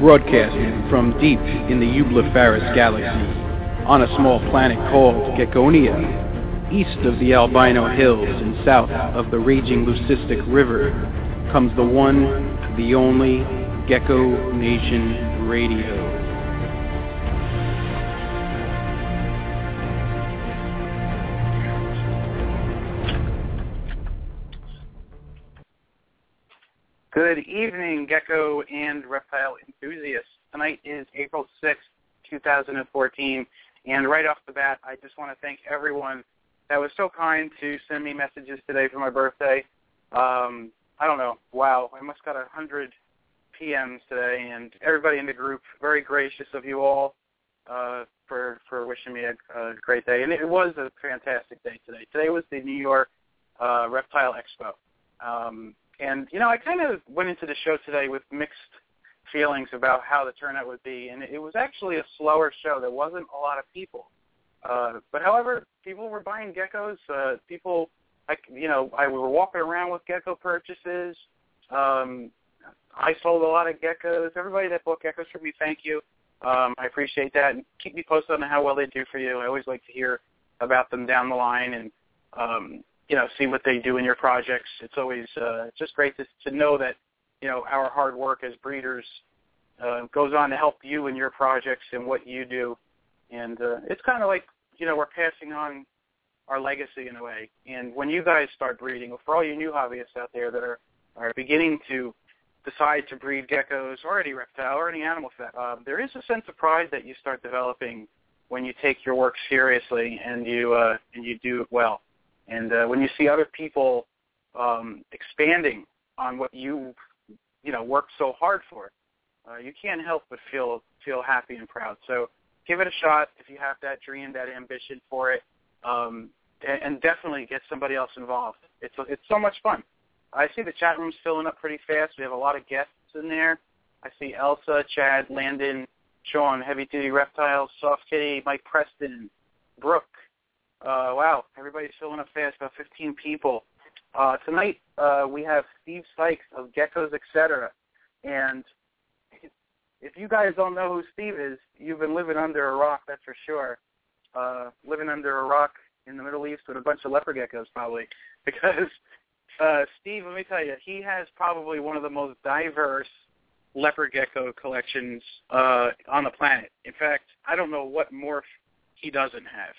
broadcasting from deep in the Eublepharis galaxy, on a small planet called Geckonia, east of the Albino Hills and south of the raging Leucistic River, comes the one, the only Gecko Nation Radio. Good evening, gecko and reptile enthusiasts. Tonight is April 6th, 2014, and right off the bat, I just want to thank everyone that was so kind to send me messages today for my birthday. Um, I don't know, wow, I must got a hundred PMs today, and everybody in the group, very gracious of you all uh, for for wishing me a, a great day, and it was a fantastic day today. Today was the New York uh, Reptile Expo. Um, and you know, I kind of went into the show today with mixed feelings about how the turnout would be, and it was actually a slower show. There wasn't a lot of people, uh, but however, people were buying geckos. Uh, people, like you know, I were walking around with gecko purchases. Um, I sold a lot of geckos. Everybody that bought geckos for me, thank you. Um, I appreciate that, and keep me posted on how well they do for you. I always like to hear about them down the line, and um, you know, see what they do in your projects. It's always uh, just great to, to know that, you know, our hard work as breeders uh, goes on to help you in your projects and what you do. And uh, it's kind of like, you know, we're passing on our legacy in a way. And when you guys start breeding, for all you new hobbyists out there that are, are beginning to decide to breed geckos or any reptile or any animal, uh, there is a sense of pride that you start developing when you take your work seriously and you uh, and you do it well. And uh, when you see other people um, expanding on what you, you know, worked so hard for, uh, you can't help but feel feel happy and proud. So give it a shot if you have that dream, that ambition for it, um, and, and definitely get somebody else involved. It's it's so much fun. I see the chat room's filling up pretty fast. We have a lot of guests in there. I see Elsa, Chad, Landon, Sean, Heavy Duty Reptiles, Soft Kitty, Mike Preston, Brooke, uh, wow, everybody's filling up fast. About 15 people. Uh, tonight uh, we have Steve Sykes of Geckos Etc. And if you guys don't know who Steve is, you've been living under a rock, that's for sure. Uh, living under a rock in the Middle East with a bunch of leopard geckos, probably, because uh, Steve, let me tell you, he has probably one of the most diverse leopard gecko collections uh, on the planet. In fact, I don't know what morph he doesn't have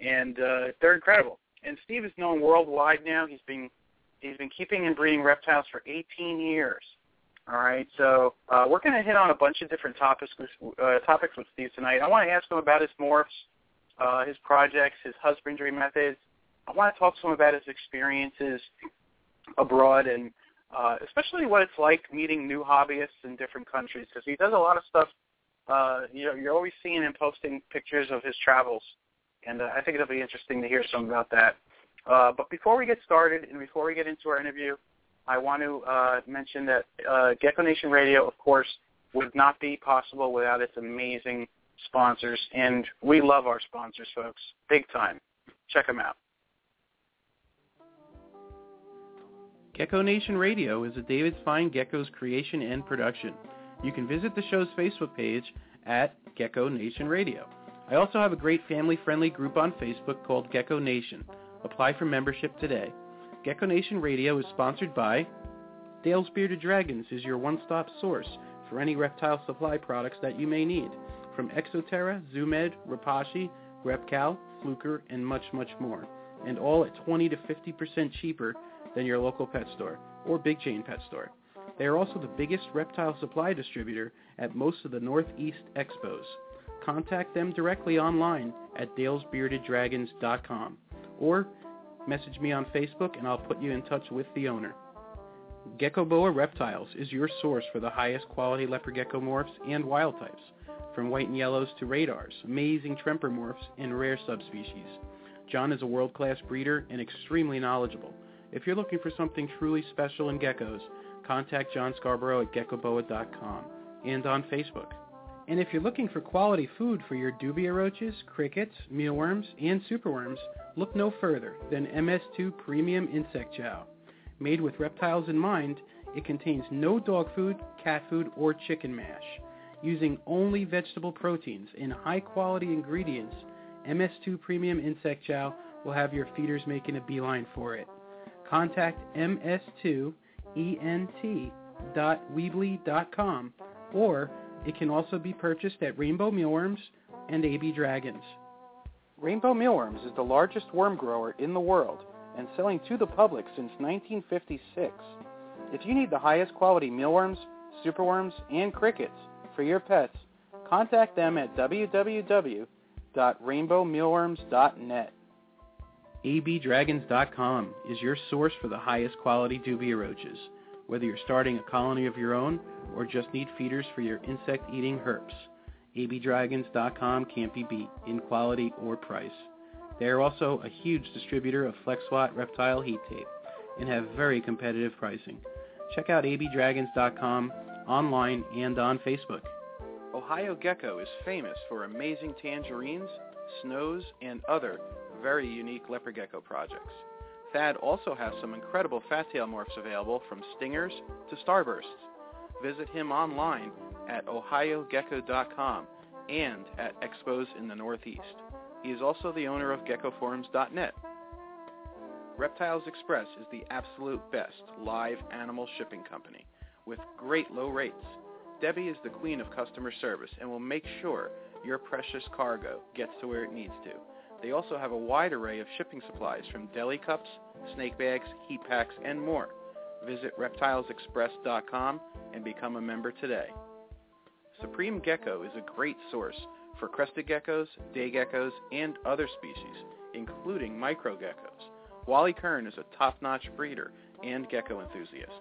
and uh, they're incredible. And Steve is known worldwide now. He's been he's been keeping and breeding reptiles for 18 years. All right, so uh, we're going to hit on a bunch of different topics uh, topics with Steve tonight. I want to ask him about his morphs, uh, his projects, his husbandry methods. I want to talk to him about his experiences abroad and uh, especially what it's like meeting new hobbyists in different countries because he does a lot of stuff. Uh, you know, you're always seeing him posting pictures of his travels and uh, I think it'll be interesting to hear some about that. Uh, but before we get started and before we get into our interview, I want to uh, mention that uh, Gecko Nation Radio, of course, would not be possible without its amazing sponsors, and we love our sponsors, folks, big time. Check them out. Gecko Nation Radio is a David's Fine Geckos creation and production. You can visit the show's Facebook page at Gecko Nation Radio. I also have a great family-friendly group on Facebook called Gecko Nation. Apply for membership today. Gecko Nation Radio is sponsored by Dale's Bearded Dragons is your one-stop source for any reptile supply products that you may need, from Exoterra, Zoomed, Repashy, Repcal, Fluker, and much, much more, and all at 20 to 50% cheaper than your local pet store or big chain pet store. They are also the biggest reptile supply distributor at most of the Northeast expos contact them directly online at dalesbeardeddragons.com or message me on Facebook and I'll put you in touch with the owner. Gecko Boa Reptiles is your source for the highest quality leopard gecko morphs and wild types, from white and yellows to radars, amazing tremper morphs, and rare subspecies. John is a world-class breeder and extremely knowledgeable. If you're looking for something truly special in geckos, contact John Scarborough at geckoboa.com and on Facebook. And if you're looking for quality food for your dubia roaches, crickets, mealworms, and superworms, look no further than MS2 Premium Insect Chow. Made with reptiles in mind, it contains no dog food, cat food, or chicken mash. Using only vegetable proteins and high-quality ingredients, MS2 Premium Insect Chow will have your feeders making a beeline for it. Contact ms2ent.weebly.com or it can also be purchased at Rainbow Mealworms and AB Dragons. Rainbow Mealworms is the largest worm grower in the world and selling to the public since 1956. If you need the highest quality mealworms, superworms, and crickets for your pets, contact them at www.rainbowmealworms.net. abdragons.com is your source for the highest quality dubia roaches. Whether you're starting a colony of your own or just need feeders for your insect-eating herps, abdragons.com can't be beat in quality or price. They are also a huge distributor of FlexWatt reptile heat tape and have very competitive pricing. Check out abdragons.com online and on Facebook. Ohio Gecko is famous for amazing tangerines, snows, and other very unique leopard gecko projects. Thad also has some incredible fat tail morphs available from stingers to starbursts. Visit him online at ohiogecko.com and at expos in the Northeast. He is also the owner of geckoforums.net. Reptiles Express is the absolute best live animal shipping company with great low rates. Debbie is the queen of customer service and will make sure your precious cargo gets to where it needs to. They also have a wide array of shipping supplies from deli cups, snake bags, heat packs, and more. Visit reptilesexpress.com and become a member today. Supreme Gecko is a great source for crested geckos, day geckos, and other species, including micro geckos. Wally Kern is a top-notch breeder and gecko enthusiast.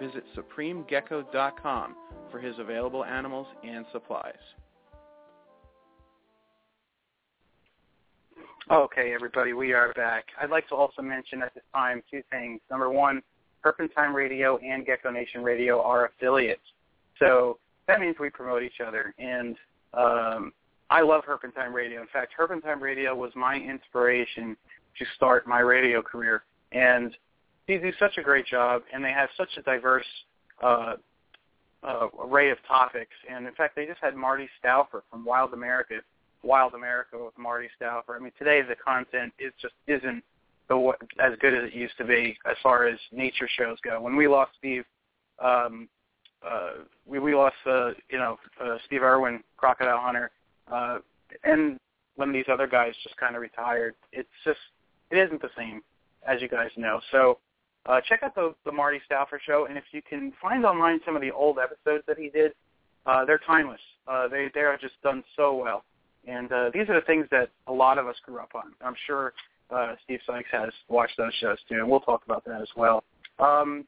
Visit supremegecko.com for his available animals and supplies. Okay, everybody, we are back. I'd like to also mention at this time two things. Number one, Herpentine Radio and Gecko Nation Radio are affiliates. So that means we promote each other. And um, I love Herpentine Radio. In fact, Herpentine Radio was my inspiration to start my radio career. And they do such a great job, and they have such a diverse uh, uh, array of topics. And in fact, they just had Marty Stouffer from Wild America, Wild America with Marty Stouffer. I mean, today the content is just isn't the, as good as it used to be as far as nature shows go. When we lost Steve, um, uh, we we lost uh, you know uh, Steve Irwin, Crocodile Hunter, uh, and when these other guys just kind of retired, it's just it isn't the same as you guys know. So uh, check out the the Marty Stouffer show, and if you can find online some of the old episodes that he did, uh, they're timeless. Uh, they they are just done so well, and uh, these are the things that a lot of us grew up on. I'm sure uh, Steve Sykes has watched those shows too, and we'll talk about that as well. Um,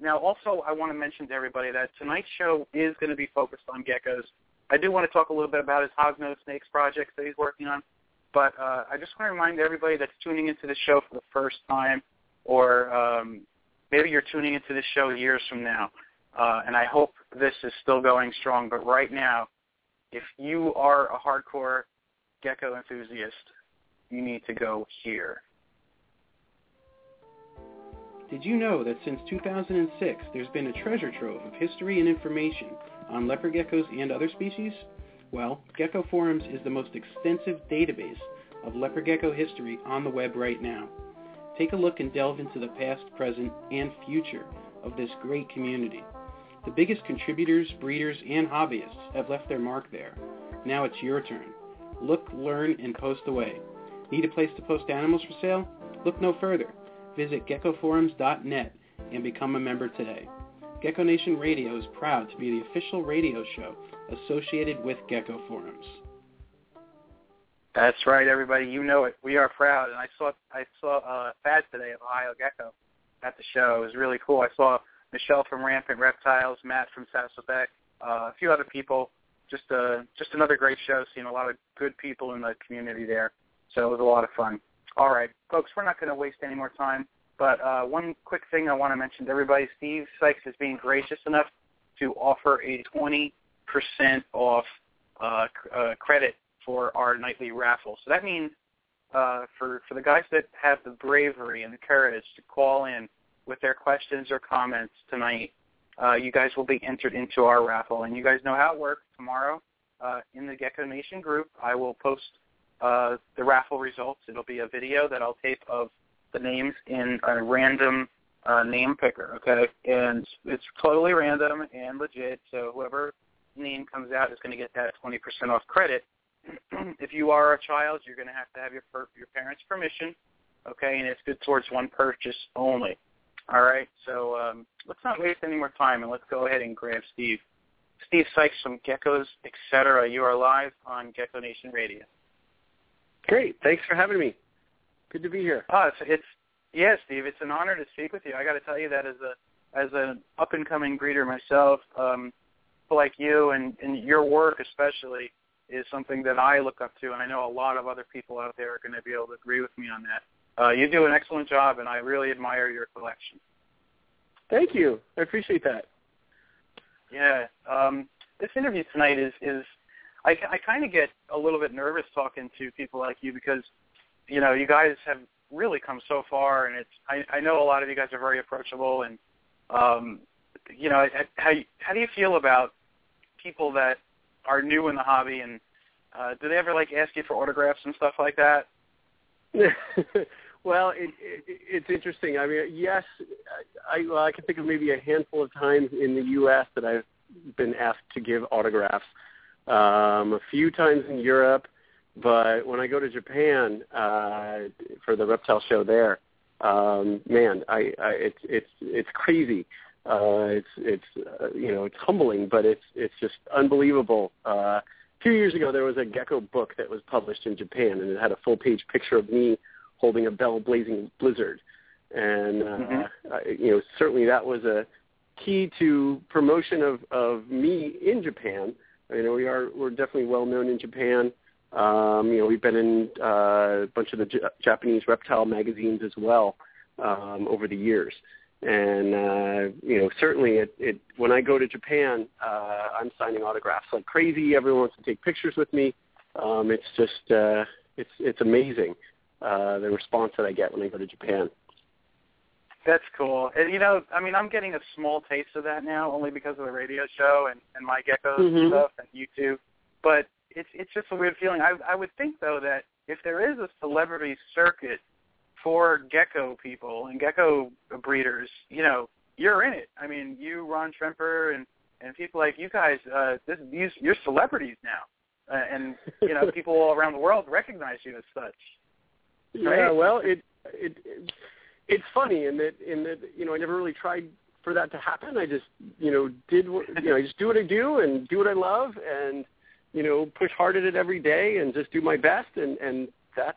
now, also, I want to mention to everybody that tonight's show is going to be focused on geckos. I do want to talk a little bit about his hognose snakes projects that he's working on, but uh, I just want to remind everybody that's tuning into the show for the first time, or um, maybe you're tuning into this show years from now, uh, and I hope this is still going strong. But right now, if you are a hardcore gecko enthusiast, you need to go here. Did you know that since 2006 there's been a treasure trove of history and information on leopard geckos and other species? Well, Gecko Forums is the most extensive database of leopard gecko history on the web right now. Take a look and delve into the past, present, and future of this great community. The biggest contributors, breeders, and hobbyists have left their mark there. Now it's your turn. Look, learn, and post away. Need a place to post animals for sale? Look no further. Visit geckoforums.net and become a member today. Gecko Nation Radio is proud to be the official radio show associated with Gecko Forums. That's right, everybody. You know it. We are proud. And I saw I saw uh, Thad today of Ohio Gecko at the show. It was really cool. I saw Michelle from Rampant Reptiles, Matt from Sasselbeck, uh, a few other people. Just uh, just another great show. Seeing a lot of good people in the community there. So it was a lot of fun. All right, folks, we're not going to waste any more time. But uh, one quick thing I want to mention to everybody: Steve Sykes is being gracious enough to offer a 20% off uh, uh, credit for our nightly raffle. So that means uh, for for the guys that have the bravery and the courage to call in with their questions or comments tonight uh, you guys will be entered into our raffle. And you guys know how it works. Tomorrow, uh, in the Gecko Nation group, I will post uh, the raffle results. It'll be a video that I'll tape of the names in a random uh, name picker, okay? And it's totally random and legit, so whoever name comes out is going to get that 20% off credit. if you are a child, you're going to have to have your your parents' permission, okay? And it's good towards one purchase only. All right, so um, let's not waste any more time, and let's go ahead and grab Steve. Steve Sykes from Geckos, etc. You are live on Gecko Nation Radio. Great, thanks for having me. Good to be here. Oh, it's, it's yeah, Steve. It's an honor to speak with you. I got to tell you that as a as an up and coming breeder myself, um, like you and, and your work especially is something that I look up to, and I know a lot of other people out there are going to be able to agree with me on that. Uh, you do an excellent job, and I really admire your collection. Thank you. I appreciate that. Yeah. Um, this interview tonight is is I, I kind of get a little bit nervous talking to people like you because you know you guys have really come so far, and it's I, I know a lot of you guys are very approachable, and um, you know how how do you feel about people that are new in the hobby, and uh, do they ever like ask you for autographs and stuff like that? well, it, it, it's interesting. I mean, yes, I, well, I can think of maybe a handful of times in the U.S. that I've been asked to give autographs. Um, a few times in Europe, but when I go to Japan uh, for the reptile show there, um, man, I, I it's it's it's crazy. Uh, it's it's uh, you know it's humbling, but it's it's just unbelievable. Uh, two years ago, there was a gecko book that was published in Japan, and it had a full page picture of me holding a bell blazing blizzard, and uh, mm-hmm. I, you know certainly that was a key to promotion of of me in Japan. You know we are we're definitely well known in Japan. Um, you know, we've been in uh, a bunch of the J- Japanese reptile magazines as well um, over the years. And uh, you know, certainly, it, it when I go to Japan, uh, I'm signing autographs like crazy. Everyone wants to take pictures with me. Um, it's just uh, it's it's amazing uh, the response that I get when I go to Japan. That's cool. And you know, I mean, I'm getting a small taste of that now, only because of the radio show and, and my geckos mm-hmm. and stuff and YouTube. But it's it's just a weird feeling. I I would think though that if there is a celebrity circuit for gecko people and gecko breeders, you know, you're in it. I mean, you, Ron Tremper, and and people like you guys, uh, this, these, you're celebrities now, uh, and you know, people all around the world recognize you as such. Right? Yeah, well, it, it it it's funny in that in that you know I never really tried for that to happen. I just you know did what you know I just do what I do and do what I love and you know, push hard at it every day and just do my best, and and that's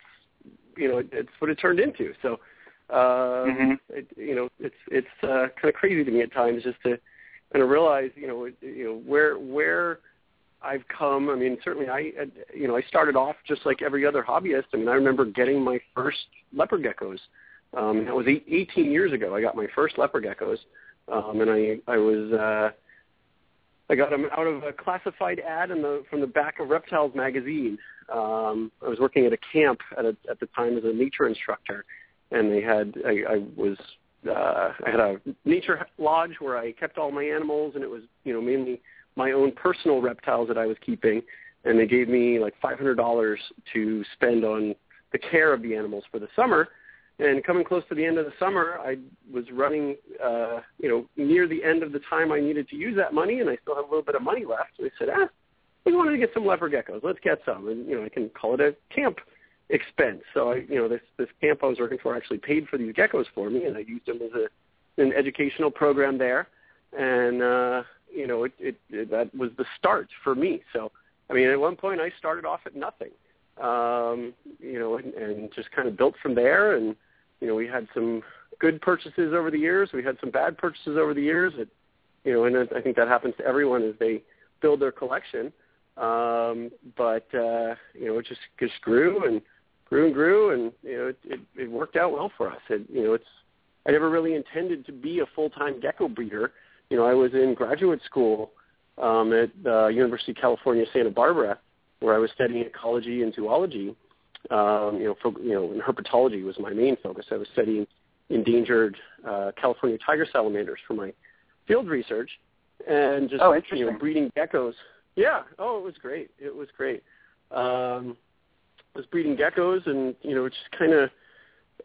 you know, it's what it turned into. So, uh, mm-hmm. it, you know, it's it's uh, kind of crazy to me at times just to kind of realize, you know, you know where where I've come. I mean, certainly I, you know, I started off just like every other hobbyist. I mean, I remember getting my first leopard geckos. Um, that was 18 years ago. I got my first leopard geckos, um, and I I was uh, I got them out of a classified ad in the from the back of Reptiles magazine. Um, I was working at a camp at a, at the time as a nature instructor, and they had I, I was uh, I had a nature lodge where I kept all my animals, and it was you know mainly my own personal reptiles that I was keeping, and they gave me like five hundred dollars to spend on the care of the animals for the summer and coming close to the end of the summer, I was running, uh, you know, near the end of the time I needed to use that money, and I still had a little bit of money left. So I said, ah, we wanted to get some leopard geckos. Let's get some, and you know, I can call it a camp expense. So I, you know, this this camp I was working for actually paid for these geckos for me, and I used them as a an educational program there, and uh, you know, it, it, it that was the start for me. So I mean, at one point I started off at nothing, um, you know, and, and just kind of built from there and you know, we had some good purchases over the years. We had some bad purchases over the years. It, you know, and I think that happens to everyone as they build their collection. Um, but uh, you know, it just just grew and grew and grew, and you know, it, it, it worked out well for us. It, you know, it's I never really intended to be a full-time gecko breeder. You know, I was in graduate school um, at uh, University of California, Santa Barbara, where I was studying ecology and zoology um, you know, for, you know, and herpetology was my main focus. I was studying endangered uh, California tiger salamanders for my field research and just oh, you know breeding geckos. Yeah. Oh, it was great. It was great. Um, I was breeding geckos, and you know, just kind of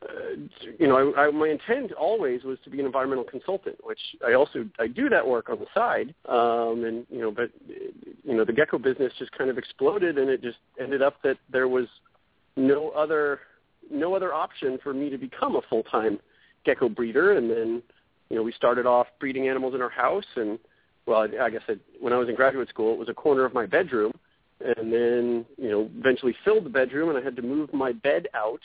uh, you know, I, I, my intent always was to be an environmental consultant, which I also I do that work on the side. Um, and you know, but you know, the gecko business just kind of exploded, and it just ended up that there was no other no other option for me to become a full time gecko breeder. And then you know, we started off breeding animals in our house, and well, I, I guess I, when I was in graduate school, it was a corner of my bedroom, and then you know, eventually filled the bedroom, and I had to move my bed out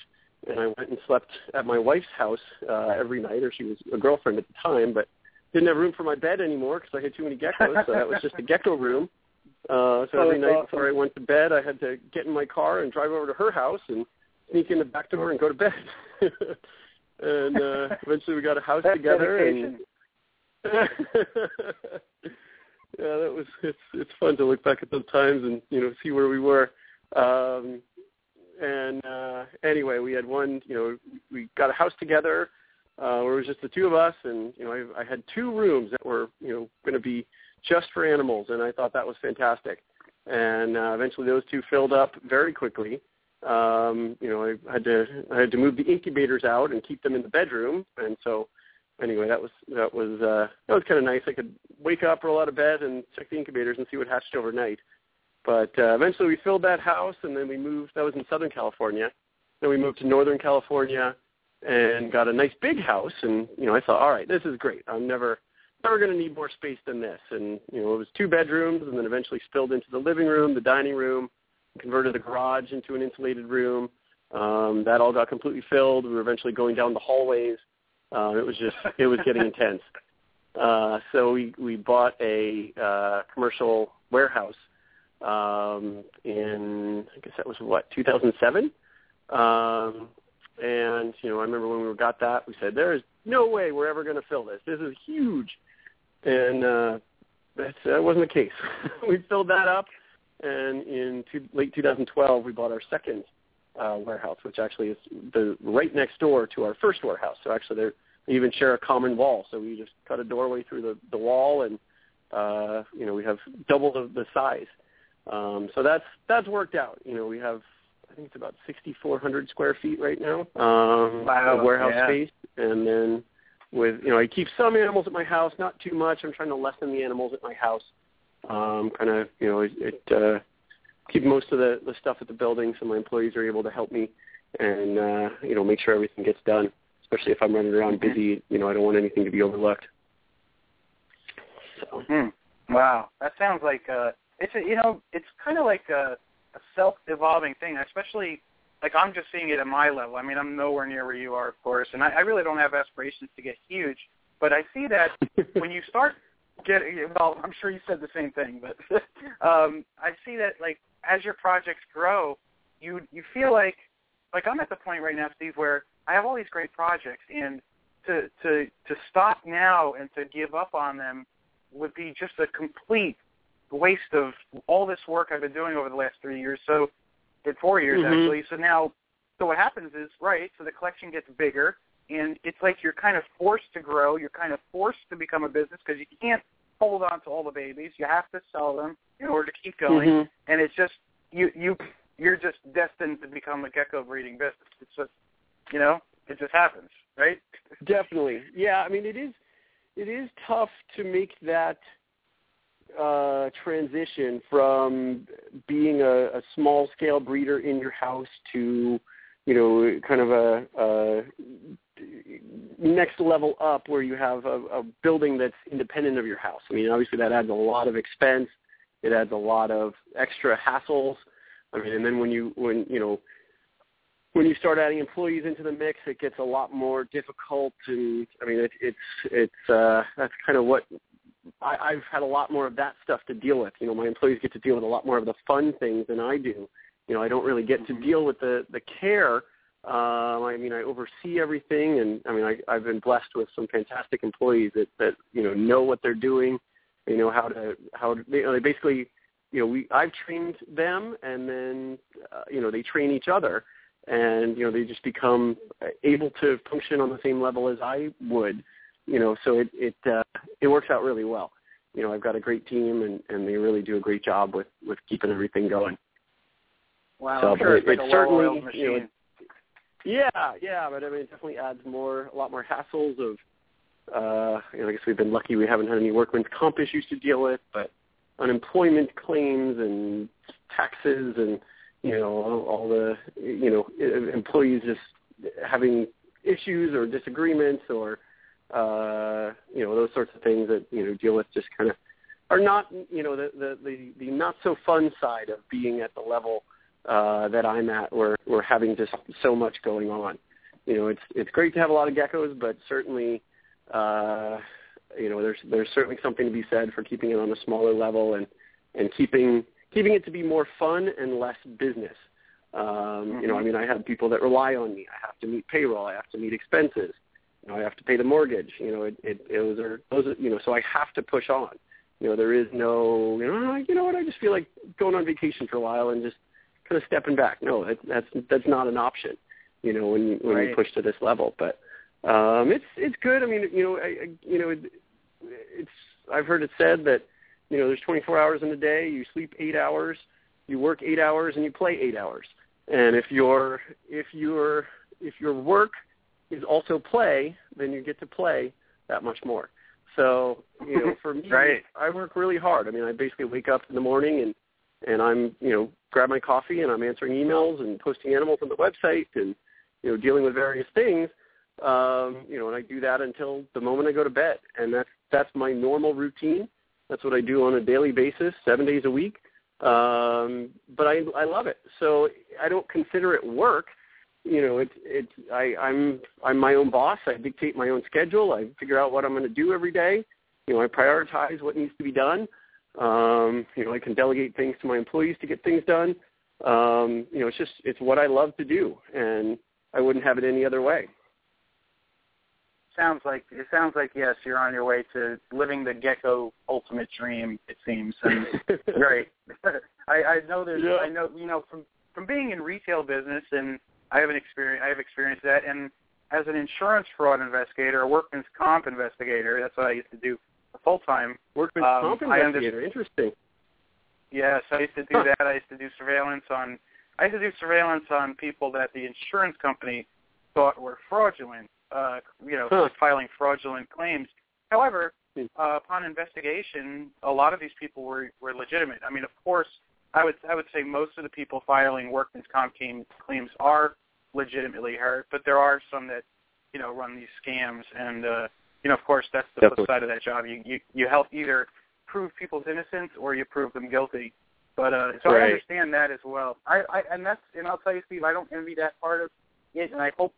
and I went and slept at my wife's house uh, every night, or she was a girlfriend at the time, but didn't have room for my bed anymore because I had too many geckos, so that was just a gecko room. Uh, so every night awesome. before I went to bed, I had to get in my car and drive over to her house and sneak in the back door and go to bed. and uh, eventually, we got a house That's together. Dedication. And yeah, that was it's it's fun to look back at those times and you know see where we were. Um, and uh anyway we had one you know we got a house together uh where it was just the two of us. And you know i, I had two rooms that were you know going to be just for animals. And i thought that was fantastic. And uh, eventually those two filled up very quickly. Um you know i had to i had to move the incubators out and keep them in the bedroom. And so anyway that was that was uh that was kind of nice. I could wake up roll out of bed and check the incubators and see what hatched overnight but uh, eventually we filled that house, and then we moved. That was in Southern California. Then we moved to Northern California and got a nice big house. And you know, I thought, all right, this is great. I'm never never going to need more space than this. And you know, it was two bedrooms, and then eventually spilled into the living room, the dining room, converted the garage into an insulated room. Um, that all got completely filled. We were eventually going down the hallways. Uh, it was just it was getting intense. Uh, so we we bought a uh, commercial warehouse um, in I guess that was what 2007. Um, and you know, I remember when we got that, we said there is no way we're ever going to fill this. This is huge, and uh, that uh, wasn't the case. we filled that up, and in two, late 2012, we bought our second uh, warehouse, which actually is the right next door to our first warehouse. So actually, they they even share a common wall. So we just cut a doorway through the the wall, and uh, you know, we have double the, the size. Um, so that's that's worked out. You know, we have I think it's about 6,400 square feet right now um, wow, of warehouse yeah. space, and then with you know I keep some animals at my house, not too much. I'm trying to lessen the animals at my house. Um, kind of you know it, it uh, keep most of the the stuff at the building, so my employees are able to help me and uh, you know make sure everything gets done. Especially if I'm running around mm-hmm. busy, you know I don't want anything to be overlooked. So. Hmm. Wow, that sounds like uh, it's a, you know it's kind of like a, a self-evolving thing, especially like I'm just seeing it at my level. I mean, I'm nowhere near where you are, of course, and I, I really don't have aspirations to get huge. But I see that when you start getting well, I'm sure you said the same thing, but um, I see that like as your projects grow, you you feel like like I'm at the point right now, Steve, where I have all these great projects, and to to to stop now and to give up on them would be just a complete waste of all this work I've been doing over the last three years. So, in four years mm-hmm. actually. So now, so what happens is right. So the collection gets bigger, and it's like you're kind of forced to grow. You're kind of forced to become a business because you can't hold on to all the babies. You have to sell them in order to keep going. Mm-hmm. And it's just you you you're just destined to become a gecko breeding business. It's just you know it just happens, right? Definitely, yeah. I mean, it is it is tough to make that uh, transition from being a, a small scale breeder in your house to, you know, kind of a, a next level up where you have a, a building that's independent of your house. I mean, obviously that adds a lot of expense. It adds a lot of extra hassles. I mean, and then when you when you know when you start adding employees into the mix, it gets a lot more difficult. And I mean, it, it's it's uh, that's kind of what I, I've had a lot more of that stuff to deal with. You know, my employees get to deal with a lot more of the fun things than I do. You know, I don't really get mm-hmm. to deal with the the care. Um, I mean, I oversee everything, and I mean, I, I've been blessed with some fantastic employees that that you know know what they're doing. They know how to how to, you know, they basically you know we I've trained them, and then uh, you know they train each other, and you know they just become able to function on the same level as I would you know, so it it uh, it works out really well. You know, I've got a great team, and and they really do a great job with with keeping everything going. Wow, so, sure it, it's like certainly, machine. You know, yeah, yeah, but I mean, it definitely adds more, a lot more hassles of. Uh, you know, I guess we've been lucky we haven't had any workman's comp issues to deal with, but unemployment claims and taxes and you know all, all the you know employees just having issues or disagreements or uh, you know those sorts of things that you know deal with just kind of are not you know the the the, the not so fun side of being at the level uh, that I'm at where we're having just so much going on. You know, it's it's great to have a lot of geckos, but certainly uh, you know there's there's certainly something to be said for keeping it on a smaller level and and keeping keeping it to be more fun and less business. Um, mm-hmm. You know, I mean, I have people that rely on me. I have to meet payroll. I have to meet expenses. You know, I have to pay the mortgage. You know, it, it, it those are those are you know, so I have to push on. You know, there is no you know, you know what? I just feel like going on vacation for a while and just kind of stepping back. No, that, that's that's not an option. You know, when you, when right. you push to this level, but um, it's it's good. I mean, you know, I, I, you know, it, it's I've heard it said that you know there's 24 hours in a day. You sleep eight hours, you work eight hours, and you play eight hours. And if your if your if your work is also play, then you get to play that much more. So you know, for me, right. I work really hard. I mean, I basically wake up in the morning and and I'm you know grab my coffee and I'm answering emails and posting animals on the website and you know dealing with various things um, you know, and I do that until the moment I go to bed, and that's that's my normal routine. That's what I do on a daily basis, seven days a week. Um, but I I love it, so I don't consider it work. You know, it's it's I I'm I'm my own boss. I dictate my own schedule. I figure out what I'm going to do every day. You know, I prioritize what needs to be done. Um, you know, I can delegate things to my employees to get things done. Um, you know, it's just it's what I love to do, and I wouldn't have it any other way sounds like it sounds like yes, you're on your way to living the gecko ultimate dream. It seems, and great. I, I know there's, yeah. I know you know from from being in retail business, and I have an experience. I have experienced that, and as an insurance fraud investigator, a workman's comp investigator. That's what I used to do full time. Workman's um, comp investigator. Interesting. Yes, I used to do huh. that. I used to do surveillance on. I used to do surveillance on people that the insurance company thought were fraudulent uh, you know, huh. filing fraudulent claims. However, hmm. uh, upon investigation, a lot of these people were were legitimate. I mean, of course, I would I would say most of the people filing workman's comp claims are legitimately hurt, but there are some that you know run these scams, and uh, you know, of course, that's the Definitely. flip side of that job. You you you help either prove people's innocence or you prove them guilty. But uh, so right. I understand that as well. I, I and that's and I'll tell you, Steve, I don't envy that part of it, and I hope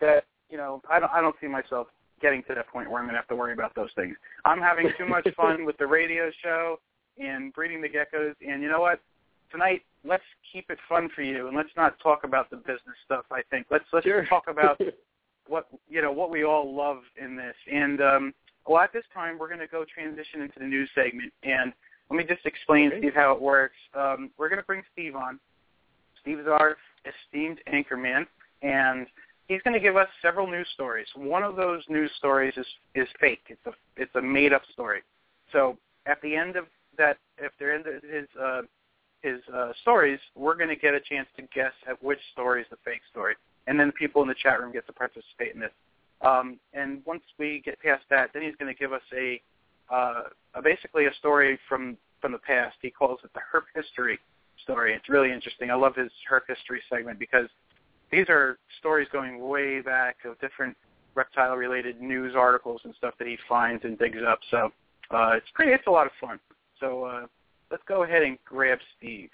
that you know, I don't I don't see myself getting to that point where I'm going to have to worry about those things. I'm having too much fun with the radio show and breeding the geckos. And you know what? Tonight, let's keep it fun for you, and let's not talk about the business stuff. I think let's let's sure. talk about what you know what we all love in this. And um, well, at this time, we're going to go transition into the news segment. And let me just explain, okay. Steve, how it works. Um, we're going to bring Steve on. Steve is our esteemed anchorman, and he's going to give us several news stories. One of those news stories is is fake. It's a it's a made up story. So at the end of that, if they're in his uh, his uh, stories, we're going to get a chance to guess at which story is the fake story, and then the people in the chat room get to participate in this. Um, and once we get past that, then he's going to give us a, uh, a basically a story from from the past. He calls it the Herp History story. It's really interesting. I love his Herp History segment because these are stories going way back of different reptile-related news articles and stuff that he finds and digs up. So uh, it's pretty. It's a lot of fun. So uh, let's go ahead and grab Steve.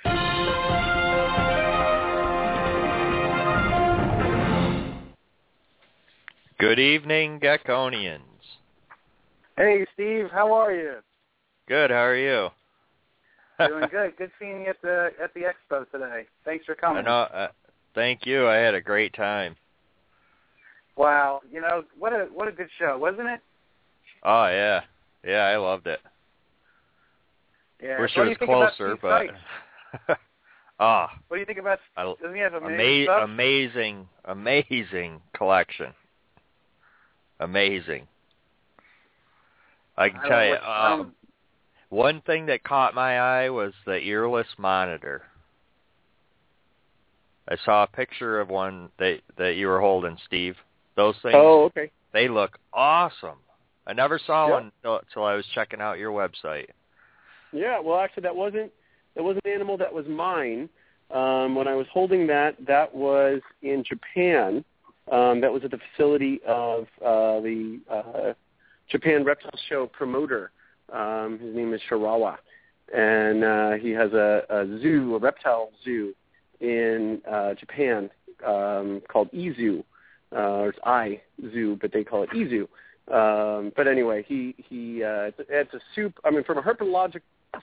Good evening, Geckonians. Hey, Steve. How are you? Good. How are you? Doing good. Good seeing you at the at the expo today. Thanks for coming. I know. Uh, thank you. I had a great time. Wow. You know what a what a good show, wasn't it? Oh yeah, yeah. I loved it. Yeah. Wish what it was you think about closer, but ah, What do you think about? Doesn't he have amazing ama- amazing, amazing collection. Amazing. I can I tell you. Um, one thing that caught my eye was the earless monitor. I saw a picture of one that that you were holding, Steve. Those things, Oh, okay. they look awesome. I never saw Yep. one until, until I was checking out your website. Yeah, well, actually, that wasn't that was an animal that was mine. Um, when I was holding that, that was in Japan. Um, that was at the facility of uh, the uh, Japan Reptile Show promoter. Um, his name is Shirawa, and uh, he has a, a zoo, a reptile zoo in uh, Japan um, called Izu. Uh, or it's I Zoo, but they call it Izu. Um, but anyway, he he uh, it's, a soup. I mean, from a herpetologic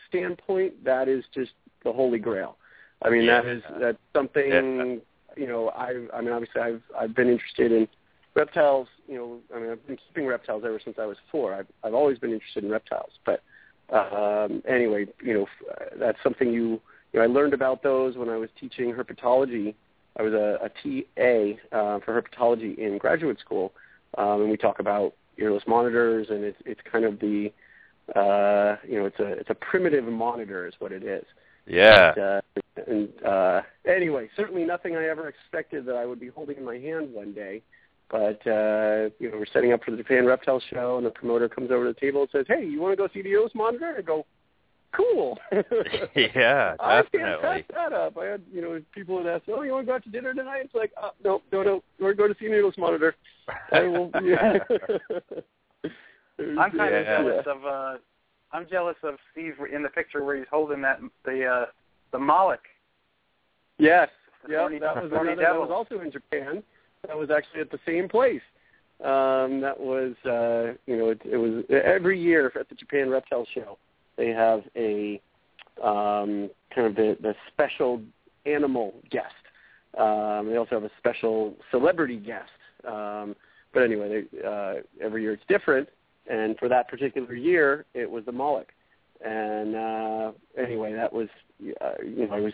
standpoint, that is just the holy grail. I mean, that Yeah. is that's something you know. I I mean, obviously, I've I've been interested in reptiles. You know, I mean, I've been keeping reptiles ever since I was four. I've I've always been interested in reptiles. But um, anyway, you know, that's something you you know. I learned about those when I was teaching herpetology. I was a, a TA uh, for herpetology in graduate school, um, and we talk about earless monitors, and it's it's kind of the uh, you know it's a it's a primitive monitor is what it is. Yeah. And, uh, and uh, anyway, certainly nothing I ever expected that I would be holding in my hand one day. But uh, you know, we're setting up for the Japan Reptile Show, and the promoter comes over to the table and says, "Hey, you want to go see the earless monitor?" I go, "Cool." yeah, I can't pass that up. I had, you know, people would ask, "Oh, you want to go out to dinner tonight?" It's like, uh, "No, no, no. We're going to see Needles Monitor." I will. Yeah. I'm kind of jealous of uh I'm jealous of Steve in the picture where he's holding that the uh the Moloch. Yes. Yeah, that was another, that was also in Japan. That was actually at the same place. Um, that was, uh, you know, it, it was every year at the Japan Reptile Show. They have a um, kind of the, the special animal guest. Um, they also have a special celebrity guest. Um, but anyway, they, uh, every year it's different. And for that particular year, it was the Moloch. And uh, anyway, that was, uh, you know, I was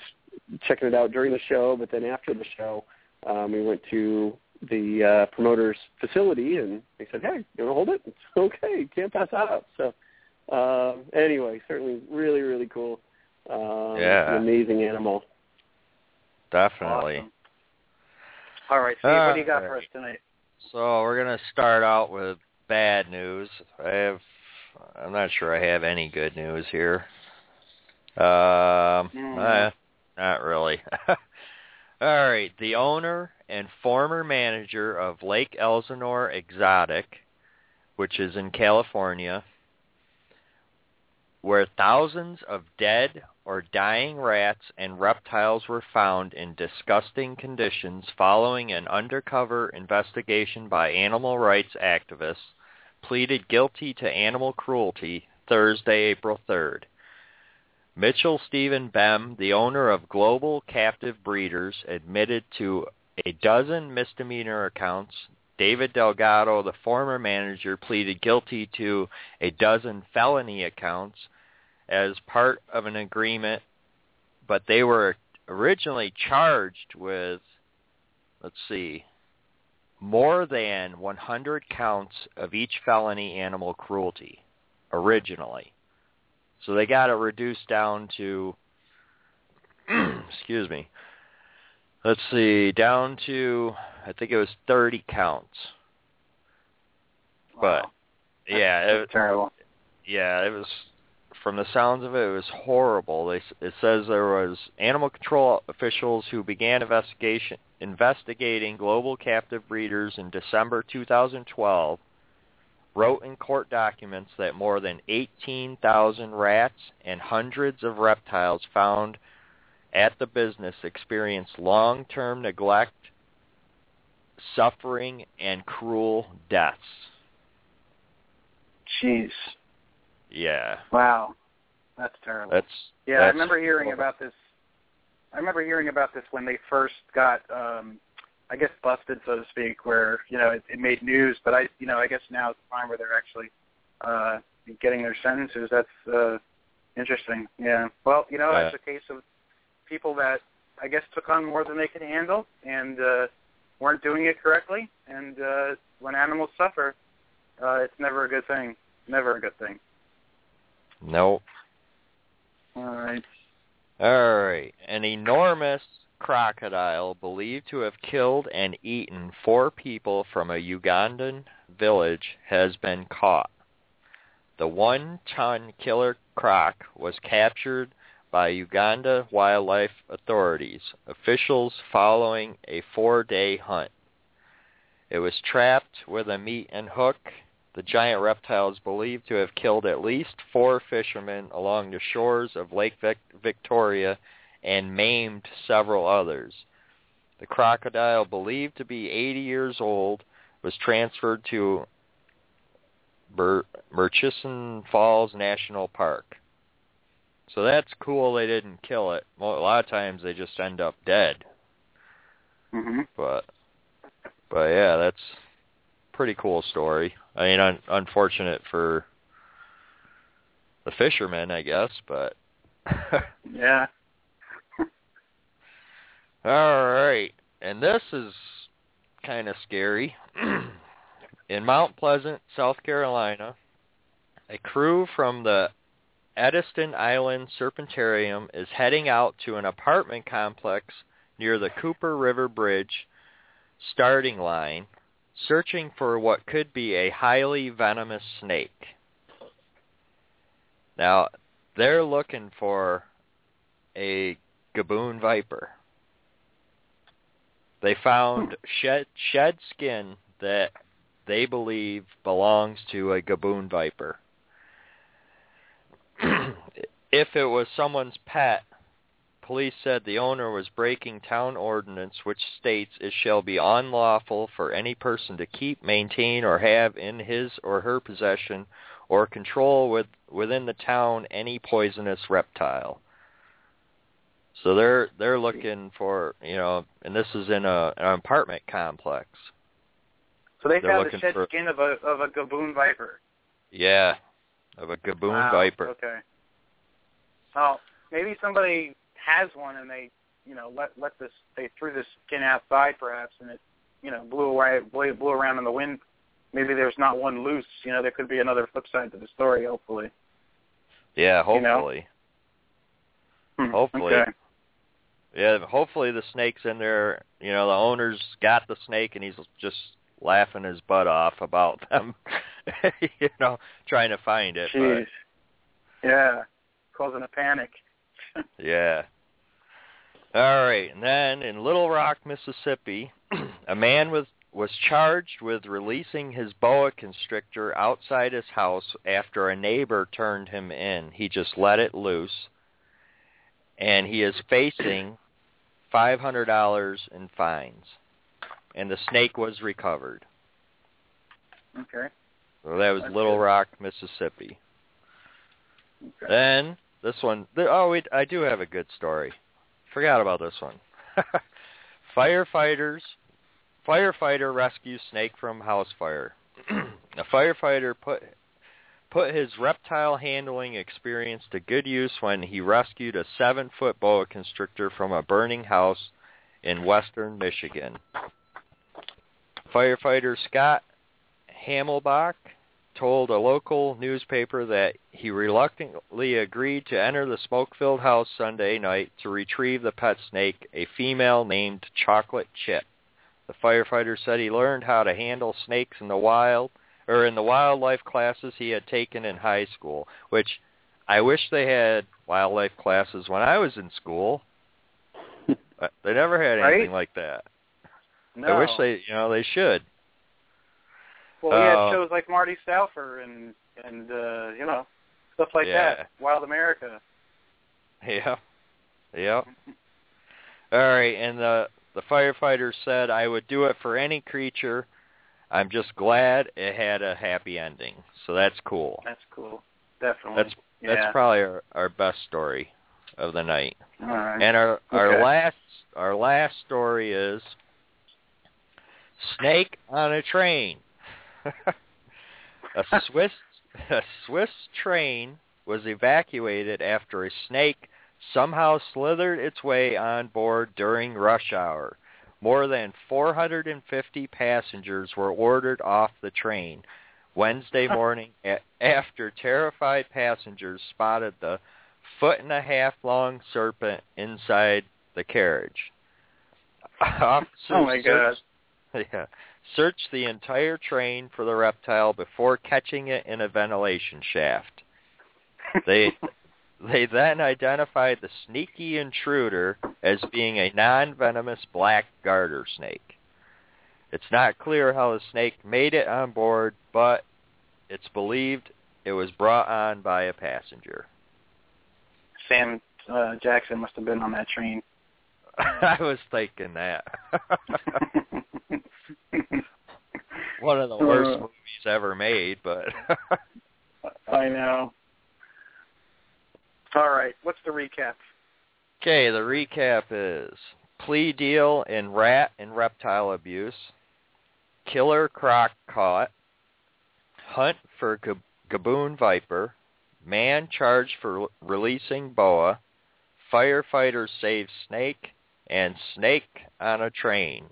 checking it out during the show, but then after the show, um, we went to the uh, promoter's facility, and they said, "Hey, you want to hold it?" It's okay, can't pass that up. So, uh, anyway, certainly really, really cool. Um, Yeah. an amazing animal. Definitely. Awesome. All right, Steve, what do you got All for us tonight? So we're gonna start out with bad news. I have, I'm not sure I have any good news here. Um, Mm. not really. All right, the owner and former manager of Lake Elsinore Exotic, which is in California, where thousands of dead or dying rats and reptiles were found in disgusting conditions following an undercover investigation by animal rights activists, pleaded guilty to animal cruelty Thursday, April 3rd. Mitchell Stephen Bem, the owner of Global Captive Breeders, admitted to a dozen misdemeanor accounts. David Delgado, the former manager, pleaded guilty to a dozen felony accounts as part of an agreement, but they were originally charged with, let's see, more than 100 counts of each felony animal cruelty originally. So they got it reduced down to, excuse me, let's see, down to, I think it was 30 counts. But, Wow. yeah, That's it, terrible. yeah, it was from the sounds of it, it was horrible. They, it says there was animal control officials who began investigation investigating global captive breeders in December 2012 wrote in court documents that more than 18,000 rats and hundreds of reptiles found at the business experienced long-term neglect, suffering, and cruel deaths. Jeez. Yeah, Wow. That's terrible. that's yeah, I remember hearing horrible. about this. I remember hearing about this when they first got, um, I guess, busted, so to speak, where you know it, it made news. But I, you know, I guess now it's the time where they're actually uh, getting their sentences. That's uh, interesting. Yeah. Well, you know, Yeah. that's a case of people that I guess took on more than they could handle and uh, weren't doing it correctly. And uh, when animals suffer, uh, it's never a good thing. Never a good thing. Nope. All right. All right. An enormous crocodile believed to have killed and eaten four people from a Ugandan village has been caught. The one-ton killer croc was captured by Uganda wildlife authorities, officials following a four-day hunt. It was trapped with a meat and hook. The giant reptile is believed to have killed at least four fishermen along the shores of Lake Victoria and maimed several others. The crocodile, believed to be 80 years old, was transferred to Murchison Falls National Park. So that's cool they didn't kill it. Well, a lot of times they just end up dead. Mm-hmm. But but yeah, that's pretty cool story. I mean, un- unfortunate for the fishermen, I guess, but yeah. All right. And this is kind of scary. In Mount Pleasant, South Carolina, a crew from the Edisto Island Serpentarium is heading out to an apartment complex near the Cooper River Bridge starting line, searching for what could be a highly venomous snake. Now, they're looking for a gaboon viper. They found hmm. shed shed skin that they believe belongs to a gaboon viper. if it was someone's pet, police said the owner was breaking town ordinance which states it shall be unlawful for any person to keep, maintain, or have in his or her possession or control with, within the town any poisonous reptile. So they're they're looking for you know, and this is in a an apartment complex. So they found the shed for, skin of a of a gaboon viper. Yeah, of a gaboon wow. viper. Okay. Oh, maybe somebody has one and they you know let let this they threw this skin outside perhaps and it you know blew away blew, blew around in the wind. Maybe there's not one loose. You know there could be another flip side to the story. Hopefully. Yeah, hopefully. You know? Hmm, hopefully. Okay. Yeah, hopefully the snake's in there. You know, the owner's got the snake and he's just laughing his butt off about them, you know, trying to find it. Jeez. Yeah, causing a panic. Yeah. All right, and then in Little Rock, Mississippi, a man was was charged with releasing his boa constrictor outside his house after a neighbor turned him in. He just let it loose, and he is facing $500 in fines. And the snake was recovered. Okay. So that was That's Little good. Rock, Mississippi. Okay. Then this one, oh, I do have a good story. Forgot about this one. Firefighters, firefighter rescues snake from house fire. a firefighter put put his reptile handling experience to good use when he rescued a seven-foot boa constrictor from a burning house in western Michigan. Firefighter Scott Hamelbach told a local newspaper that he reluctantly agreed to enter the smoke-filled house Sunday night to retrieve the pet snake, a female named Chocolate Chip. The firefighter said he learned how to handle snakes in the wild or in the wildlife classes he had taken in high school, which I wish they had wildlife classes when I was in school. They never had anything Right? like that. No. I wish they, you know, they should. Well, we had Uh, shows like Marty Stouffer and and uh, you know stuff like Yeah. that. Wild America. Yeah. Yeah. All right, and the the firefighter said I would do it for any creature. I'm just glad it had a happy ending. So that's cool. That's cool. Definitely. That's yeah. that's probably our, our best story of the night. All right. And our our Okay. last our last story is snake on a train. a Swiss a Swiss train was evacuated after a snake somehow slithered its way on board during rush hour. More than 450 passengers were ordered off the train, Wednesday morning after terrified passengers spotted the foot and a half long serpent inside the carriage. Officers oh my god. Yeah. Searched the entire train for the reptile before catching it in a ventilation shaft. They they then identified the sneaky intruder as being a non-venomous black garter snake. It's not clear how the snake made it on board, but it's believed it was brought on by a passenger. Sam uh, Jackson must have been on that train. I was thinking that. One of the worst uh, movies ever made, but I know. All right, what's the recap? Okay, the recap is plea deal in rat and reptile abuse, killer croc caught, hunt for gaboon viper, man charged for releasing boa, firefighter saves snake, and snake on a train.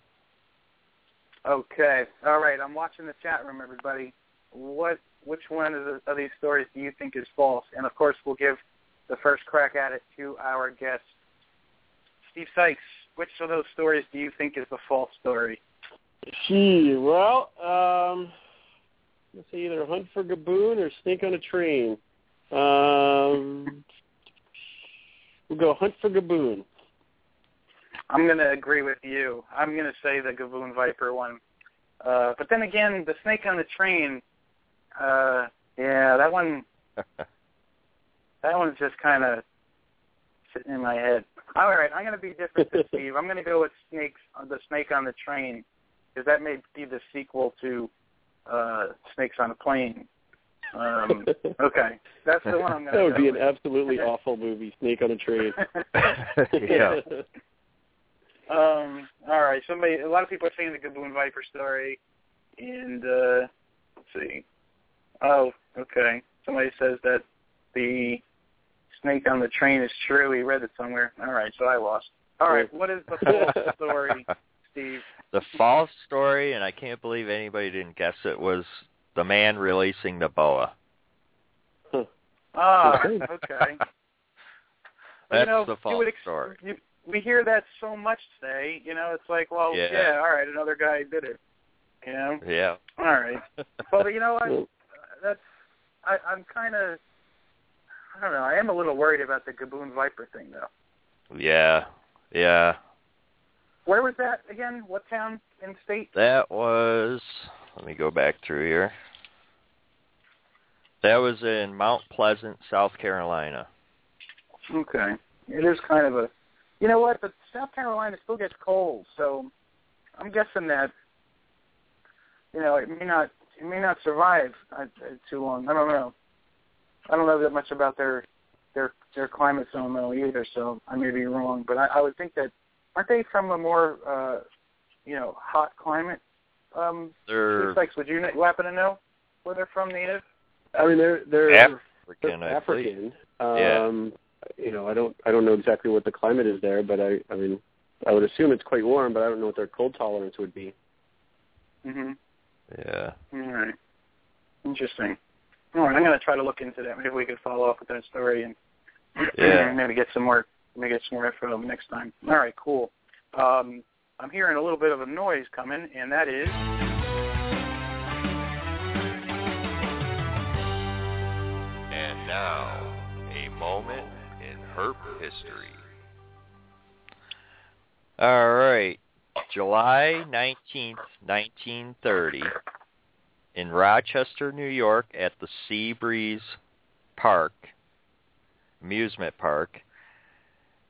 Okay, all right. I'm watching the chat room, everybody. What, which one of, the, of these stories do you think is false? And of course, we'll give the first crack at it to our guest, Steve Sykes. Which of those stories do you think is the false story? Gee, well, um, let's say either hunt for gaboon or sneak on a train. Um, we'll go hunt for gaboon. I'm going to agree with you. I'm going to say the gaboon viper one. Uh, but then again, the snake on the train, uh, yeah, that one, that one's just kind of sitting in my head. All right, I'm going to be different than Steve. I'm going to go with snakes, the snake on the train, because that may be the sequel to uh, Snakes on a Plane. Um, okay, that's the one I'm going to. That would be an absolutely awful movie, Snake on a Train. yeah. Um, all right. Somebody, a lot of people are saying the Gaboon Viper story, and uh, let's see. Oh, okay. Somebody says that the snake on the train is true. He read it somewhere. All right, so I lost. All right, what is the false story, Steve? The false story, and I can't believe anybody didn't guess it, was the man releasing the boa. Ah, okay. That's you know, the false ex- story. You, we hear that so much today. You know, it's like, well, yeah. yeah, all right, another guy did it. You know. Yeah. All right. well, you know what? That's I, I'm kind of. I don't know. I am a little worried about the Gaboon Viper thing, though. Yeah. Yeah. Where was that again? What town in state? That was. Let me go back through here. That was in Mount Pleasant, South Carolina. Okay. It is kind of a you know what? But South Carolina still gets cold, so I'm guessing that you know it may not it may not survive uh, too long. I don't know. I don't know that much about their their their climate zone though either, so I may be wrong. But I, I would think that aren't they from a more uh, you know hot climate? Um, they're like, would you happen to know where they're from, native? I mean, they're they're African. They're African. Um, yeah you know, I don't I don't know exactly what the climate is there, but I I mean, I would assume it's quite warm, but I don't know what their cold tolerance would be. Mhm. Yeah. All right. Interesting. All right, I'm going to try to look into that. Maybe we could follow up with that story and yeah. maybe get some more maybe get some more info next time. All right, cool. Um, I'm hearing a little bit of a noise coming, and that is. History. All right. July 19th, 1930, in Rochester, New York, at the Sea Breeze Park, amusement park,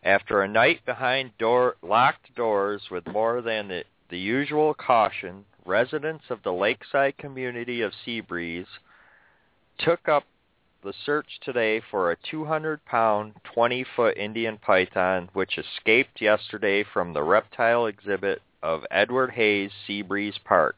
after a night behind door, locked doors with more than the, the usual caution, residents of the lakeside community of Seabreeze took up the search today for a 200-pound, 20-foot Indian python which escaped yesterday from the reptile exhibit of Edward Hayes Seabreeze Park.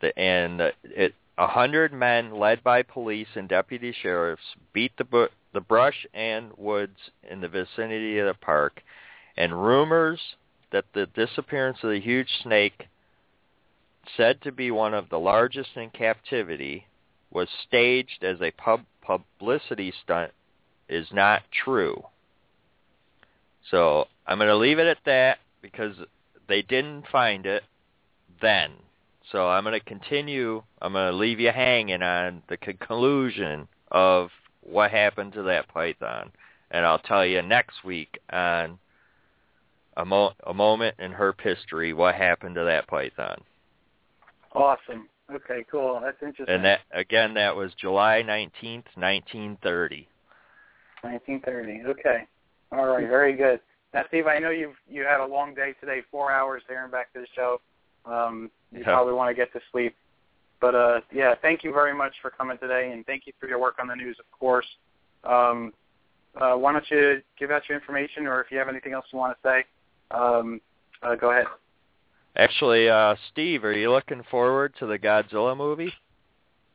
The, and it, a hundred men led by police and deputy sheriffs beat the, bu- the brush and woods in the vicinity of the park, and rumors that the disappearance of the huge snake said to be one of the largest in captivity, was staged as a pub publicity stunt is not true. So I'm going to leave it at that because they didn't find it then. So I'm going to continue. I'm going to leave you hanging on the conclusion of what happened to that python, and I'll tell you next week on a, mo- a moment in herp history what happened to that python. Awesome. Okay, cool. That's interesting. And that again, that was July nineteenth, nineteen thirty. Nineteen thirty. Okay. All right. Very good. Now, Steve, I know you've you had a long day today, four hours there and back to the show. Um, you yeah. probably want to get to sleep. But uh, yeah, thank you very much for coming today, and thank you for your work on the news, of course. Um, uh, why don't you give out your information, or if you have anything else you want to say, um, uh, go ahead. Actually, uh, Steve, are you looking forward to the Godzilla movie?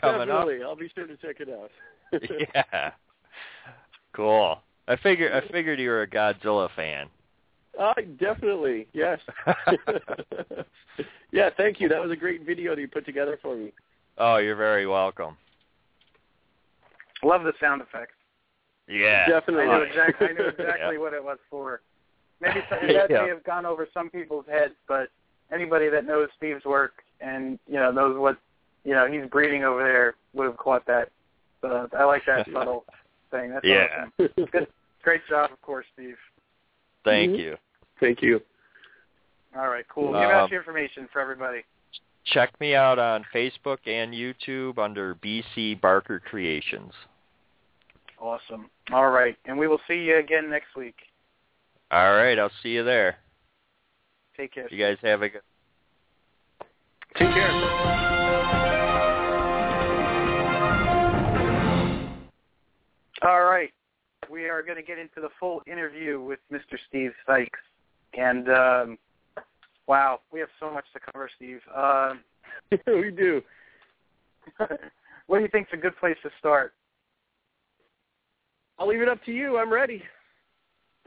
Coming Definitely. up. I'll be sure to check it out. yeah. Cool. I figured I figured you were a Godzilla fan. Uh, definitely, yes. yeah, thank you. That was a great video that you put together for me. Oh, you're very welcome. Love the sound effects. Yeah, definitely. I know exactly. I knew exactly yeah. what it was for. Maybe some, that yeah. may have gone over some people's heads, but anybody that knows Steve's work and you know knows what you know he's breeding over there would have caught that. But I like that subtle thing. That's yeah. awesome. Good, great job, of course, Steve. Thank mm-hmm. you. Thank you. All right, cool. Give um, out your information for everybody. Check me out on Facebook and YouTube under BC Barker Creations. Awesome. All right, and we will see you again next week. All right, I'll see you there. Take care. You guys have a good. Take care. All right. We are going to get into the full interview with Mr. Steve Sykes. And, um, wow, we have so much to cover, Steve. Um, we do. what do you think is a good place to start? I'll leave it up to you. I'm ready.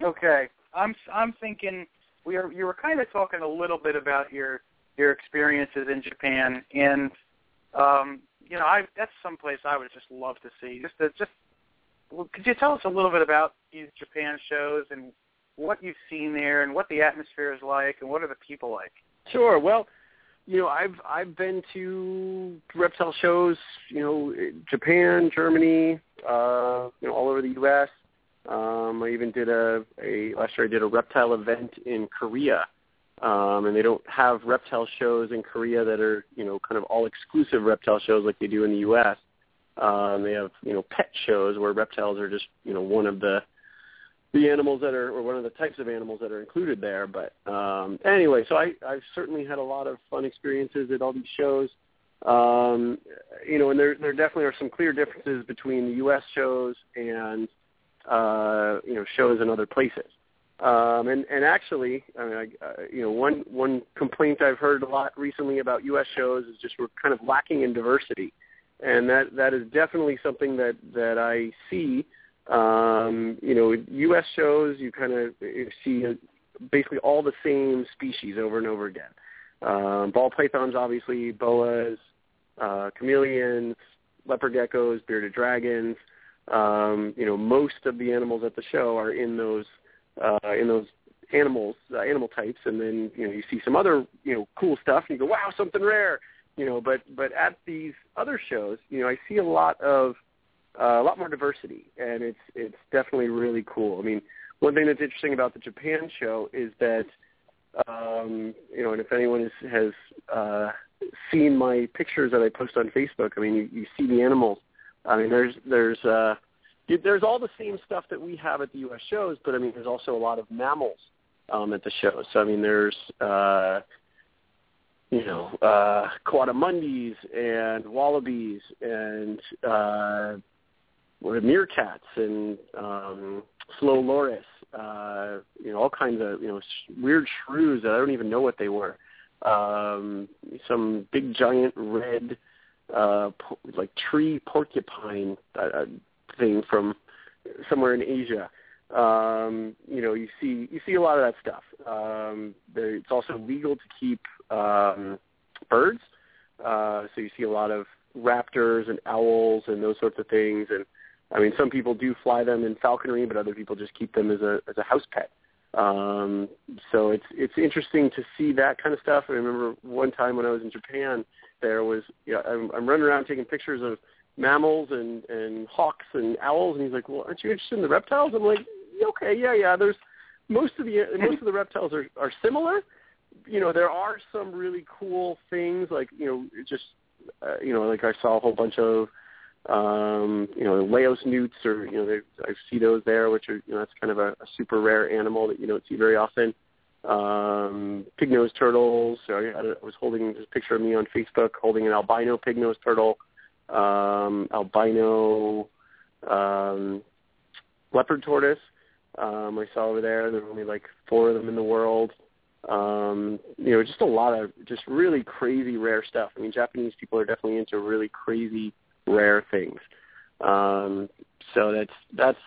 Okay. I'm I'm thinking we are you were kind of talking a little bit about your your experiences in Japan and um you know I that's someplace I would just love to see. Just to, just well, could you tell us a little bit about these Japan shows and what you've seen there and what the atmosphere is like and what are the people like? Sure. Well you know I've I've been to reptile shows you know Japan Germany uh you know all over the US even did a, a last year. I did a reptile event in Korea, um, and they don't have reptile shows in Korea that are you know kind of all exclusive reptile shows like they do in the U.S. Um, they have you know pet shows where reptiles are just you know one of the the animals that are or one of the types of animals that are included there. But um, anyway, so I I've certainly had a lot of fun experiences at all these shows. Um, you know, and there there definitely are some clear differences between the U.S. shows and uh, you know shows in other places. Um, and and actually, I mean, I, uh, you know, one one complaint I've heard a lot recently about U.S. shows is just we're kind of lacking in diversity, and that that is definitely something that that I see. Um, you know, U.S. shows you kind of see basically all the same species over and over again. Um, ball pythons, obviously, boas, uh, chameleons, leopard geckos, bearded dragons um, you know, most of the animals at the show are in those uh, in those animals, uh, animal types, and then you know you see some other you know cool stuff, and you go, wow, something rare, you know. But but at these other shows, you know, I see a lot of uh, a lot more diversity, and it's it's definitely really cool. I mean, one thing that's interesting about the Japan show is that um, you know, and if anyone is, has uh, seen my pictures that I post on Facebook, I mean, you, you see the animals I mean, there's there's uh, there's all the same stuff that we have at the U.S. shows, but I mean, there's also a lot of mammals um, at the shows. So I mean, there's uh, you know uh, coatimundis and wallabies and uh, meerkats and um, slow loris. Uh, you know, all kinds of you know weird shrews that I don't even know what they were. Um, some big giant red uh, like tree porcupine uh, uh, thing from somewhere in Asia. Um, you know, you see you see a lot of that stuff. Um, there, it's also legal to keep um, birds, uh, so you see a lot of raptors and owls and those sorts of things. And I mean, some people do fly them in falconry, but other people just keep them as a as a house pet. Um, so it's it's interesting to see that kind of stuff. I remember one time when I was in Japan, there was you know, I'm, I'm running around taking pictures of mammals and and hawks and owls, and he's like, "Well, aren't you interested in the reptiles?" I'm like, "Okay, yeah, yeah." There's most of the most of the reptiles are are similar. You know, there are some really cool things like you know just uh, you know like I saw a whole bunch of um, you know, Laos newts, or you know, I see those there, which are you know that's kind of a, a super rare animal that you don't see very often. Um, pig-nosed turtles. So I, I was holding this picture of me on Facebook holding an albino pig-nosed turtle, um, albino um, leopard tortoise. Um, I saw over there. There are only like four of them in the world. Um, you know, just a lot of just really crazy rare stuff. I mean, Japanese people are definitely into really crazy rare things. Um, so that's that's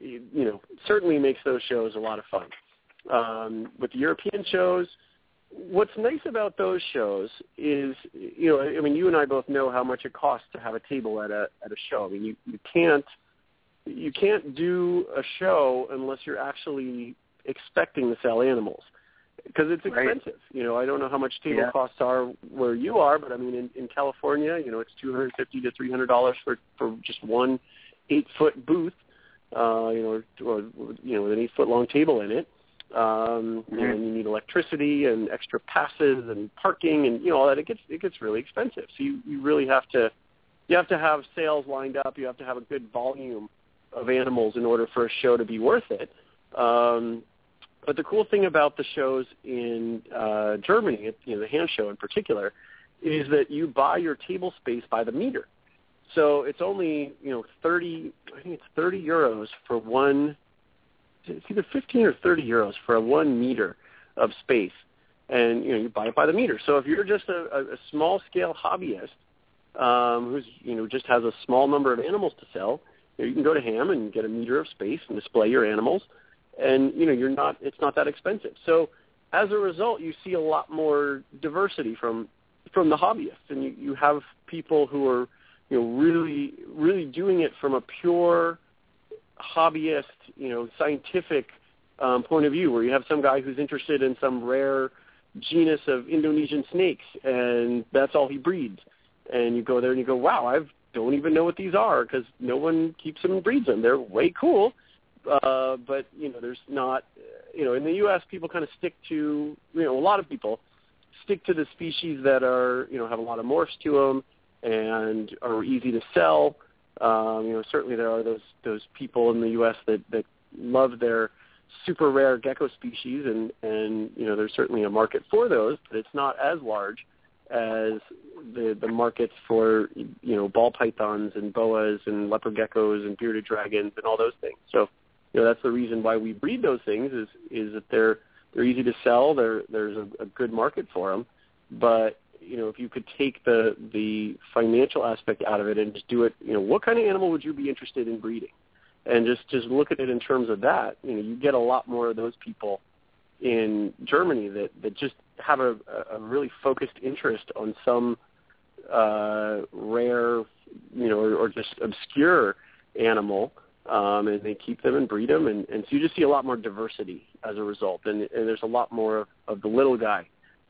you know certainly makes those shows a lot of fun. Um, with the European shows, what's nice about those shows is you know I mean you and I both know how much it costs to have a table at a at a show. I mean you you can't you can't do a show unless you're actually expecting to sell animals because it's expensive. Right. You know, I don't know how much table yeah. costs are where you are, but I mean, in, in California, you know, it's two hundred fifty to three hundred dollars for for just one eight foot booth. Uh, you know, or, or you know, with an eight foot long table in it. Um, mm-hmm. and you need electricity and extra passes and parking and you know all that. It gets it gets really expensive. So you you really have to you have to have sales lined up. You have to have a good volume of animals in order for a show to be worth it. Um, but the cool thing about the shows in uh, Germany, you know, the Hamm show in particular, is that you buy your table space by the meter. So it's only you know thirty. I think it's thirty euros for one. It's either fifteen or thirty euros for a one meter of space, and you know you buy it by the meter. So if you're just a, a small scale hobbyist um, who's you know just has a small number of animals to sell, you, know, you can go to Hamm and get a meter of space and display your animals and you know you're not it's not that expensive. So as a result, you see a lot more diversity from from the hobbyists, and you, you have people who are you know really really doing it from a pure hobbyist, you know, scientific um, point of view, where you have some guy who's interested in some rare genus of Indonesian snakes, and that's all he breeds. And you go there and you go, wow, I don't even know what these are because no one keeps them and breeds them. They're way cool, uh, but you know, there's not. You know, in the U.S., people kind of stick to. You know, a lot of people stick to the species that are you know have a lot of morphs to them and are easy to sell. Um, you know, certainly there are those those people in the U.S. that that love their super rare gecko species, and and you know there's certainly a market for those, but it's not as large as the the markets for you know ball pythons and boas and leopard geckos and bearded dragons and all those things. So you know that's the reason why we breed those things is is that they're they're easy to sell. There there's a, a good market for them, but you know if you could take the the financial aspect out of it and just do it, you know what kind of animal would you be interested in breeding, and just just look at it in terms of that. You know you get a lot more of those people in Germany that that just have a, a really focused interest on some uh, rare, you know, or, or just obscure animal um, and they keep them and breed them, and, and so you just see a lot more diversity as a result, and, and there's a lot more of, of the little guy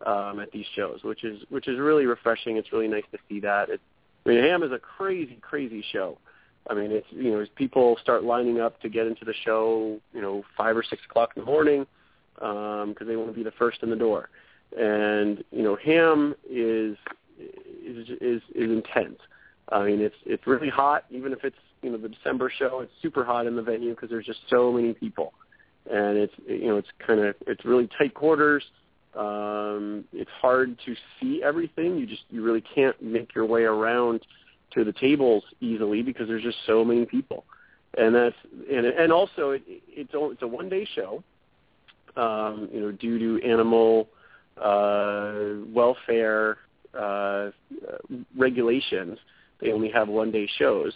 um, at these shows, which is which is really refreshing. It's really nice to see that. It, I mean, Hamm is a crazy, crazy show. I mean, it's you know, people start lining up to get into the show, you know, five or six o'clock in the morning, because um, they want to be the first in the door. And you know, Hamm is is is, is intense. I mean, it's it's really hot, even if it's you know the December show. It's super hot in the venue because there's just so many people, and it's you know it's kind of it's really tight quarters. Um, it's hard to see everything. You just you really can't make your way around to the tables easily because there's just so many people, and that's and and also it, it's it's a one day show. Um, you know, due to animal uh, welfare uh, regulations, they only have one day shows.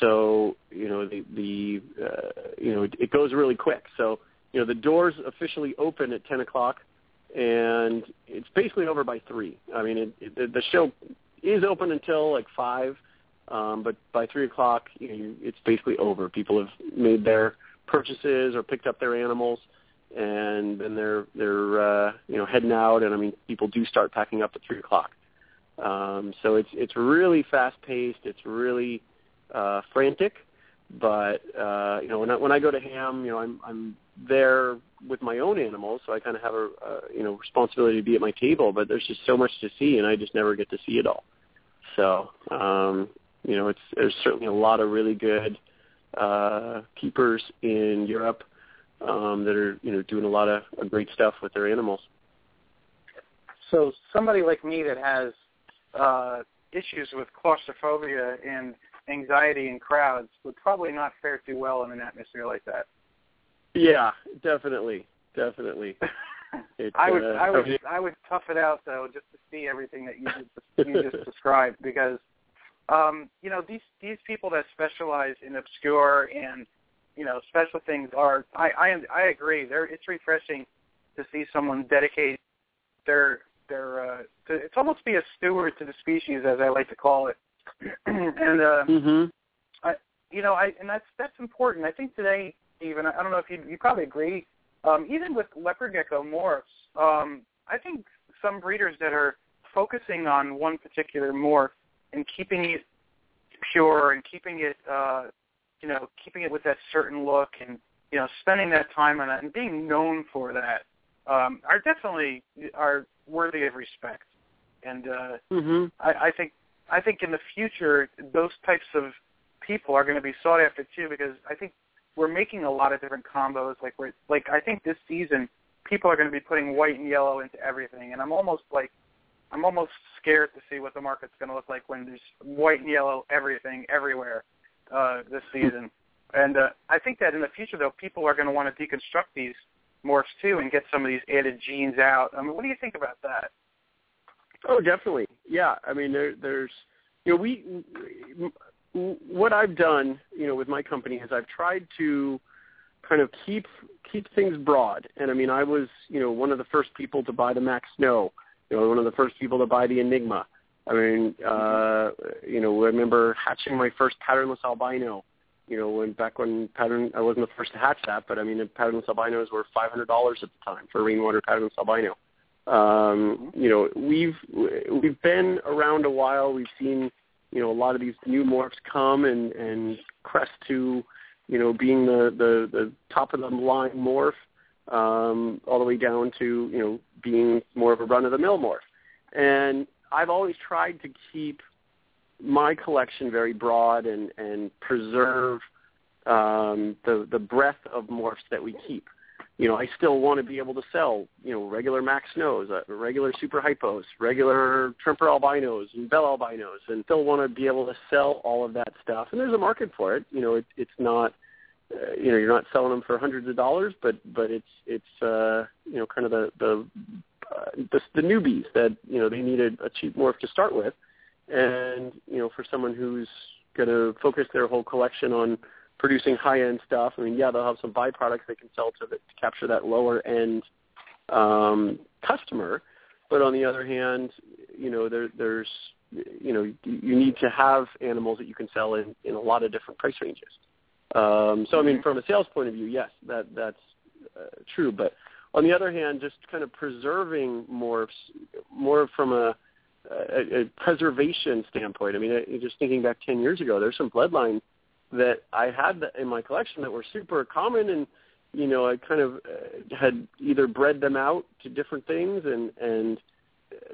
So you know the the uh, you know it goes really quick. So you know the doors officially open at 10 o'clock, and it's basically over by three. I mean it, it, the show is open until like five, um, but by three o'clock you know, it's basically over. People have made their purchases or picked up their animals, and then they're they're uh, you know heading out. And I mean people do start packing up at three o'clock. Um, so it's it's really fast paced. It's really uh, frantic. But uh, you know, when I, when I go to Hamm, you know, I'm I'm there with my own animals, so I kind of have a, a you know responsibility to be at my table. But there's just so much to see, and I just never get to see it all. So um, you know, it's there's certainly a lot of really good uh, keepers in Europe um, that are you know doing a lot of, of great stuff with their animals. So somebody like me that has uh, issues with claustrophobia and anxiety in crowds would probably not fare too well in an atmosphere like that. Yeah, definitely, definitely. I would, uh, I would, I would tough it out though, just to see everything that you just, you just described, because um, you know these these people that specialize in obscure and you know special things are. I I, am I agree. They're, it's refreshing to see someone dedicate their their uh, to, it's almost be a steward to the species, as I like to call it. and uh, mm-hmm. I, you know, I and that's that's important. I think today, even I don't know if you you probably agree. Um, even with leopard gecko morphs, um, I think some breeders that are focusing on one particular morph and keeping it pure and keeping it, uh, you know, keeping it with that certain look and you know, spending that time on that and being known for that um, are definitely are worthy of respect. And uh, mm-hmm. I, I think I think in the future those types of people are going to be sought after too because I think we're making a lot of different combos. Like we're like I think this season people are going to be putting white and yellow into everything, and I'm almost like I'm almost scared to see what the market's going to look like when there's white and yellow everything everywhere uh, this season. And uh, I think that in the future, though, people are going to want to deconstruct these morphs too and get some of these added genes out. I mean, what do you think about that? Oh, definitely. Yeah. I mean, there, there's, you know, we, what I've done, you know, with my company is I've tried to kind of keep keep things broad. And I mean, I was, you know, one of the first people to buy the Mack Snow. You know, one of the first people to buy the Enigma. I mean, uh, you know, I remember hatching my first patternless albino you know, when back when pattern, I wasn't the first to hatch that, but I mean, patternless albinos were five hundred dollars at the time for rainwater patternless albino. Um, you know, we've we've been around a while. We've seen, you know, a lot of these new morphs come and and crest to, you know, being the the, the top of the line morph, um, all the way down to you know being more of a run of the mill morph. And I've always tried to keep my collection very broad and and preserve um, the the breadth of morphs that we keep. You know, I still want to be able to sell, you know, regular Mack Snows, uh, regular Super Hypos, regular Tremper Albinos and Bell Albinos, and still want to be able to sell all of that stuff. And there's a market for it. You know, it, it's not, uh, you know, you're not selling them for hundreds of dollars, but but it's it's uh, you know kind of the the uh, the, the newbies that you know they need a, a cheap morph to start with and you know for someone who's going to focus their whole collection on producing high end stuff, I mean, yeah, they'll have some byproducts they can sell to, the, to capture that lower end um, customer. But on the other hand, you know, there, there's you know you need to have animals that you can sell in in a lot of different price ranges. Um, so I mean, from a sales point of view, yes, that that's uh, true. But on the other hand, just kind of preserving morphs more from a a, a preservation standpoint. I mean, I, just thinking back 10 years ago, there's some bloodlines that I had in my collection that were super common and you know I kind of uh, had either bred them out to different things and and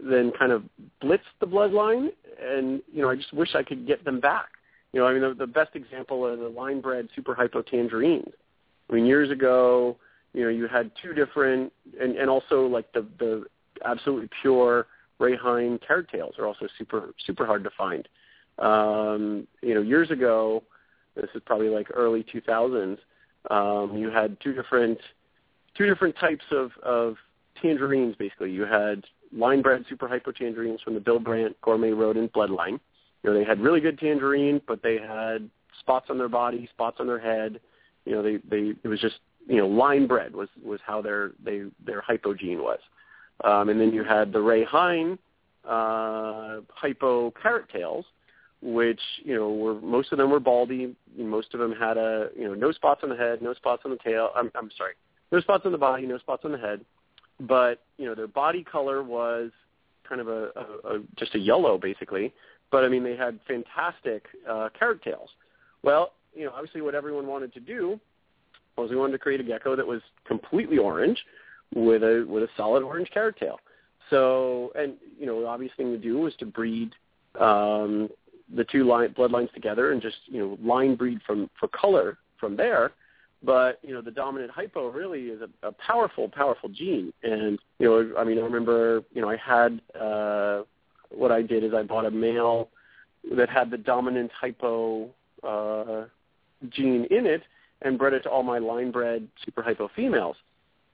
then kind of blitzed the bloodline and you know I just wish I could get them back. You know, I mean the, the best example are the line bred super hypo tangerines. I mean years ago, you know, you had two different and and also like the the absolutely pure Ray Hine carrot tails are also super super hard to find. Um, you know, years ago, this is probably like early 2000s. Um, you had two different two different types of of tangerines. Basically, you had line bred super hypo tangerines from the Bill Brant Gourmet Rodent bloodline. You know, they had really good tangerine, but they had spots on their body, spots on their head. You know, they they it was just you know line bred was was how their they their hypogene was. Um, and then you had the Ray Hine uh, hypo carrot tails, which you know were most of them were baldy. Most of them had a you know no spots on the head, no spots on the tail. I'm I'm sorry, no spots on the body, no spots on the head. But you know their body color was kind of a, a, a just a yellow basically. But I mean they had fantastic uh, carrot tails. Well, you know obviously what everyone wanted to do was we wanted to create a gecko that was completely orange with a with a solid orange carrot tail. So, and you know, the obvious thing to do was to breed um, the two line, bloodlines together and just you know line breed from for color from there. But you know, the dominant hypo really is a, a powerful, powerful gene. And you know, I mean, I remember you know I had uh, what I did is I bought a male that had the dominant hypo uh, gene in it and bred it to all my line bred super hypo females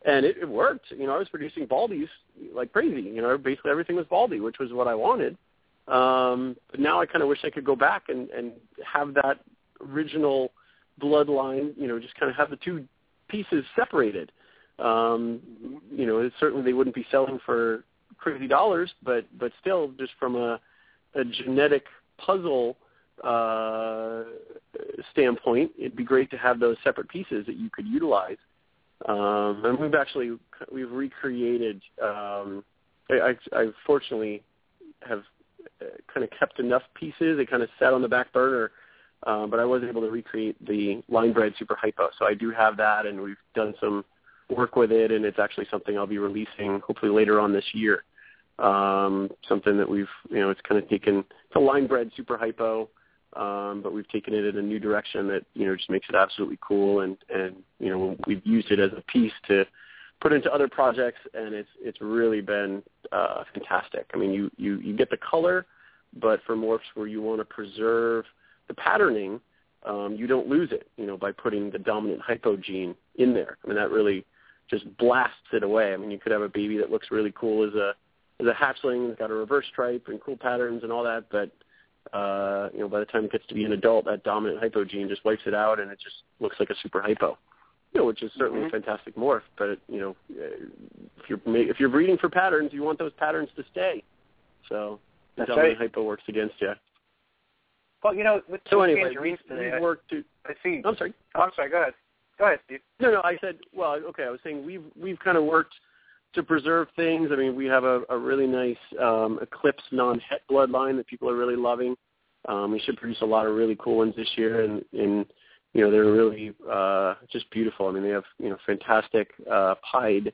and it, it worked. You know, I was producing baldies like crazy. You know, basically everything was baldy, which was what I wanted. Um, but now I kind of wish I could go back and, and have that original bloodline. You know, just kind of have the two pieces separated. Um, you know, certainly they wouldn't be selling for crazy dollars, but but still, just from a, a genetic puzzle uh, standpoint, it'd be great to have those separate pieces that you could utilize um, and we've actually we've recreated. Um, I, I, I fortunately have kind of kept enough pieces. They kind of sat on the back burner, um, but I was able to recreate the line bred super hypo. So I do have that, and we've done some work with it, and it's actually something I'll be releasing hopefully later on this year. Um, something that we've you know it's kind of taken it's a line bred super hypo um, but we've taken it in a new direction that you know just makes it absolutely cool, and and you know we've used it as a piece to put into other projects, and it's it's really been uh, fantastic. I mean, you you you get the color, but for morphs where you want to preserve the patterning, um, you don't lose it, you know, by putting the dominant hypo gene in there. I mean, that really just blasts it away. I mean, you could have a baby that looks really cool as a as a hatchling, it's got a reverse stripe and cool patterns and all that, but uh, you know, by the time it gets to be an adult, that dominant hypo gene just wipes it out, and it just looks like a super hypo. You know, which is certainly mm-hmm. a fantastic morph. But you know, if you're if you're breeding for patterns, you want those patterns to stay. So the That's dominant right. hypo works against you. Well, you know, with so anyway, we, today, we've worked to. I see. I'm sorry. Oh, I'm sorry. Go ahead. Go ahead, Steve. No, no. I said, well, okay. I was saying we've we've kind of worked to preserve things. I mean, we have a, a really nice um, Eclipse non-het bloodline that people are really loving. Um, we should produce a lot of really cool ones this year, and, and you know they're really uh, just beautiful. I mean, they have you know fantastic uh, pied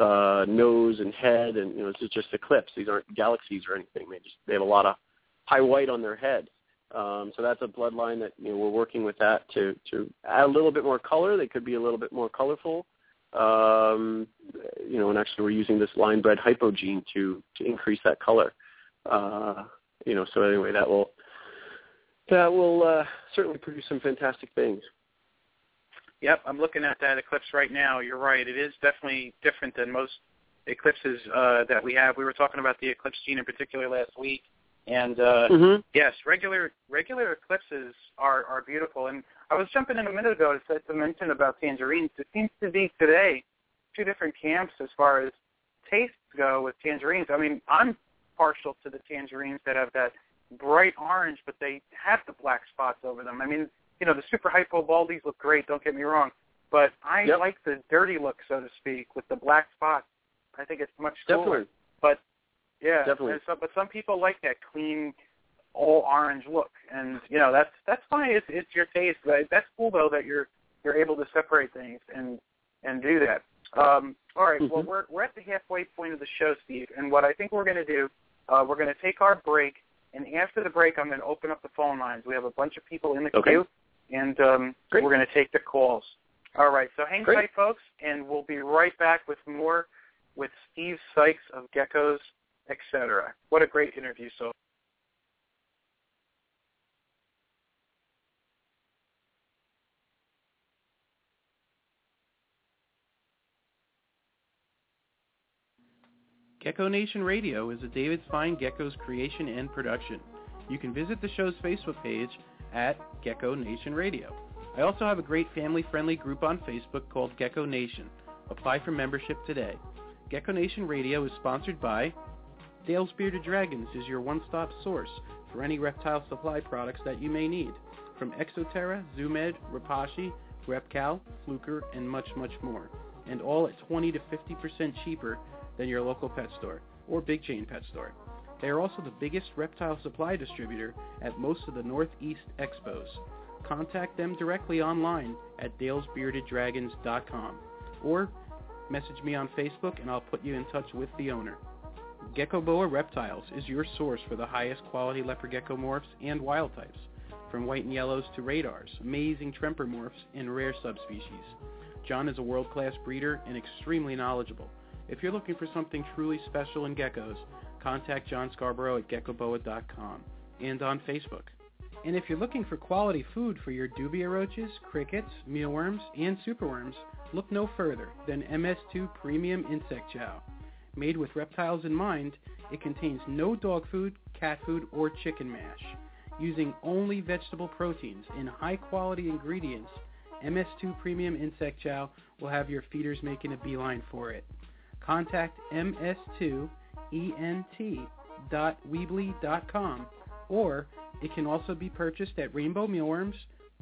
uh, nose and head, and you know it's just Eclipse. These aren't galaxies or anything. They just they have a lot of high white on their head. Um, so that's a bloodline that you know we're working with that to to add a little bit more color. They could be a little bit more colorful. Um, you know, and actually we're using this line bred hypogene to to increase that color. Uh, you know, so anyway, that will that will uh, certainly produce some fantastic things. Yep, I'm looking at that eclipse right now. You're right. It is definitely different than most eclipses uh, that we have. We were talking about the eclipse gene in particular last week, and uh, mm-hmm. yes, regular regular eclipses are are beautiful. And I was jumping in a minute ago to, to mention about tangerines. It seems to be today two different camps as far as tastes go with tangerines. I mean, I'm partial to the tangerines that have that bright orange, but they have the black spots over them. I mean, you know, the super hypo baldies look great. Don't get me wrong, but I yep. like the dirty look, so to speak, with the black spots. I think it's much cooler. Definitely. But yeah, definitely. So, but some people like that clean, all orange look, and you know that's that's fine. It's it's your taste. But that's cool though that you're you're able to separate things and and do that. Um, all right, mm-hmm. well we're we're at the halfway point of the show, Steve, and what I think we're going to do, uh, we're going to take our break and after the break, I'm going to open up the phone lines. We have a bunch of people in the okay. queue, and um, we're going to take the calls. All right, so hang Great. tight, folks, and we'll be right back with more with Steve Sykes of Geckos, etc. What a great interview so Gecko Nation Radio is a David's Fine Geckos creation and production. You can visit the show's Facebook page at Gecko Nation Radio. I also have a great family-friendly group on Facebook called Gecko Nation. Apply for membership today. Gecko Nation Radio is sponsored by Dale's Bearded Dragons is your one-stop source for any reptile supply products that you may need, from Exoterra, Zoomed, Repashy, Repcal, Fluker, and much, much more, and all at 20 to 50% cheaper than your local pet store or big chain pet store. They are also the biggest reptile supply distributor at most of the Northeast expos. Contact them directly online at dalesbeardeddragons.com or message me on Facebook and I'll put you in touch with the owner. Gecko Boa Reptiles is your source for the highest quality leopard gecko morphs and wild types, from white and yellows to radars, amazing tremper morphs, and rare subspecies. John is a world-class breeder and extremely knowledgeable. If you're looking for something truly special in geckos, contact John Scarborough at geckoboa.com and on Facebook. And if you're looking for quality food for your dubia roaches, crickets, mealworms, and superworms, look no further than MS2 Premium Insect Chow. Made with reptiles in mind, it contains no dog food, cat food, or chicken mash. Using only vegetable proteins and high-quality ingredients, MS2 Premium Insect Chow will have your feeders making a beeline for it. Contact ms2ent.weebly.com or it can also be purchased at Rainbow Mealworms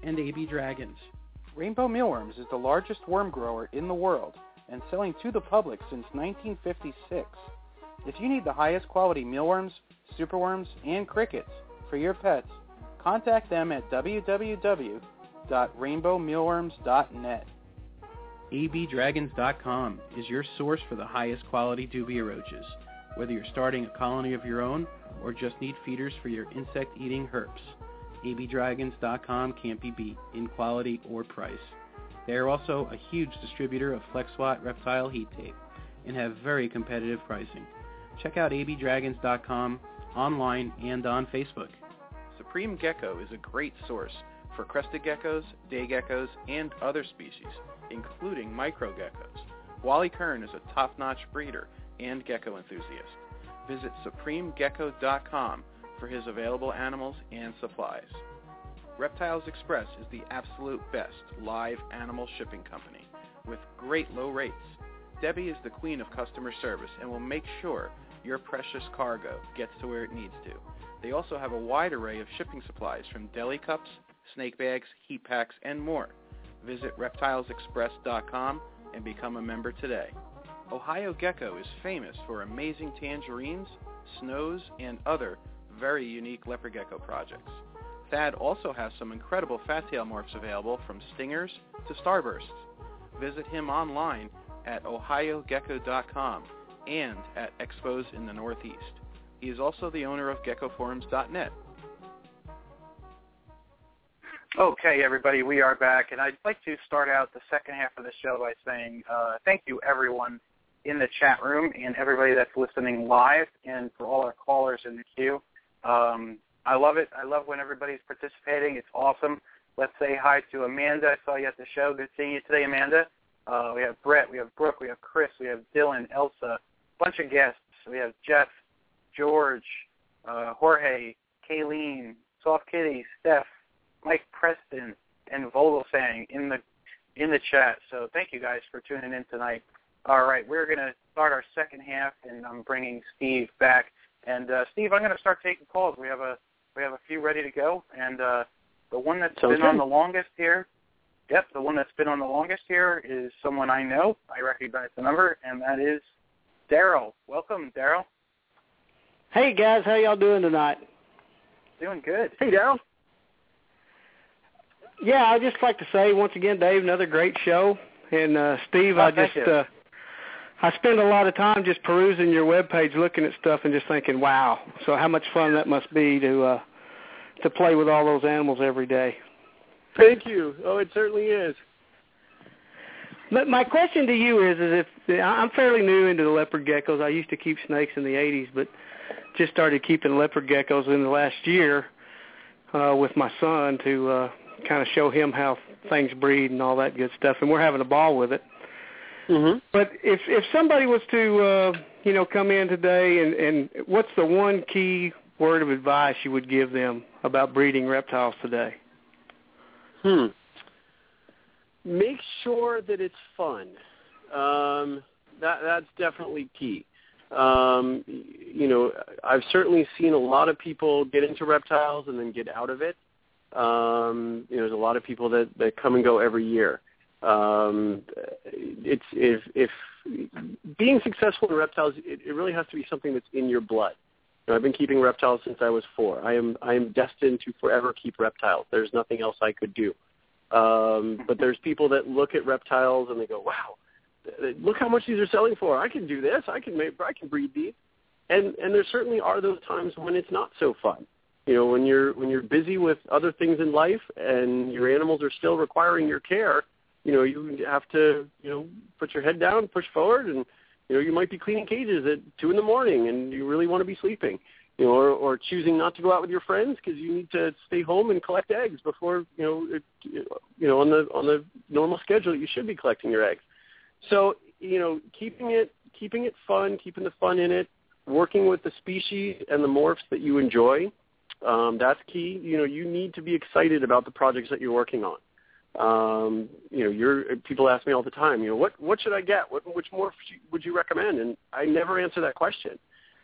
and AB Dragons. Rainbow Mealworms is the largest worm grower in the world and selling to the public since 1956. If you need the highest quality mealworms, superworms, and crickets for your pets, contact them at www.rainbowmealworms.net. abdragons.com is your source for the highest quality dubia roaches, whether you're starting a colony of your own or just need feeders for your insect-eating herps. abdragons.com can't be beat in quality or price. They are also a huge distributor of FlexWatt reptile heat tape and have very competitive pricing. Check out abdragons.com online and on Facebook. Supreme Gecko is a great source for crested geckos, day geckos, and other species, including micro geckos. Wally Kern is a top-notch breeder and gecko enthusiast. Visit supremegecko.com for his available animals and supplies. Reptiles Express is the absolute best live animal shipping company with great low rates. Debbie is the queen of customer service and will make sure your precious cargo gets to where it needs to. They also have a wide array of shipping supplies from deli cups, snake bags, heat packs, and more. Visit reptilesexpress.com and become a member today. Ohio Gecko is famous for amazing tangerines, snows, and other very unique leopard gecko projects. Thad also has some incredible fat tail morphs available from stingers to starbursts. Visit him online at ohiogecko.com and at expos in the Northeast. He is also the owner of geckoforums.net. Okay, everybody, we are back, and I'd like to start out the second half of the show by saying uh, thank you, everyone in the chat room and everybody that's listening live, and for all our callers in the queue. Um, I love it. I love when everybody's participating. It's awesome. Let's say hi to Amanda. I saw you at the show. Good seeing you today, Amanda. Uh, we have Brett. We have Brooke. We have Chris. We have Dylan, Elsa, bunch of guests. We have Jeff, George, uh, Jorge, Kayleen, Soft Kitty, Steph, Mike Preston, and Vogelsang in the in the chat. So thank you guys for tuning in tonight. All right, we're going to start our second half, and I'm bringing Steve back. And uh, Steve, I'm going to start taking calls. We have a we have a few ready to go, and uh, the one that's Sounds been good. on the longest here, yep, the one that's been on the longest here is someone I know. I recognize the number, and that is Daryl. Welcome, Daryl. Hey guys, how y'all doing tonight? Doing good. Hey, Daryl. Yeah, I'd just like to say once again, Dave, another great show. And uh Steve, Oh, I just uh I spend a lot of time just perusing your webpage, looking at stuff and just thinking, wow. So how much fun that must be to uh to play with all those animals every day. Thank you. Oh, it certainly is. But my question to you is, is if I'm fairly new into the leopard geckos. I used to keep snakes in the 80s, but just started keeping leopard geckos in the last year uh, with my son to uh, kind of show him how things breed and all that good stuff. And we're having a ball with it. Mm-hmm. But if if somebody was to uh, you know come in today and and what's the one key word of advice you would give them about breeding reptiles today? Hmm. Make sure that it's fun. Um, that that's definitely key. Um, you know, I've certainly seen a lot of people get into reptiles and then get out of it. Um, you know, there's a lot of people that that come and go every year. Um, it's if if being successful in reptiles, it, it really has to be something that's in your blood. You know, I've been keeping reptiles since I was four. I am I am destined to forever keep reptiles. There's nothing else I could do. Um, but there's people that look at reptiles and they go, "Wow, look how much these are selling for. I can do this. I can make. I can breed these." And and there certainly are those times when it's not so fun. You know, when you're when you're busy with other things in life and your animals are still requiring your care. You know, you have to you know put your head down, push forward, and you know you might be cleaning cages at two in the morning, and you really want to be sleeping. You know, or, or choosing not to go out with your friends because you need to stay home and collect eggs before you know it, you know on the on the normal schedule you should be collecting your eggs. So you know, keeping it keeping it fun, keeping the fun in it, working with the species and the morphs that you enjoy. Um, that's key. You know, you need to be excited about the projects that you're working on. Um, you know, you're people ask me all the time. You know, what what should I get? What which morph would you recommend? And I never answer that question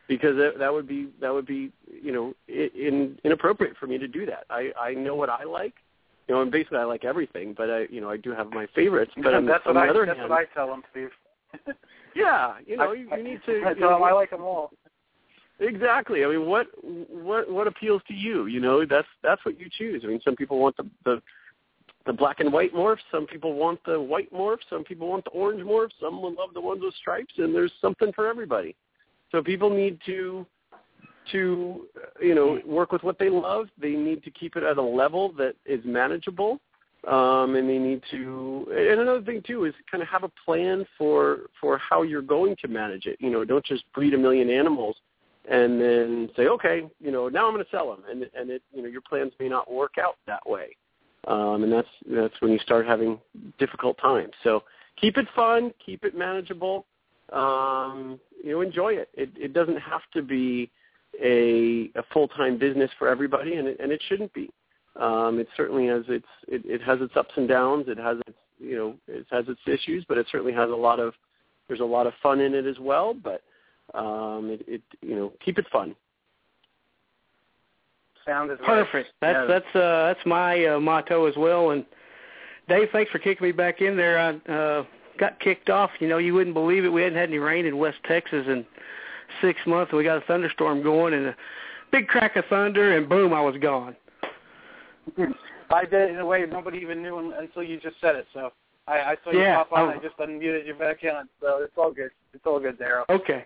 because that, that would be that would be you know in, inappropriate for me to do that. I I know what I like you know, and basically I like everything, but I, you know, I do have my favorites. But on, that's on what the I other that's hand, what I tell them, Steve. yeah, you know, you, you need to. I you tell know, them I like them all. Exactly. I mean, what what what appeals to you? You know, that's that's what you choose. I mean, some people want the the the black and white morphs. Some people want the white morphs. Some people want the orange morphs. Some will love the ones with stripes. And there's something for everybody. So people need to to you know work with what they love. They need to keep it at a level that is manageable, um, and they need to. And another thing too is kind of have a plan for for how you're going to manage it. You know, don't just breed a million animals and then say, okay, you know, now I'm going to sell them, and and it you know your plans may not work out that way, um, and that's that's when you start having difficult times. So keep it fun, keep it manageable. Um, you know, enjoy it. It it doesn't have to be a, a full-time business for everybody, and it, and it shouldn't be. Um, it certainly has its it, it has its ups and downs. It has its you know it has its issues, but it certainly has a lot of there's a lot of fun in it as well. But um, it, it you know keep it fun. Sounded perfect. Right. That's yeah. that's uh, that's my uh, motto as well. And Dave, thanks for kicking me back in there. I uh, got kicked off. You know, you wouldn't believe it. We hadn't had any rain in West Texas, and six months. We got a thunderstorm going and a big crack of thunder, and boom, I was gone. I did it in a way nobody even knew until you just said it. So I, I saw you yeah, pop on. I, I just unmuted you back in. So it's all good. It's all good, Daryl. Okay.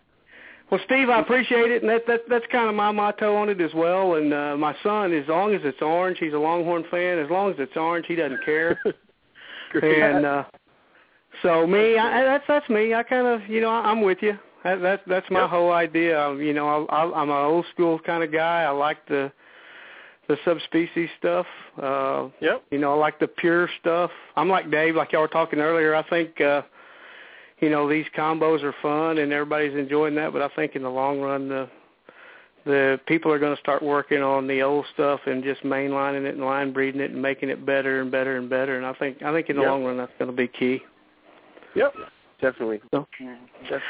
Well, Steve, I appreciate it, and that, that that's kind of my motto on it as well. And uh, my son, as long as it's orange, he's a Longhorn fan. As long as it's orange, he doesn't care. and uh, so me, I, that's that's me. I kind of, you know, I'm with you. That, that that's my yep. whole idea. You know, I, I, I'm an old school kind of guy. I like the the subspecies stuff. Uh, yep. You know, I like the pure stuff. I'm like Dave, like y'all were talking earlier. I think, uh, you know, these combos are fun and everybody's enjoying that. But I think in the long run, the the people are going to start working on the old stuff and just mainlining it and line breeding it and making it better and better and better. And I think I think in the yep. long run that's going to be key. Yep. Definitely. So, Definitely.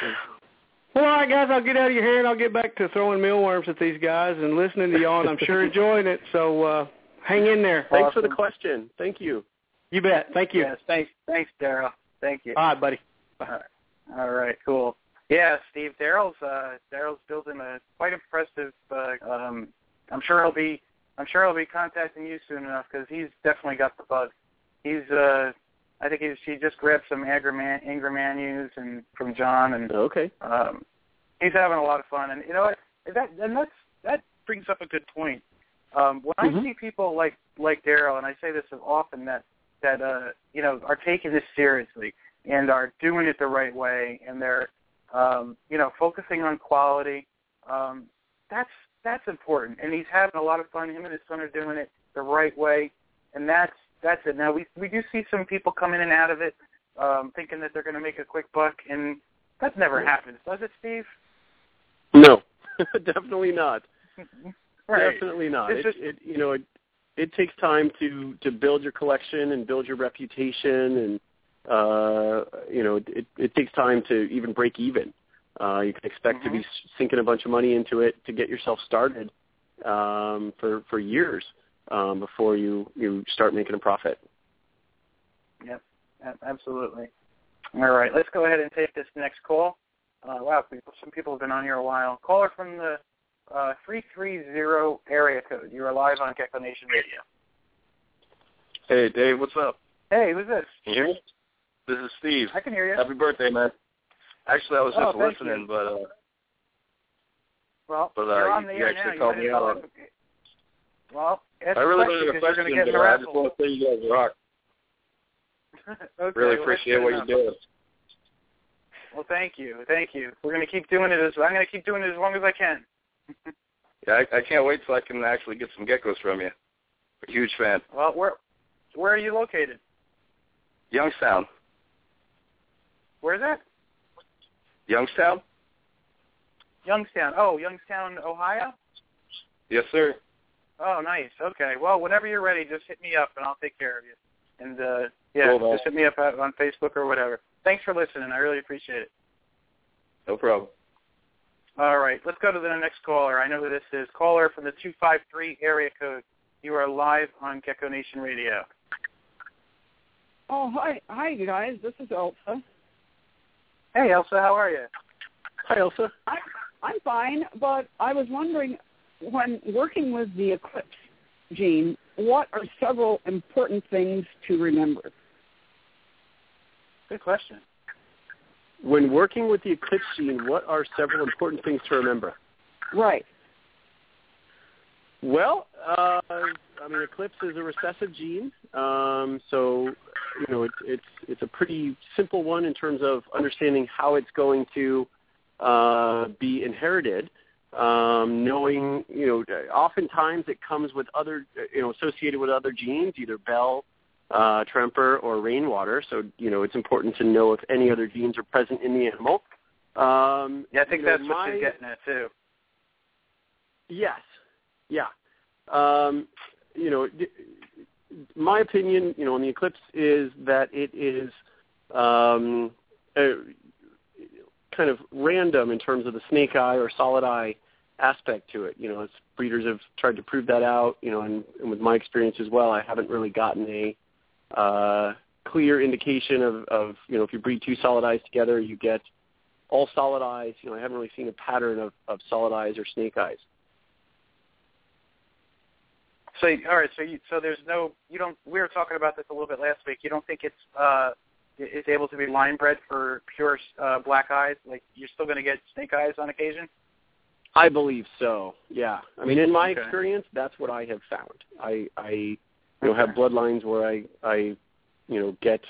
Well, all right, guys, I'll get out of your hair and I'll get back to throwing mealworms at these guys and listening to y'all, and I'm sure enjoying it. So uh, hang in there. Thanks awesome. for the question. Thank you. You bet. Thank you. Yes, thanks, thanks, Daryl. Thank you. All right, buddy. All right. All right, cool. Yeah, Steve. Daryl's uh, Daryl's building a quite impressive. Uh, um, I'm sure he'll be. I'm sure he'll be contacting you soon enough because he's definitely got the bug. He's. uh I think he's, he, just grabbed some Ingraman, Ingramanus and from John, and okay, um, he's having a lot of fun. And you know what? That and that's that brings up a good point. Um, when mm-hmm. I see people like like Daryl, and I say this often that that uh, you know are taking this seriously and are doing it the right way, and they're um, you know focusing on quality. Um, that's that's important, and he's having a lot of fun. Him and his son are doing it the right way, and that's that's it. Now we we do see some people come in and out of it, um, thinking that they're going to make a quick buck, and that never happens, does it, Steve? No, definitely not. right. Definitely not. It's it, just, it, you know, it, it takes time to to build your collection and build your reputation, and uh, you know, it it takes time to even break even. Uh, you can expect mm-hmm. to be sinking a bunch of money into it to get yourself started um, for for years um, before you you start making a profit. Yep, absolutely. All right, let's go ahead and take this next call. Uh, wow, people, some people have been on here a while. Caller from the uh, 330 area code. You are live on Gecko Nation Radio. Hey, Dave, what's up? Hey, who's this? Can you hear me? This is Steve. I can hear you. Happy birthday, man. Actually, I was oh, just thank listening, you. but uh, well, but uh, you're you, you actually now. called you me well out. have- Well, I really have a question, you're but I just want to say you guys rock. okay, Really appreciate that's what good you enough. do. Well, thank you, thank you. We're going to keep doing it as I'm going to keep doing it as long as I can. Yeah, I, I can't wait till I can actually get some geckos from you. A huge fan. Well, where where are you located? Youngstown. Where is that? Youngstown? Youngstown. Oh, Youngstown, Ohio. Yes, sir. Oh, nice. Okay. Well, whenever you're ready, just hit me up and I'll take care of you. And uh yeah, Cool, just hit me up on Facebook or whatever. Thanks for listening. I really appreciate it. No problem. All right, let's go to the next caller. I know who this is. Caller from the 253 area code. You are live on Gecko Nation Radio. Oh, hi, hi, you guys. This is Elsa. Hey, Elsa, how are you? Hi, Elsa. I, I'm fine, but I was wondering, when working with the Eclipse gene, what are several important things to remember? Good question. When working with the Eclipse gene, what are several important things to remember? Right. Well, uh, I mean, Eclipse is a recessive gene, um, so you know it's it's it's a pretty simple one in terms of understanding how it's going to uh, be inherited. Um, knowing, you know, oftentimes it comes with other, you know, associated with other genes, either Bell, uh, Tremper, or rainwater. So, you know, it's important to know if any other genes are present in the animal. Um, Yeah, I think you know, that's what my- she's getting at too. Yes. Yeah. Um, you know, my opinion, you know, on the eclipse is that it is um, a, kind of random in terms of the snake eye or solid eye aspect to it. You know, as breeders have tried to prove that out, you know, and, and with my experience as well, I haven't really gotten a uh, clear indication of, of, you know, if you breed two solid eyes together, you get all solid eyes. You know, I haven't really seen a pattern of, of solid eyes or snake eyes. So, all right. So, you, so there's no. You don't. We were talking about this a little bit last week. You don't think it's uh, it's able to be line bred for pure uh, black eyes? Like you're still going to get snake eyes on occasion? I believe so. Yeah. I mean, in my Okay. experience, that's what I have found. I, I, you know, have bloodlines where I, I, you know, get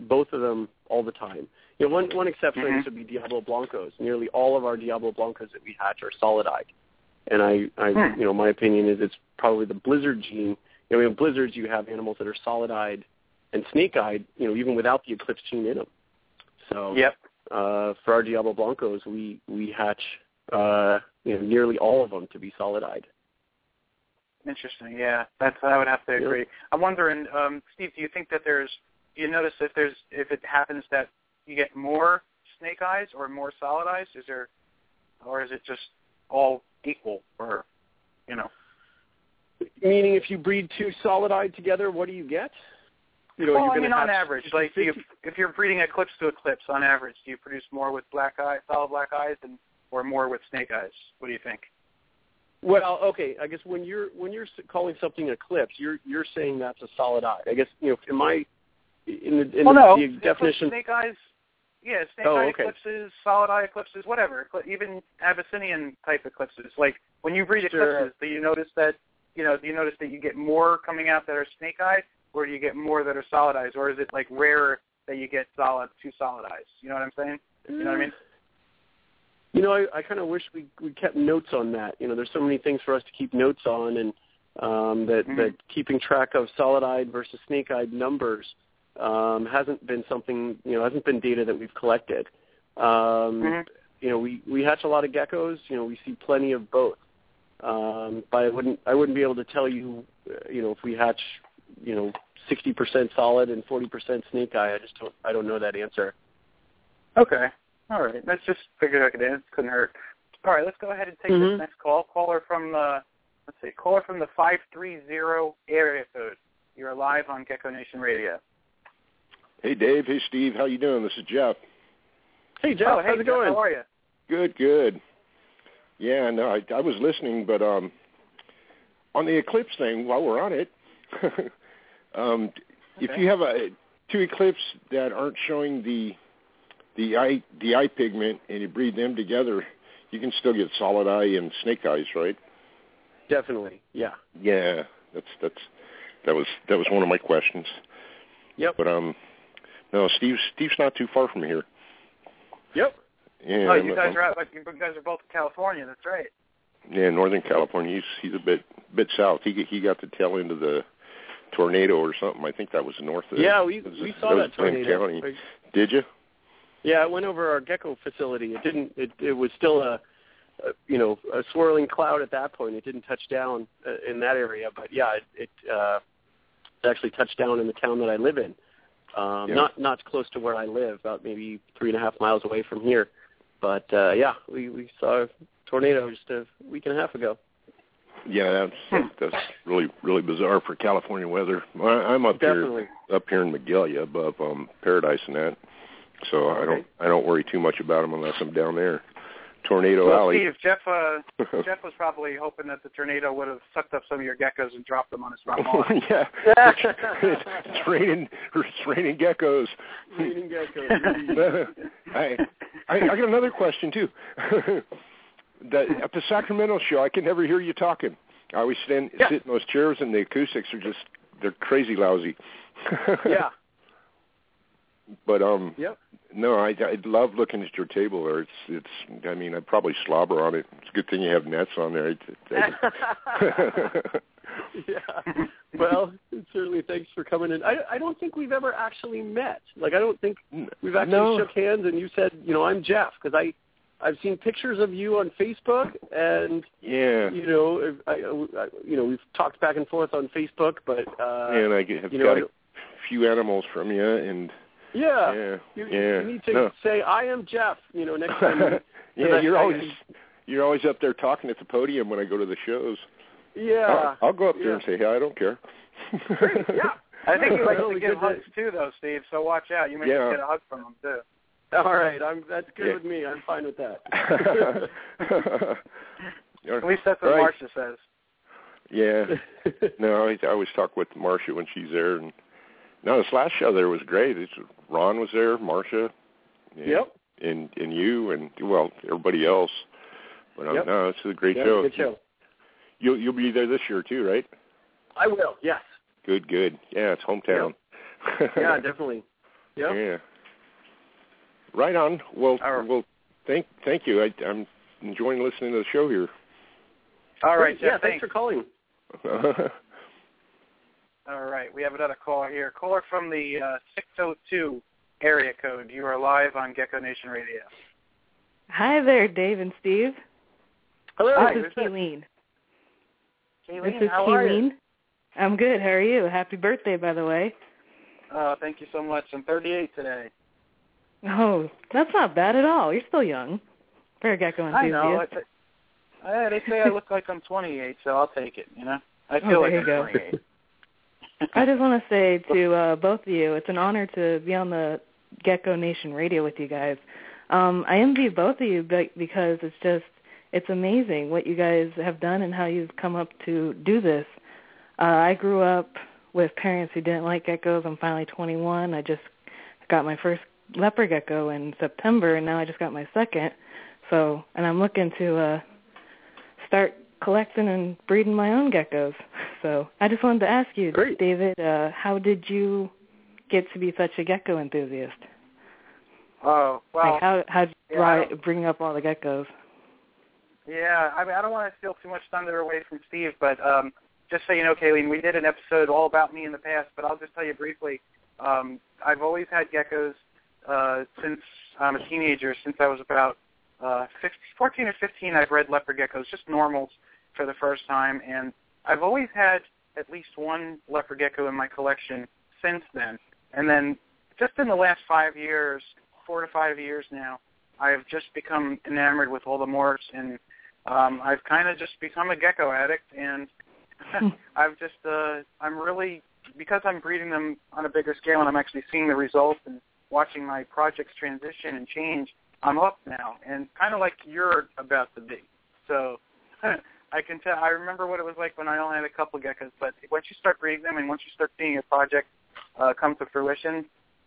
both of them all the time. You know, one one exception Mhm. would be Diablo Blancos. Nearly all of our Diablo Blancos that we hatch are solid-eyed, and I, I, Hmm. you know, my opinion is it's probably the blizzard gene. You know, in blizzards you have animals that are solid-eyed and snake-eyed. You know, even without the eclipse gene in them. So Yep. uh, for our Diablo Blancos, we we hatch uh, you know nearly all of them to be solid-eyed. Interesting. Yeah, that's I would have to Yeah. agree. I'm wondering, um, Steve, do you think that there's? Do you notice if there's if it happens that you get more snake eyes or more solid eyes? Is there, or is it just all equal? Or, you know, Meaning, if you breed two solid-eyed together, what do you get? You know, well, you're I mean, on average, like do you, 50 if you're breeding eclipse to eclipse, on average, do you produce more with black eye, solid black eyes, and or more with snake eyes? What do you think? Well, okay. I guess when you're when you're calling something eclipse, you're you're saying that's a solid eye. I guess you know in my in the, in well, the, no, the definition. snake eyes. Yeah, snake Oh, eye okay. eclipses, solid eye eclipses, whatever. Even Abyssinian type eclipses. Like when you breed Sure. eclipses, do you notice that you know? Do you notice that you get more coming out that are snake eye, or do you get more that are solid eyes, or is it like rarer that you get solid two solid eyes? You know what I'm saying? You know what I mean? You know, I, I kind of wish we we kept notes on that. You know, there's so many things for us to keep notes on, and um, that Mhm. that keeping track of solid-eyed versus snake-eyed numbers um, hasn't been something you know hasn't been data that we've collected. Um, Mhm. You know, we we hatch a lot of geckos. You know, we see plenty of both. Um, but I wouldn't I wouldn't be able to tell you, uh, you know, if we hatch, you know, 60% solid and 40% snake eye. I just don't I don't know that answer. Okay. All right. Let's just figure it out. It couldn't hurt. All right. Let's go ahead and take Mhm. this next call. Caller from the let's see, caller from the five three zero area code. You're live on Gecko Nation Radio. Hey Dave, hey Steve, how you doing? This is Jeff. Hey Jeff, oh, hey, how's it Jeff, going? How are you? Good, good. Yeah, no, I, I was listening, but um, on the eclipse thing, while we're on it, um, if you have a two eclipse that aren't showing the the eye the eye pigment and you breed them together, you can still get solid eye and snake eyes, right? Definitely. Yeah. Yeah, that's that's that was that was one of my questions. Yep. But um, no, Steve's Steve's not too far from here. Yep. Yeah, oh, you guys are out. Like, you guys are both in California. That's right. Yeah, Northern California. He's he's a bit bit south. He he got the tail end of the tornado or something. I think that was north of. Yeah, we was- we saw was that Glenn tornado. County. Like, Did you? Yeah, it went over our gecko facility. It didn't. It it was still a, a you know a swirling cloud at that point. It didn't touch down uh, in that area, but yeah, it, it uh, it actually touched down in the town that I live in. Um, Yeah. Not not close to where I live, about maybe three and a half miles away from here. But uh, yeah, we we saw a tornado just a week and a half ago. Yeah, that's that's really really bizarre for California weather. I, I'm up Definitely. here up here in Magalia above um Paradise and that, so I don't I don't worry too much about them unless I'm down there. Tornado well, Alley. Steve, Jeff, uh, Jeff was probably hoping that the tornado would have sucked up some of your geckos and dropped them on his front lawn. yeah, it's, it's raining. It's raining geckos. Raining geckos. I, I I got another question too. that at the Sacramento show, I can never hear you talking. I always stand Yeah. sit in those chairs, and the acoustics are just they're crazy lousy. yeah. But um, Yep. no, I I love looking at your table there. It's it's. I mean, I probably slobber on it. It's a good thing you have nets on there. It, it, yeah. Well, certainly thanks for coming in. I I don't think we've ever actually met. Like I don't think we've actually no. shook hands and you said, you know, I'm Jeff because I I've seen pictures of you on Facebook and yeah. you know, I, I, you know, we've talked back and forth on Facebook, but uh and I have you got know, a few animals from you, and yeah. yeah, You, yeah. you need to no. say I am Jeff, you know, next time. yeah, I- you're I- always you're always up there talking at the podium when I go to the shows. yeah. I'll, I'll go up there yeah. and say, "Hey, I don't care." Great, yeah. I think he likes to Really give good hugs too, though, Steve. So watch out. You may Yeah. get a hug from him too. All right, I'm that's good Yeah. with me. I'm fine with that. At least that's what Right. Marcia says. Yeah. No, I, I always talk with Marcia when she's there, and no, this last show there was great. It's, Ron was there, Marcia, and, Yep. and and you, and well, everybody else. But um, Yep. no, it's a great Yeah, show. Good show. You'll you'll be there this year too, right? I will. Yes. Good, good. Yeah, it's hometown. Yeah, definitely. Yep. Yeah. Right on. Well, All right. well, thank thank you. I, I'm enjoying listening to the show here. All right, Great. Yeah. Jeff. Thanks for calling. All right, we have another caller here. Caller from the uh, 602 area code. You are live on Gecko Nation Radio. Hi there, Dave and Steve. Hello. Hi, this who's is this? Kayleen. Kayleen, This is how are you? I'm good. How are you? Happy birthday, by the way. Uh, thank you so much. I'm 38 today. Oh, that's not bad at all. You're still young for a gecko I enthusiast. know. It's uh, they say I look like I'm 28, so I'll take it. You know, I Oh, feel there like I'm go. 28. I just want to say to uh, both of you, it's an honor to be on the Gecko Nation radio with you guys. Um, I envy both of you be- because it's just it's amazing what you guys have done and how you've come up to do this. Uh, I grew up with parents who didn't like geckos. I'm finally 21. I just got my first leopard gecko in September, and now I just got my second. So, and I'm looking to uh, start collecting and breeding my own geckos. So I just wanted to ask you, Great. David, uh, how did you get to be such a gecko enthusiast? Oh well. like how how did you yeah, I dry, don't- bring up all the geckos? Yeah, I mean, I don't want to steal too much thunder away from Steve, but um, just so you know, Kayleen, we did an episode all about me in the past, but I'll just tell you briefly. Um, I've always had geckos uh, since I'm a teenager. Since I was about uh, 15, 14 or 15, I've bred leopard geckos, just normals, for the first time, and I've always had at least one leopard gecko in my collection since then. And then just in the last five years, four to five years now, I've just become enamored with all the morphs, and um, I've kind of just become a gecko addict, and I've just uh, I'm really because I'm breeding them on a bigger scale, and I'm actually seeing the results and watching my projects transition and change. I'm up now, and kind of like you're about to be. So I can tell. I remember what it was like when I only had a couple geckos, but once you start breeding them, and once you start seeing your project uh, come to fruition,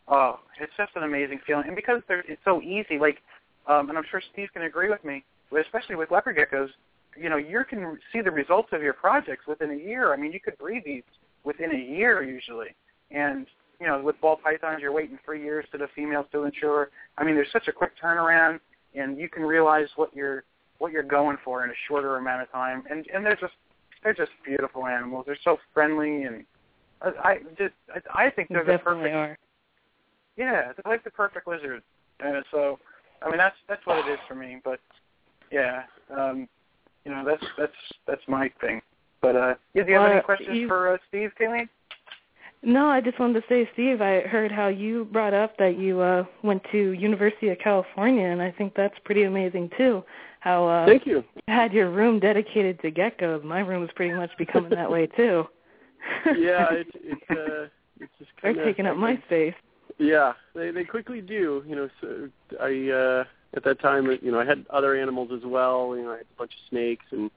oh, it's just an amazing feeling. And because they're, it's so easy, like, um, and I'm sure Steve can agree with me, especially with leopard geckos, you know, you can see the results of your projects within a year. I mean, you could breed these within a year usually, and you know, with ball pythons, you're waiting three years to the females to mature. I mean, there's such a quick turnaround, and you can realize what you're what you're going for in a shorter amount of time. And and they're just they're just beautiful animals. They're so friendly, and I, I just I, I think they're they the perfect. Are. Yeah, they're like the perfect lizard. And so, I mean, that's that's what it is for me. But yeah, um, you know, that's that's that's my thing. But uh, yeah, do you have any questions you, for uh, Steve, Kayleen? No, I just wanted to say, Steve, I heard how you brought up that you uh went to University of California, and I think that's pretty amazing too. How uh Thank you. had your room dedicated to geckos. My room is pretty much becoming that way too. yeah, it's it's uh it's just kind They're taking up my space. Yeah, they they quickly do. You know, so I uh at that time, you know, I had other animals as well. You know, I had a bunch of snakes and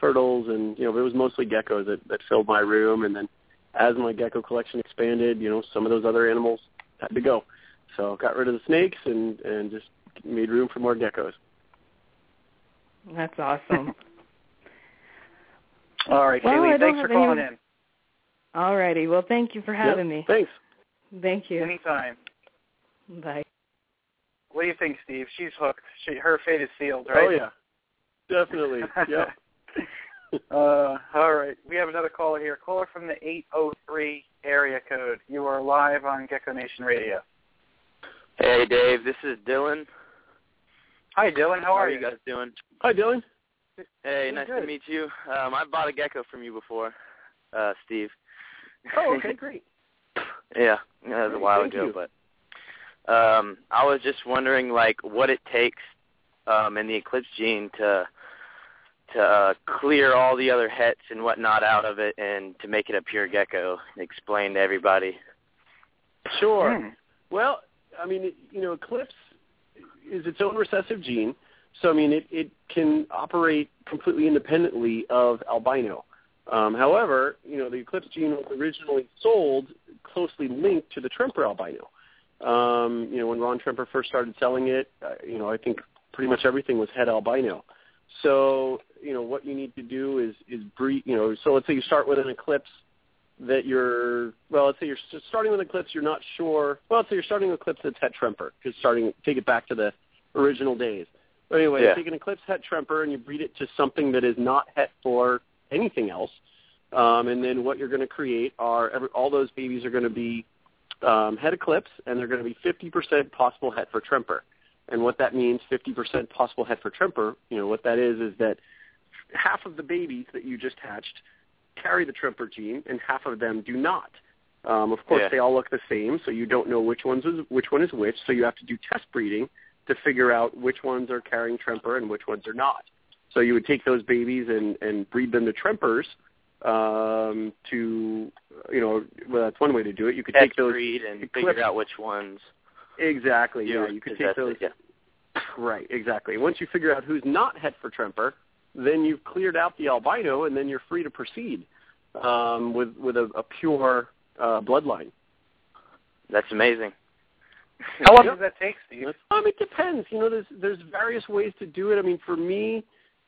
turtles, and you know, it was mostly geckos that that filled my room. And then as my gecko collection expanded, you know, some of those other animals had to go. So got rid of the snakes and and just made room for more geckos. That's awesome. All right, well, Kaylee, thanks for calling any... in. All righty. Well, thank you for having yep, me. Thanks. Thank you. Anytime. Bye. What do you think, Steve? She's hooked. She, her fate is sealed, oh, right? Oh yeah, definitely. yeah. Uh, all right. We have another caller here. Caller from the 803 area code. You are live on Gecko Nation Radio. Hey, Dave. This is Dylan. Hi, Dylan. How, How are, you guys doing? Hi, Dylan. Hey, Doing nice good. to meet you. Um, I bought a gecko from you before, uh, Steve. Oh, okay, great. yeah, yeah, that was a while thank ago, you. but um, I was just wondering, like, what it takes um, in the Eclipse gene to to uh, clear all the other hets and whatnot out of it, and to make it a pure gecko. Explain to everybody. Sure. Hmm. Well, I mean, you know, Eclipse is its own recessive gene, so I mean, it it can operate completely independently of albino. Um, however, you know, the Eclipse gene was originally sold closely linked to the Tremper albino. Um, you know, when Ron Tremper first started selling it, uh, you know, I think pretty much everything was het albino. So, you know, what you need to do is is breed. You know, so let's say you start with an Eclipse that you're well. Let's say you're starting with an Eclipse. You're not sure. Well, let's say you're starting with Eclipse that's het Tremper because starting take it back to the original days. But anyway, Yeah. take an Eclipse het Tremper and you breed it to something that is not het for anything else. Um, and then what you're going to create are every, all those babies are going to be um, het Eclipse, and they're going to be 50% possible het for Tremper. And what that means, 50% possible het for Tremper, you know, what that is is that half of the babies that you just hatched carry the Tremper gene, and half of them do not. Um, of course, Yeah. they all look the same, so you don't know which ones is which one is which. So you have to do test breeding to figure out which ones are carrying Tremper and which ones are not. So you would take those babies and and breed them to Trempers um, to you know well that's one way to do it. You could Het take those breed and figure out which ones. exactly yeah you could take those it, yeah. Right, exactly. Once you figure out who's not het for Tremper, then you've cleared out the albino, and then you're free to proceed um, with with a, a pure uh, bloodline. That's amazing. How long does that take, Steve? Um, it depends. You know, there's there's various ways to do it. I mean, for me,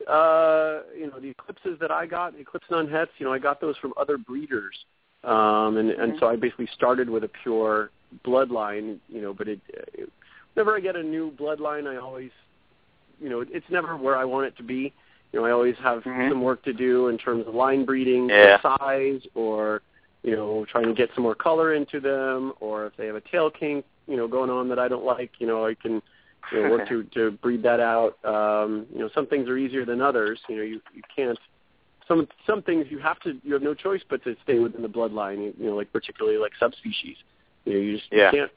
uh, you know, the eclipses that I got, eclipse non hets, you know, I got those from other breeders, um, and and so I basically started with a pure bloodline. You know, but it, it whenever I get a new bloodline, I always, you know, it's never where I want it to be. You know, I always have Mhm. some work to do in terms of line breeding, Yeah. for size, or you know, trying to get some more color into them, or if they have a tail kink, you know, going on that I don't like, you know, I can you know, work to to breed that out. Um, you know, some things are easier than others. You know, you you can't some some things you have to you have no choice but to stay within the bloodline. You know, like particularly like subspecies. You know, you just yeah. you can't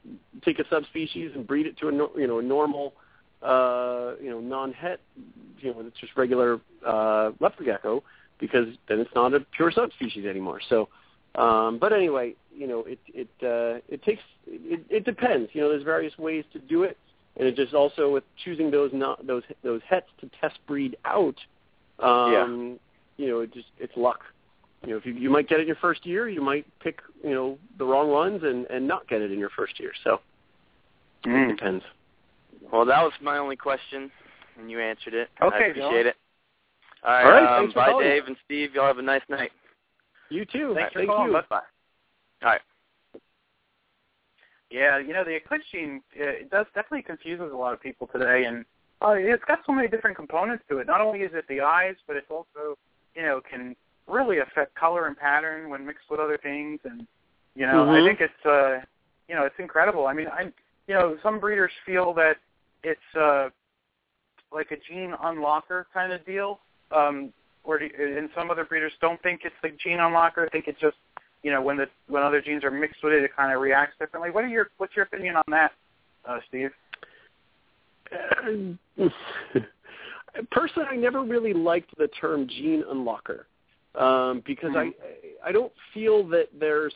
take a subspecies and breed it to a you know a normal uh, you know non-het you know it's just regular uh, leopard gecko because then it's not a pure subspecies anymore. So, um, but anyway, you know it it uh, it takes it, it depends. You know, there's various ways to do it, and it just also with choosing those not those those hets to test breed out. Um, You know, it just it's luck. You know, if you you might get it in your first year, you might pick you know the wrong ones and and not get it in your first year. So Mm. it depends. Well, that was my only question, and you answered it. Okay, I appreciate Dylan. it. All right, All right, um, bye, calling. Dave and Steve. Y'all have a nice night. You too. Thanks for Thank calling. you. Bye. All right. Yeah, you know the eclipse gene uh, it does definitely confuses a lot of people today, and uh, it's got so many different components to it. Not only is it the eyes, but it's also you know can really affect color and pattern when mixed with other things, and you know I Mhm. think it's uh you know it's incredible. I mean I you know some breeders feel that it's uh like a gene unlocker kind of deal, um, or do, and some other breeders don't think it's the gene unlocker. Think it's just you know when the when other genes are mixed with it, it kind of reacts differently. What are your what's your opinion on that, uh, Steve? Personally, I never really liked the term gene unlocker um, because I I don't feel that there's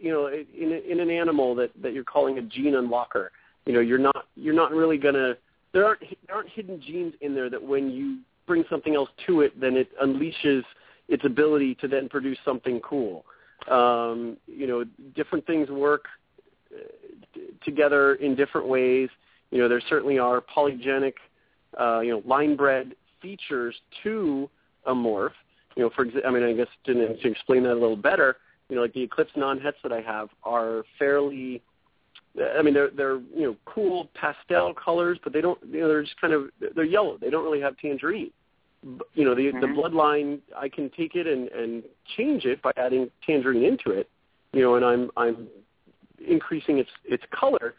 you know in in an animal that that you're calling a gene unlocker. You know, you're not you're not really gonna there aren't there aren't hidden genes in there that when you bring something else to it, then it unleashes its ability to then produce something cool. Um, you know, different things work uh, together in different ways. You know, there certainly are polygenic, uh, you know, line bred features to a morph. You know, for example, I mean, I guess to, to explain that a little better, you know, like the Eclipse non-hets that I have are fairly, I mean, they're they're you know cool pastel colors, but they don't, you know, they're just kind of they're yellow. They don't really have tangerine. You know, the the Mhm. bloodline, I can take it and and change it by adding tangerine into it. You know, and I'm I'm increasing its its color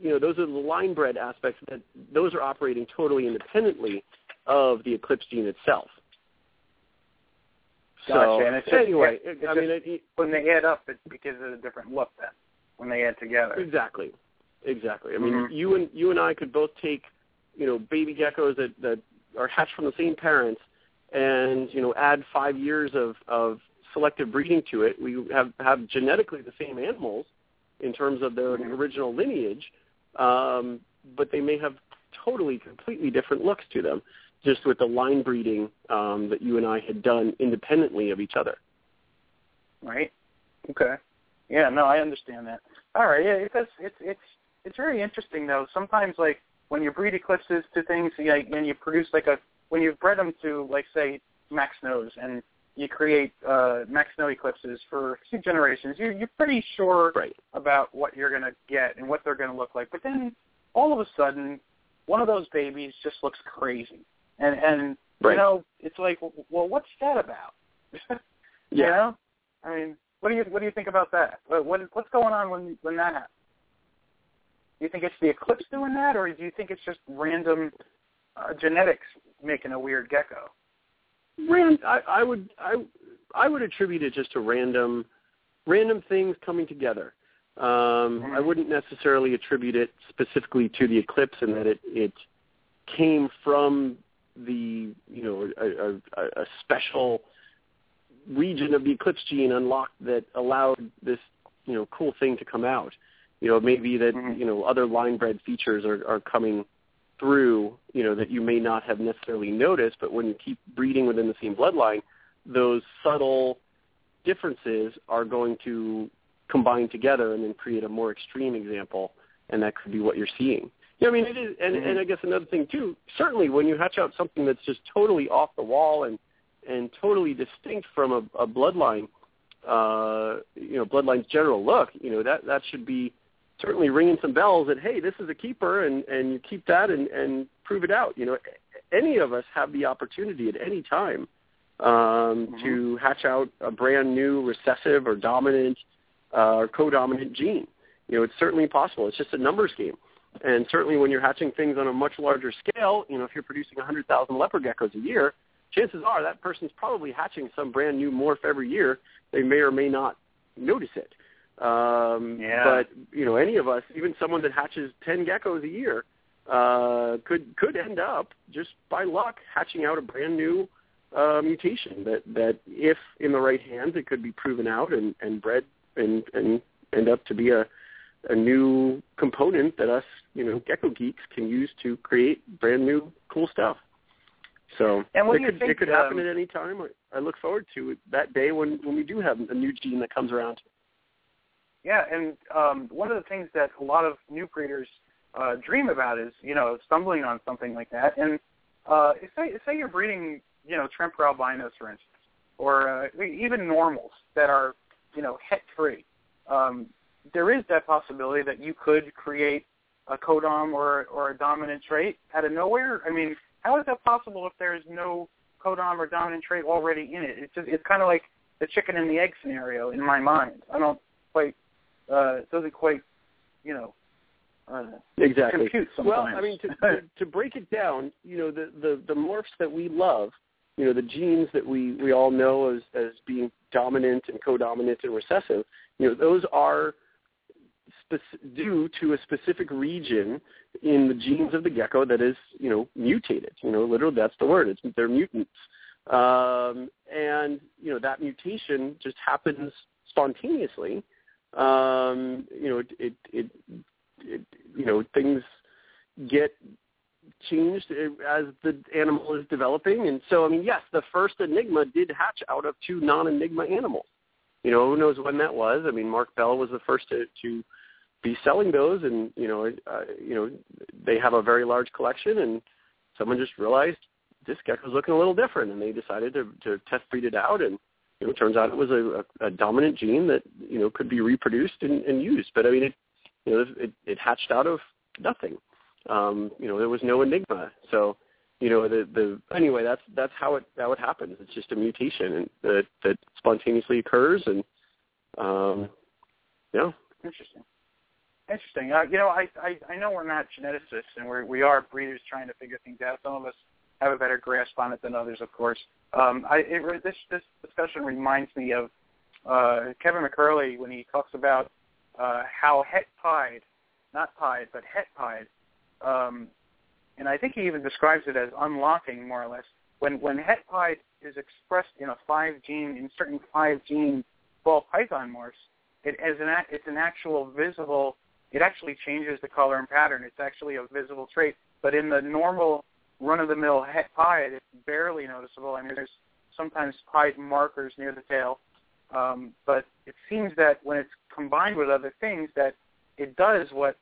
you know, those are the line bred aspects that those are operating totally independently of the Eclipse gene itself. Gotcha. So and it's just, anyway, it's I mean, it, it, when they add up, it, it gives it a different look then when they add together. exactly, exactly. I mean, Mhm. you and you and I could both take, you know, baby geckos that that are hatched from the same parents, and you know, add five years of of selective breeding to it. We have have genetically the same animals in terms of their original lineage, um, but they may have totally, completely different looks to them, just with the line breeding um, that you and I had done independently of each other. Right. Okay. Yeah. No, I understand that. All right. Yeah. It's it's it's it's very interesting though. Sometimes like when you breed eclipses to things, know, and you produce like a when you've bred them to like say Mack Snows and you create uh, Mack Snow eclipses for two generations, you you're pretty sure right. about what you're going to get and what they're going to look like. But then all of a sudden, one of those babies just looks crazy, and and Right. you know it's like, well, what's that about? you Yeah. know, I mean, what do you what do you think about that? What, what what's going on when when that happens? Do you think it's the eclipse doing that, or do you think it's just random uh, genetics making a weird gecko? Ran, I, I would I I would attribute it just to random random things coming together. Um, I wouldn't necessarily attribute it specifically to the eclipse and that it it came from the you know a, a, a special region of the eclipse gene unlocked that allowed this you know cool thing to come out. You know maybe that mm-hmm. you know other line bred features are, are coming through, you know, that you may not have necessarily noticed, but when you keep breeding within the same bloodline, those subtle differences are going to combine together and then create a more extreme example, and that could be what you're seeing. Yeah, I mean, it is, and, and I guess another thing too. Certainly, when you hatch out something that's just totally off the wall and and totally distinct from a, a bloodline, uh, you know, bloodline's general look, you know, that that should be certainly ringing some bells that hey, this is a keeper, and and you keep that and and prove it out. You know, any of us have the opportunity at any time um, to hatch out a brand new recessive or dominant uh, or co-dominant gene. You know, it's certainly possible. It's just a numbers game. And certainly when you're hatching things on a much larger scale, you know, if you're producing 100,000 leopard geckos a year, chances are that person's probably hatching some brand new morph every year. They may or may not notice it. Um, yeah. But you know, any of us, even someone that hatches ten geckos a year, uh, could could end up just by luck hatching out a brand new uh, mutation that that if in the right hands it could be proven out and and bred and and end up to be a a new component that us you know gecko geeks can use to create brand new cool stuff. So and what it do you could think, it could happen um, at any time. I, look forward to that day when when we do have a new gene that comes around. Yeah, and um, one of the things that a lot of new breeders uh, dream about is, you know, stumbling on something like that. And uh, say, say you're breeding, you know, Tremper albinos, for instance, or uh, even normals that are, you know, het free. Um, there is that possibility that you could create a codom or or a dominant trait out of nowhere. I mean, how is that possible if there's no codom or dominant trait already in it? It's just, it's kind of like the chicken and the egg scenario in my mind. I don't quite uh, it doesn't quite, you know, uh, exactly. compute Well. I mean, to, to, to break it down, you know, the, the the morphs that we love, you know, the genes that we we all know as as being dominant and codominant and recessive, you know, those are due to a specific region in the genes of the gecko that is, you know, mutated. You know, literally that's the word. It's they're mutants. Um, and you know that mutation just happens spontaneously um, you know, it, it, it, it, you know, things get changed as the animal is developing. And so, I mean, yes, the first Enigma did hatch out of two non-Enigma animals. You know, who knows when that was? I mean, Mark Bell was the first to, to be selling those, and you know, uh, you know, they have a very large collection, and someone just realized this gecko's looking a little different, and they decided to, to test breed it out, and you know, it turns out it was a, a, a dominant gene that you know could be reproduced and, and used. But I mean, it you know it, it hatched out of nothing. Um, you know, there was no enigma. So you know the the anyway that's that's how it how it happens. It's just a mutation and that that spontaneously occurs and um, yeah. Interesting. Interesting. Uh, you know, I, I I know we're not geneticists and we're we are breeders trying to figure things out. Some of us have a better grasp on it than others, of course. Um, I, it, this this discussion reminds me of uh, Kevin McCurley when he talks about uh, how het pied, not pied, but het pied, um, and I think he even describes it as unlocking more or less. When when het pied is expressed in a five gene in certain five gene ball python morphs, it as an it's an actual visible. It actually changes the color and pattern. It's actually a visible trait. But in the normal run-of-the-mill pied, it's barely noticeable. I mean, there's sometimes pied markers near the tail, um, but it seems that when it's combined with other things, that it does what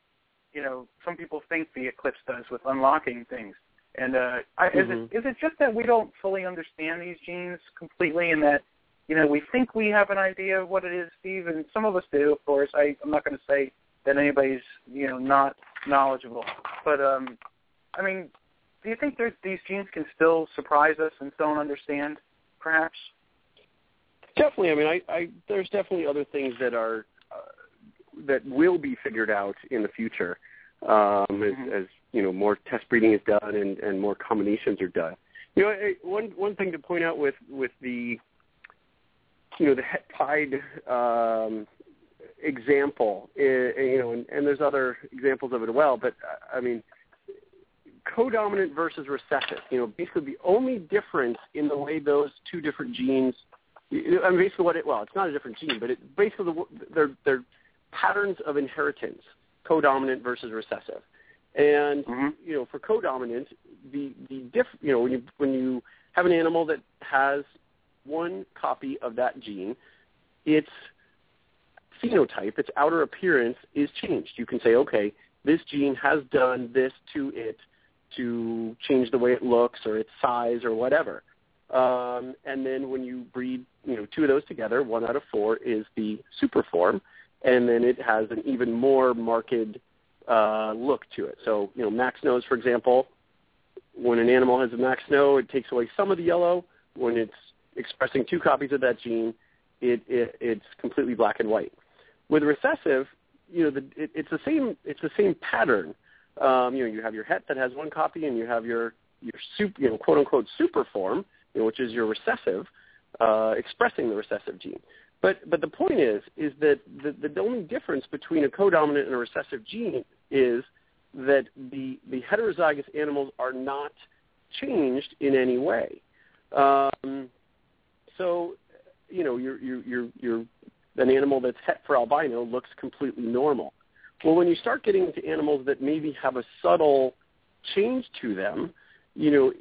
you know some people think the eclipse does with unlocking things. And uh, I, is it is it just that we don't fully understand these genes completely, and that you know we think we have an idea of what it is, Steve, and some of us do, of course. I, I'm not going to say that anybody's you know not knowledgeable, but um, I mean, do you think these genes can still surprise us and don't understand, perhaps? Definitely. I mean, I, I there's definitely other things that are uh, that will be figured out in the future um, as, Mhm. as you know more test breeding is done and, and more combinations are done. You know, one one thing to point out with with the you know the pied um, example, eh, eh, you know, and, and there's other examples of it as well. But I mean, codominant versus recessive. You know, basically the only difference in the way those two different genes. I mean, basically what it well, it's not a different gene, but it basically the, they're they're patterns of inheritance, codominant versus recessive. And Mm-hmm. you know, for codominant, the the diff, you know, when you when you have an animal that has one copy of that gene, its phenotype, its outer appearance is changed. You can say, okay, this gene has done this to it to change the way it looks or its size or whatever. Um, and then when you breed, you know, two of those together, one out of four is the super form, and then it has an even more marked uh, look to it. So, you know, Mack Snows, for example, when an animal has a Mack Snow, it takes away some of the yellow. When it's expressing two copies of that gene, it, it it's completely black and white. With recessive, you know, the, it, it's the same. It's the same pattern. Um, you know, you have your het that has one copy, and you have your your super, you know, quote unquote super form you know, which is your recessive, uh, expressing the recessive gene. But but the point is is that the, the only difference between a codominant and a recessive gene is that the the heterozygous animals are not changed in any way. Um, so you know you're you're you're, you're an animal that's het for albino looks completely normal. Well, when you start getting into animals that maybe have a subtle change to them, you know,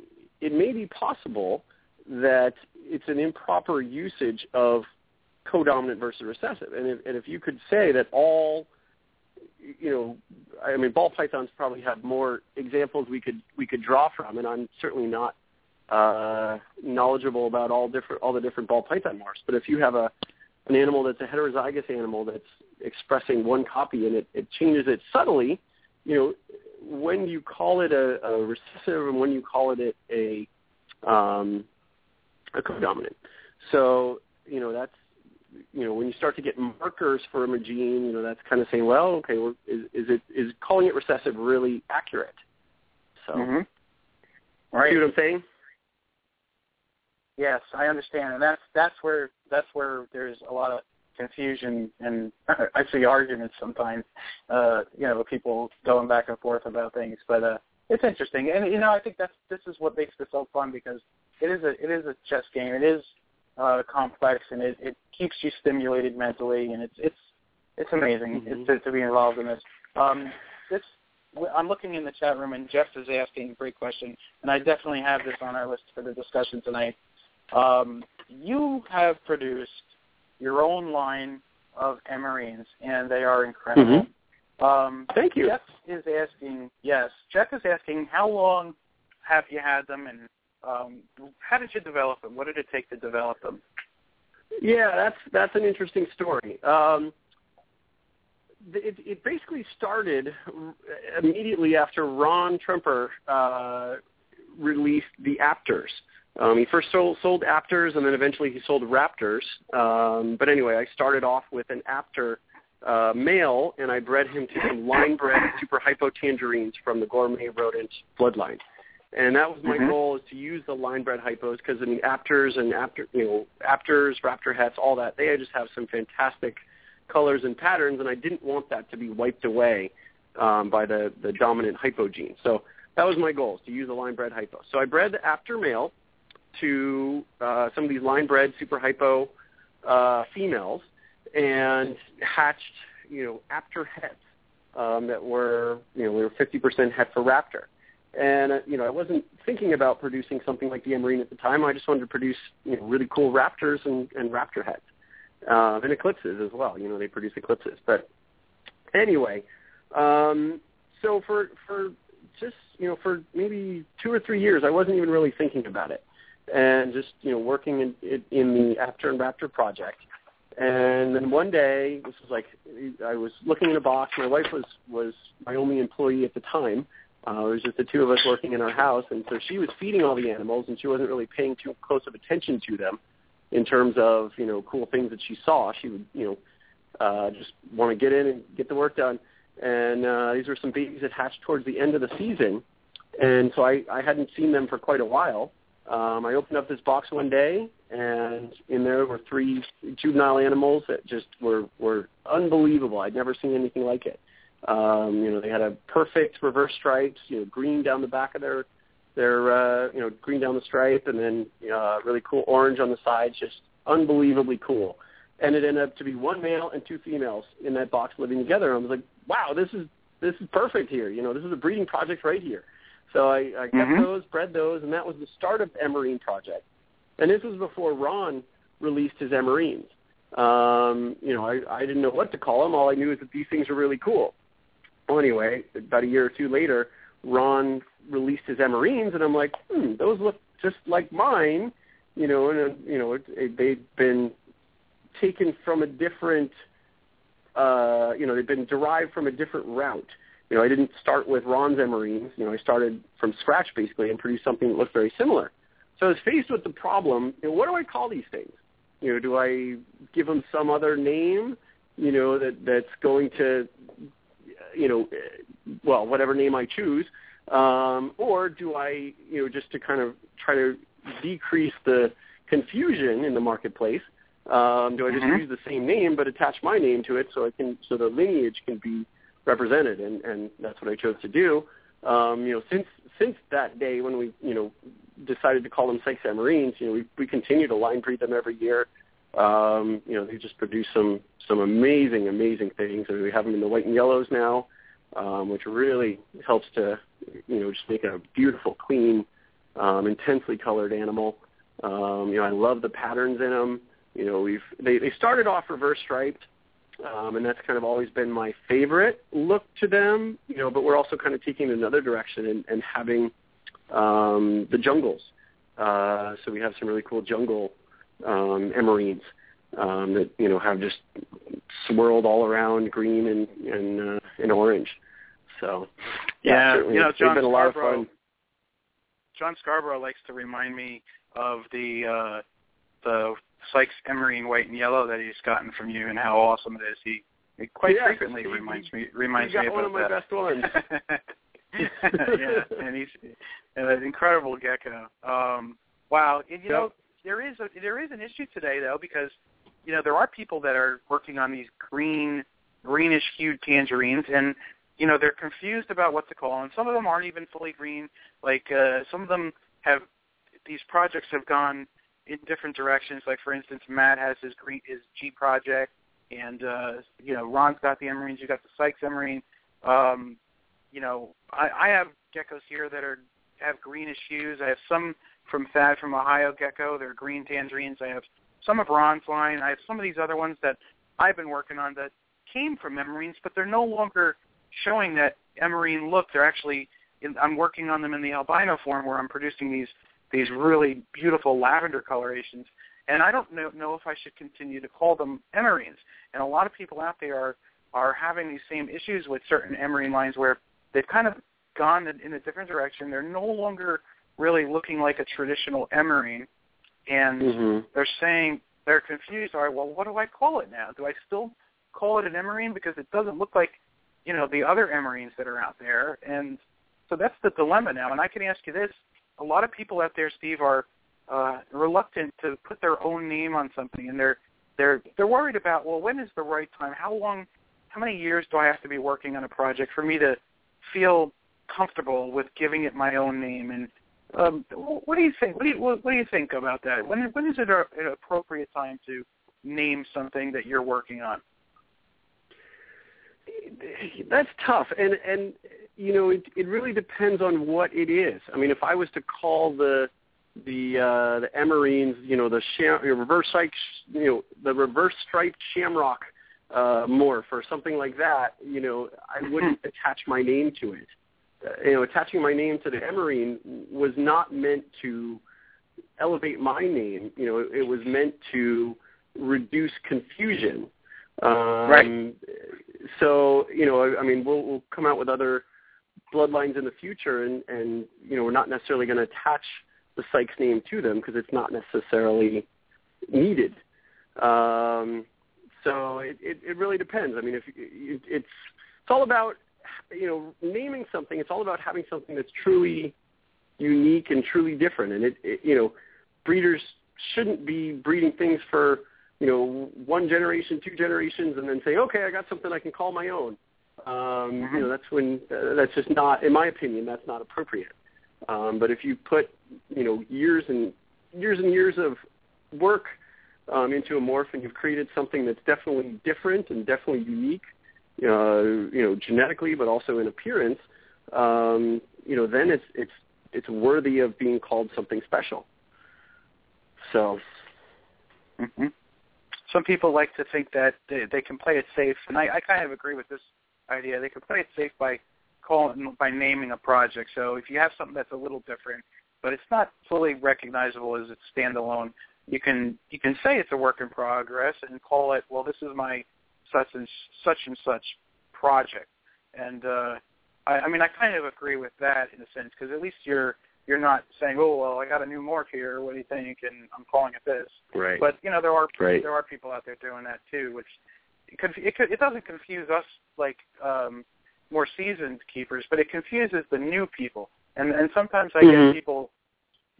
it may be possible that it's an improper usage of codominant versus recessive. And if, and if you could say that all, you know, I mean, ball pythons probably have more examples we could we could draw from, and I'm certainly not uh, knowledgeable about all different all the different ball python morphs. But if you have a an animal that's a heterozygous animal that's expressing one copy and it, it changes it subtly, you know, when you call it a, a recessive and when you call it a, um, a codominant. So you know that's you know when you start to get markers for a gene, you know that's kind of saying, well, okay, well, is, is it is calling it recessive really accurate? So, mm-hmm. right. see what I'm saying? Yes, I understand, and that's that's where that's where there's a lot of confusion and actually arguments sometimes. Uh, you know, people going back and forth about things, but uh, it's interesting, and you know, I think that's this is what makes this so fun because it is a it is a chess game. It is uh, complex and it, it keeps you stimulated mentally, and it's it's it's amazing mm-hmm. to, to be involved in this. Um, this I'm looking in the chat room, and Jeff is asking a great question, and I definitely have this on our list for the discussion tonight. Um, you have produced your own line of emerines, and they are incredible. Mm-hmm. Um, Thank you. Jeff is asking, yes, Jeff is asking, how long have you had them, and um, how did you develop them? What did it take to develop them? Yeah, that's that's an interesting story. Um, it, it basically started immediately after Ron Tremper uh, released the Aptors. Um, he first sold, sold Aptors, and then eventually he sold Raptors. Um, but anyway, I started off with an Aptor uh, male, and I bred him to some line-bred super hypo tangerines from the gourmet rodent bloodline. And that was my mm-hmm. goal is to use the line-bred hypos because I mean aptors and aptor, you know, aptors, raptor hets, all that. They just have some fantastic colors and patterns, and I didn't want that to be wiped away um, by the the dominant hypo gene. So that was my goal is to use a line-bred hypo. So I bred the aptor male to uh, some of these line-bred super hypo uh, females and hatched, you know, aptor hets um, that were, you know, we were 50% het for raptor. And uh, you know, I wasn't thinking about producing something like the Emerine at the time. I just wanted to produce you know really cool raptors and, and raptor hets, uh, and eclipses as well. You know, they produce eclipses. But anyway, um, so for for just you know for maybe two or three years, I wasn't even really thinking about it, and just you know working in in the Aptor and Raptor project. And then one day, this was like I was looking in a box. My wife was was my only employee at the time uh, it was just the two of us working in our house, and so she was feeding all the animals, and she wasn't really paying too close of attention to them in terms of you know cool things that she saw. She would you know uh, just want to get in and get the work done. And uh, these were some babies that hatched towards the end of the season, and so I, I hadn't seen them for quite a while. Um, I opened up this box one day, and in there were three juvenile animals that just were were unbelievable. I'd never seen anything like it. Um, you know, they had a perfect reverse stripes, you know, green down the back of their their uh, you know, green down the stripe and then uh really cool orange on the sides, just unbelievably cool. And it ended up to be one male and two females in that box living together. And I was like, wow, this is this is perfect here. You know, this is a breeding project right here. So I, I kept mm-hmm. those, bred those, and that was the start of Emerine project. And this was before Ron released his Emerines. Um, you know, I, I didn't know what to call them. All I knew is that these things are really cool. Well, anyway, about a year or two later, Ron released his Emerines, and I'm like, hmm, those look just like mine, you know, and uh, you know, it, it, they'd been taken from a different, uh, you know, they'd been derived from a different route. You know, I didn't start with Ron's Emerines. You know, I started from scratch basically and produced something that looked very similar. So I was faced with the problem, you know, what do I call these things? You know, do I give them some other name, you know, that that's going to you know, well, whatever name I choose, um, or do I, you know, just to kind of try to decrease the confusion in the marketplace? Um, do I just Mhm. use the same name but attach my name to it so I can so the lineage can be represented? And and that's what I chose to do. Um, you know, since since that day when we you know decided to call them Sykes Emerines, you know, we we continue to line breed them every year. Um, you know, they just produce some some amazing amazing things. I mean, we have them in the white and yellows now, um, which really helps to you know just make a beautiful, clean, um, intensely colored animal. Um, you know, I love the patterns in them. You know, we've they they started off reverse striped, um, and that's kind of always been my favorite look to them. You know, but we're also kind of taking another direction and, and having um, the jungles. Uh, so we have some really cool jungle um, emerines um, that you know have just swirled all around green and and, uh, and orange. So Yeah, certainly you know, it's John been a lot of fun. John Scarborough likes to remind me of the uh, the Sykes Emerine white and yellow that he's gotten from you and how awesome it is. He, he quite Yes, frequently he- reminds me reminds me about one of my that. best ones. yeah, and he's an incredible gecko. Um, wow, and, you know there is a, there is an issue today though because you know there are people that are working on these green greenish hued tangerines and you know they're confused about what to call and some of them aren't even fully green like uh some of them have these projects have gone in different directions. Like for instance Matt has his green his G project and uh you know Ron's got the emerines you got the Sykes emerine um you know I I have geckos here that are have greenish hues. I have some from Thad from Ohio Gecko. They're green tangerines. I have some of Ron's line. I have some of these other ones that I've been working on that came from emerines but they're no longer showing that emerine look. They're actually in, I'm working on them in the albino form where I'm producing these these really beautiful lavender colorations. And I don't know, know if I should continue to call them emerines. And a lot of people out there are are having these same issues with certain emerine lines where they've kind of gone in, in a different direction. They're no longer really looking like a traditional emerine, and Mhm. they're saying they're confused. All right, well, what do I call it now? Do I still call it an emerine because it doesn't look like you know the other emerines that are out there and so that's the dilemma now and i can ask you this a lot of people out there steve are uh reluctant to put their own name on something and they're they're they're worried about well when is the right time? How long how many years do i have to be working on a project for me to feel comfortable with giving it my own name? And um what do you think what do you what, what do you think about that? When when is it a, an appropriate time to name something that you're working on? That's tough and and you know it it really depends on what it is. I mean if i was to call the the uh the emerines you know the sham, reverse striped you know the reverse striped shamrock uh morph or something like that you know i wouldn't attach my name to it. Uh, you know attaching my name to the emerine was not meant to elevate my name. You know it, it was meant to reduce confusion. Um, Right. So you know, I, I mean, we'll, we'll come out with other bloodlines in the future, and and you know, we're not necessarily going to attach the Sykes name to them because it's not necessarily needed. Um, so it, it it really depends. I mean, if it, it's it's all about you know naming something. It's all about having something that's truly unique and truly different. And it, it you know, breeders shouldn't be breeding things for you know one generation, two generations, and then say, okay, I got something I can call my own. Um, You know, that's when uh, that's just not, in my opinion, that's not appropriate. Um, but if you put you know years and years and years of work um, into a morph, and you've created something that's definitely different and definitely unique, uh, you know, genetically, but also in appearance, um, you know, then it's it's it's worthy of being called something special. So, hmm Some people like to think that they, they can play it safe, and I, I kind of agree with this idea. They can play it safe by calling by naming a project. So if you have something that's a little different, but it's not fully recognizable as it's standalone, you can you can say it's a work in progress and call it. Well, this is my such and such and such project. And uh, I, I mean, I kind of agree with that in a sense because at least you're you're not saying, oh well, I got a new morph here. What do you think? And I'm calling it this. Right. But you know, there are Right. there are people out there doing that too, which it, conf- it, doesn't confuse us like um, more seasoned keepers, but it confuses the new people. And and sometimes I Mhm. get people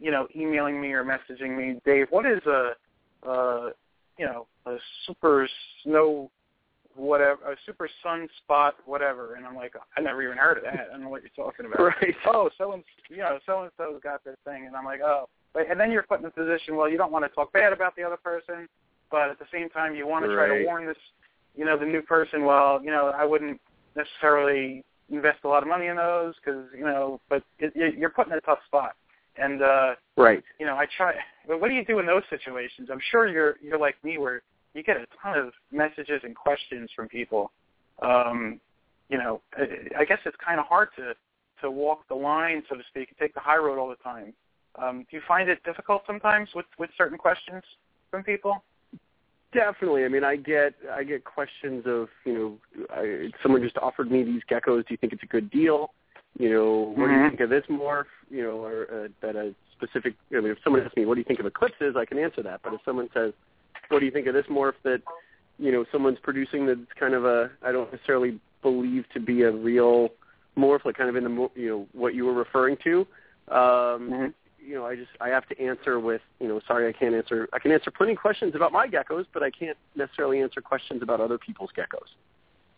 you know, emailing me or messaging me, Dave, what is a, uh, you know, a super snow, whatever, a super sunspot, whatever, and I'm like, I never even heard of that. I don't know what you're talking about. Right. Oh, so and you know, so and so's got this thing, and I'm like, oh, but and then you're put in a position, well, you don't want to talk bad about the other person, but at the same time, you want to try to warn this, you know, the new person. Well, you know, I wouldn't necessarily invest a lot of money in those because you know, but it, you're put in a tough spot. And uh, Right. you know, I try. But what do you do in those situations? I'm sure you're you're like me, where you get a ton of messages and questions from people. Um, you know, I, I guess it's kind of hard to to walk the line, so to speak, and take the high road all the time. Um, do you find it difficult sometimes with with certain questions from people? Definitely. I mean, I get I get questions of you know, I, someone just offered me these geckos. Do you think it's a good deal? You know, what do you Mhm. think of this morph? You know, or uh, that a specific. I mean, if someone asks me, what do you think of eclipses? I can answer that. But if someone says, what do you think of this morph that you know someone's producing that's kind of a I don't necessarily believe to be a real morph, like kind of in the you know what you were referring to. Um, you know, I just I have to answer with, you know, sorry, I can't answer. I can answer plenty of questions about my geckos, but I can't necessarily answer questions about other people's geckos.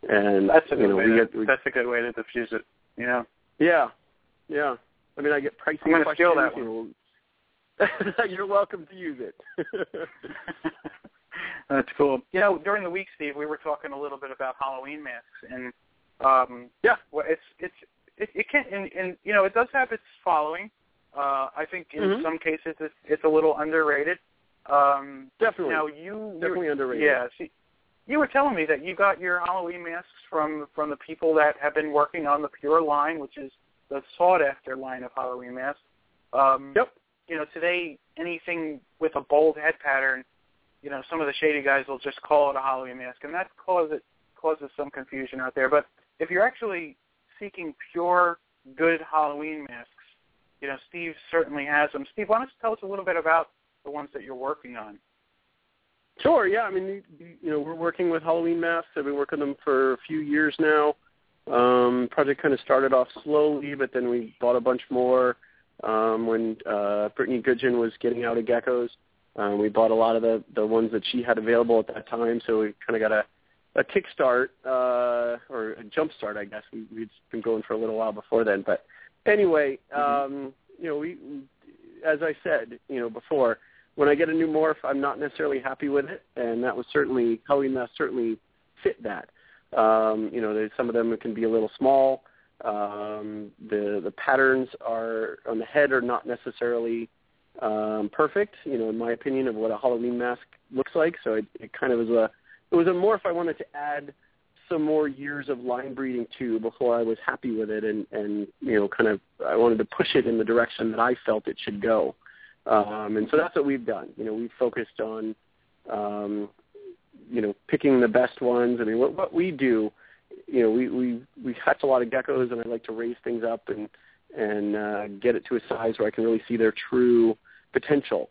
And That's a you good know, way. to, get, we, that's a good way to diffuse it. You know. yeah, yeah. I mean, I get pricing I'm questions. steal that you know. You're welcome to use it. That's cool. You know, during the week, Steve, we were talking a little bit about Halloween masks, and um, yeah, well, it's it's it, it can and, and you know it does have its following. Uh, I think in Mhm. some cases it's, it's a little underrated. Um, Definitely. Now you Definitely you- underrated. Yeah. See, you were telling me that you got your Halloween masks from from the people that have been working on the Pure line, which is the sought after line of Halloween masks. Um, yep. You know, today anything with a bold head pattern, you know, some of the shady guys will just call it a Halloween mask, and that causes causes some confusion out there. But if you're actually seeking pure, good Halloween masks, you know, Steve certainly has them. Steve, why don't you tell us a little bit about the ones that you're working on? Sure. Yeah. I mean, you know, we're working with Halloween masks. I've been working them for a few years now. Um, project kind of started off slowly, but then we bought a bunch more um, when uh, Brittany Goodgen was getting out of geckos. Um, we bought a lot of the the ones that she had available at that time, so we kind of got a a kickstart uh, or a jump start, I guess. We, we'd been going for a little while before then, but anyway, um, you know, we, as I said, you know, before, when I get a new morph, I'm not necessarily happy with it, and that was certainly Halloween Mask certainly fit that. Um, you know, there's, some of them can be a little small. Um, the the patterns are on the head are not necessarily um, perfect. You know, in my opinion, of what a Halloween mask looks like. So it, it kind of was a it was a morph I wanted to add some more years of line breeding to before I was happy with it, and and you know, kind of I wanted to push it in the direction that I felt it should go. Um, and so that's what we've done. You know, we've focused on, um, you know, picking the best ones. I mean, what, what we do, you know, we, we, we hatch a lot of geckos and I like to raise things up and, and uh, get it to a size where I can really see their true potential.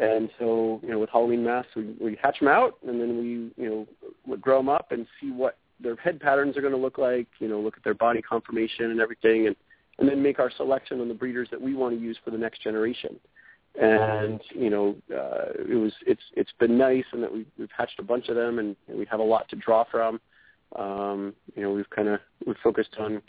And so, you know, with Halloween masks, we, we hatch them out and then we, you know, grow them up and see what their head patterns are going to look like, you know, look at their body conformation and everything and, and then make our selection on the breeders that we want to use for the next generation. And you know uh, it was it's it's been nice and that we we've hatched a bunch of them and, and we have a lot to draw from. Um, you know we've kind of we've focused on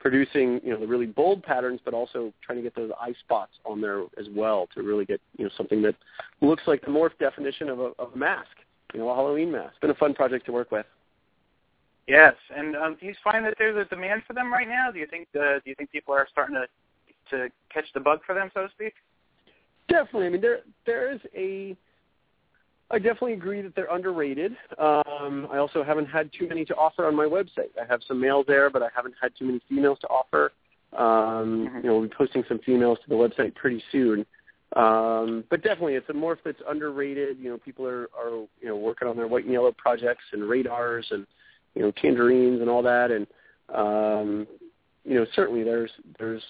producing you know the really bold patterns but also trying to get those eye spots on there as well to really get you know something that looks like the morph definition of a, of a mask you know a Halloween mask. It's been a fun project to work with Yes, and um, do you find that there's a demand for them right now? Do you think uh, do you think people are starting to to catch the bug for them, so to speak? Definitely. I mean, there there is a. I definitely agree that they're underrated. Um, I also haven't had too many to offer on my website. I have some males there, but I haven't had too many females to offer. Um, You know, we'll be posting some females to the website pretty soon. Um, but definitely, it's a morph that's underrated. You know, people are, are you know working on their white and yellow projects and radars and you know tangerines and all that. And um, you know, certainly there's there's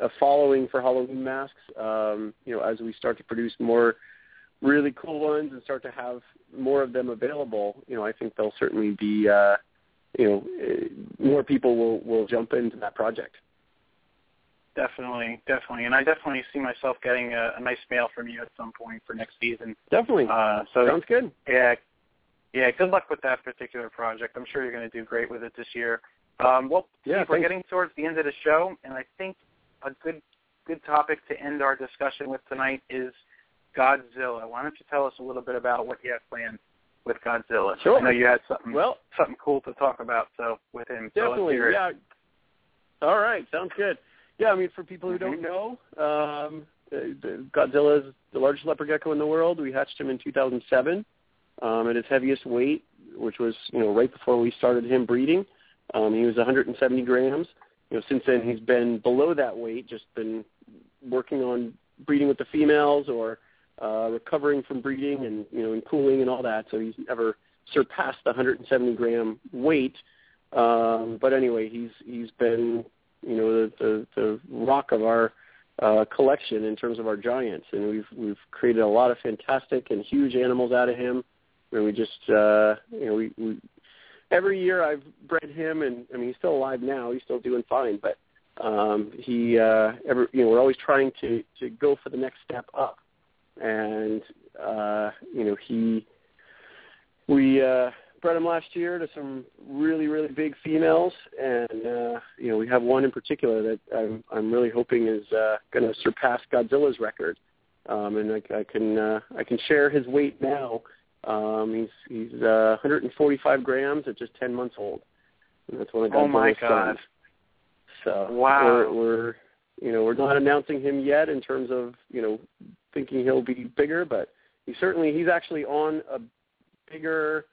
a following for Halloween masks. Um, you know, as we start to produce more really cool ones and start to have more of them available, you know, I think there'll certainly be uh, you know uh, more people will will jump into that project. definitely, definitely, and I definitely see myself getting a, a nice mail from you at some point for next season. Definitely. Uh, so sounds good. Yeah, yeah. Good luck with that particular project. I'm sure you're going to do great with it this year. Um, well, yeah, Steve, we're getting towards the end of the show, and I think a good good topic to end our discussion with tonight is Godzilla. Why don't you tell us a little bit about what you have planned with Godzilla? Sure. I know you had something well something cool to talk about. So with him, definitely, so yeah. All right, sounds good. Yeah, I mean, for people who don't Mm-hmm. know, um, uh, Godzilla is the largest leopard gecko in the world. We hatched him in 2007 um, at his heaviest weight, which was you know right before we started him breeding. Um, he was 170 grams. You know, since then he's been below that weight, just been working on breeding with the females or uh, recovering from breeding and you know and cooling and all that. So he's never surpassed the 170 gram weight. Um, but anyway, he's he's been you know the the, the rock of our uh, collection in terms of our giants, and we've we've created a lot of fantastic and huge animals out of him. And we just uh, you know we, we every year I've bred him, and I mean he's still alive now. He's still doing fine, but um, he uh, every you know we're always trying to to go for the next step up, and uh, you know he we uh, bred him last year to some really really big females, and uh, you know we have one in particular that I'm I'm really hoping is uh, going to surpass Godzilla's record, um, and I, I can uh, I can share his weight now. Um, he's he's uh, 145 grams at just 10 months old. And that's one of Godzilla's Oh my God. sons. So Wow. we're, we're you know we're not announcing him yet in terms of you know thinking he'll be bigger, but he certainly he's actually on a bigger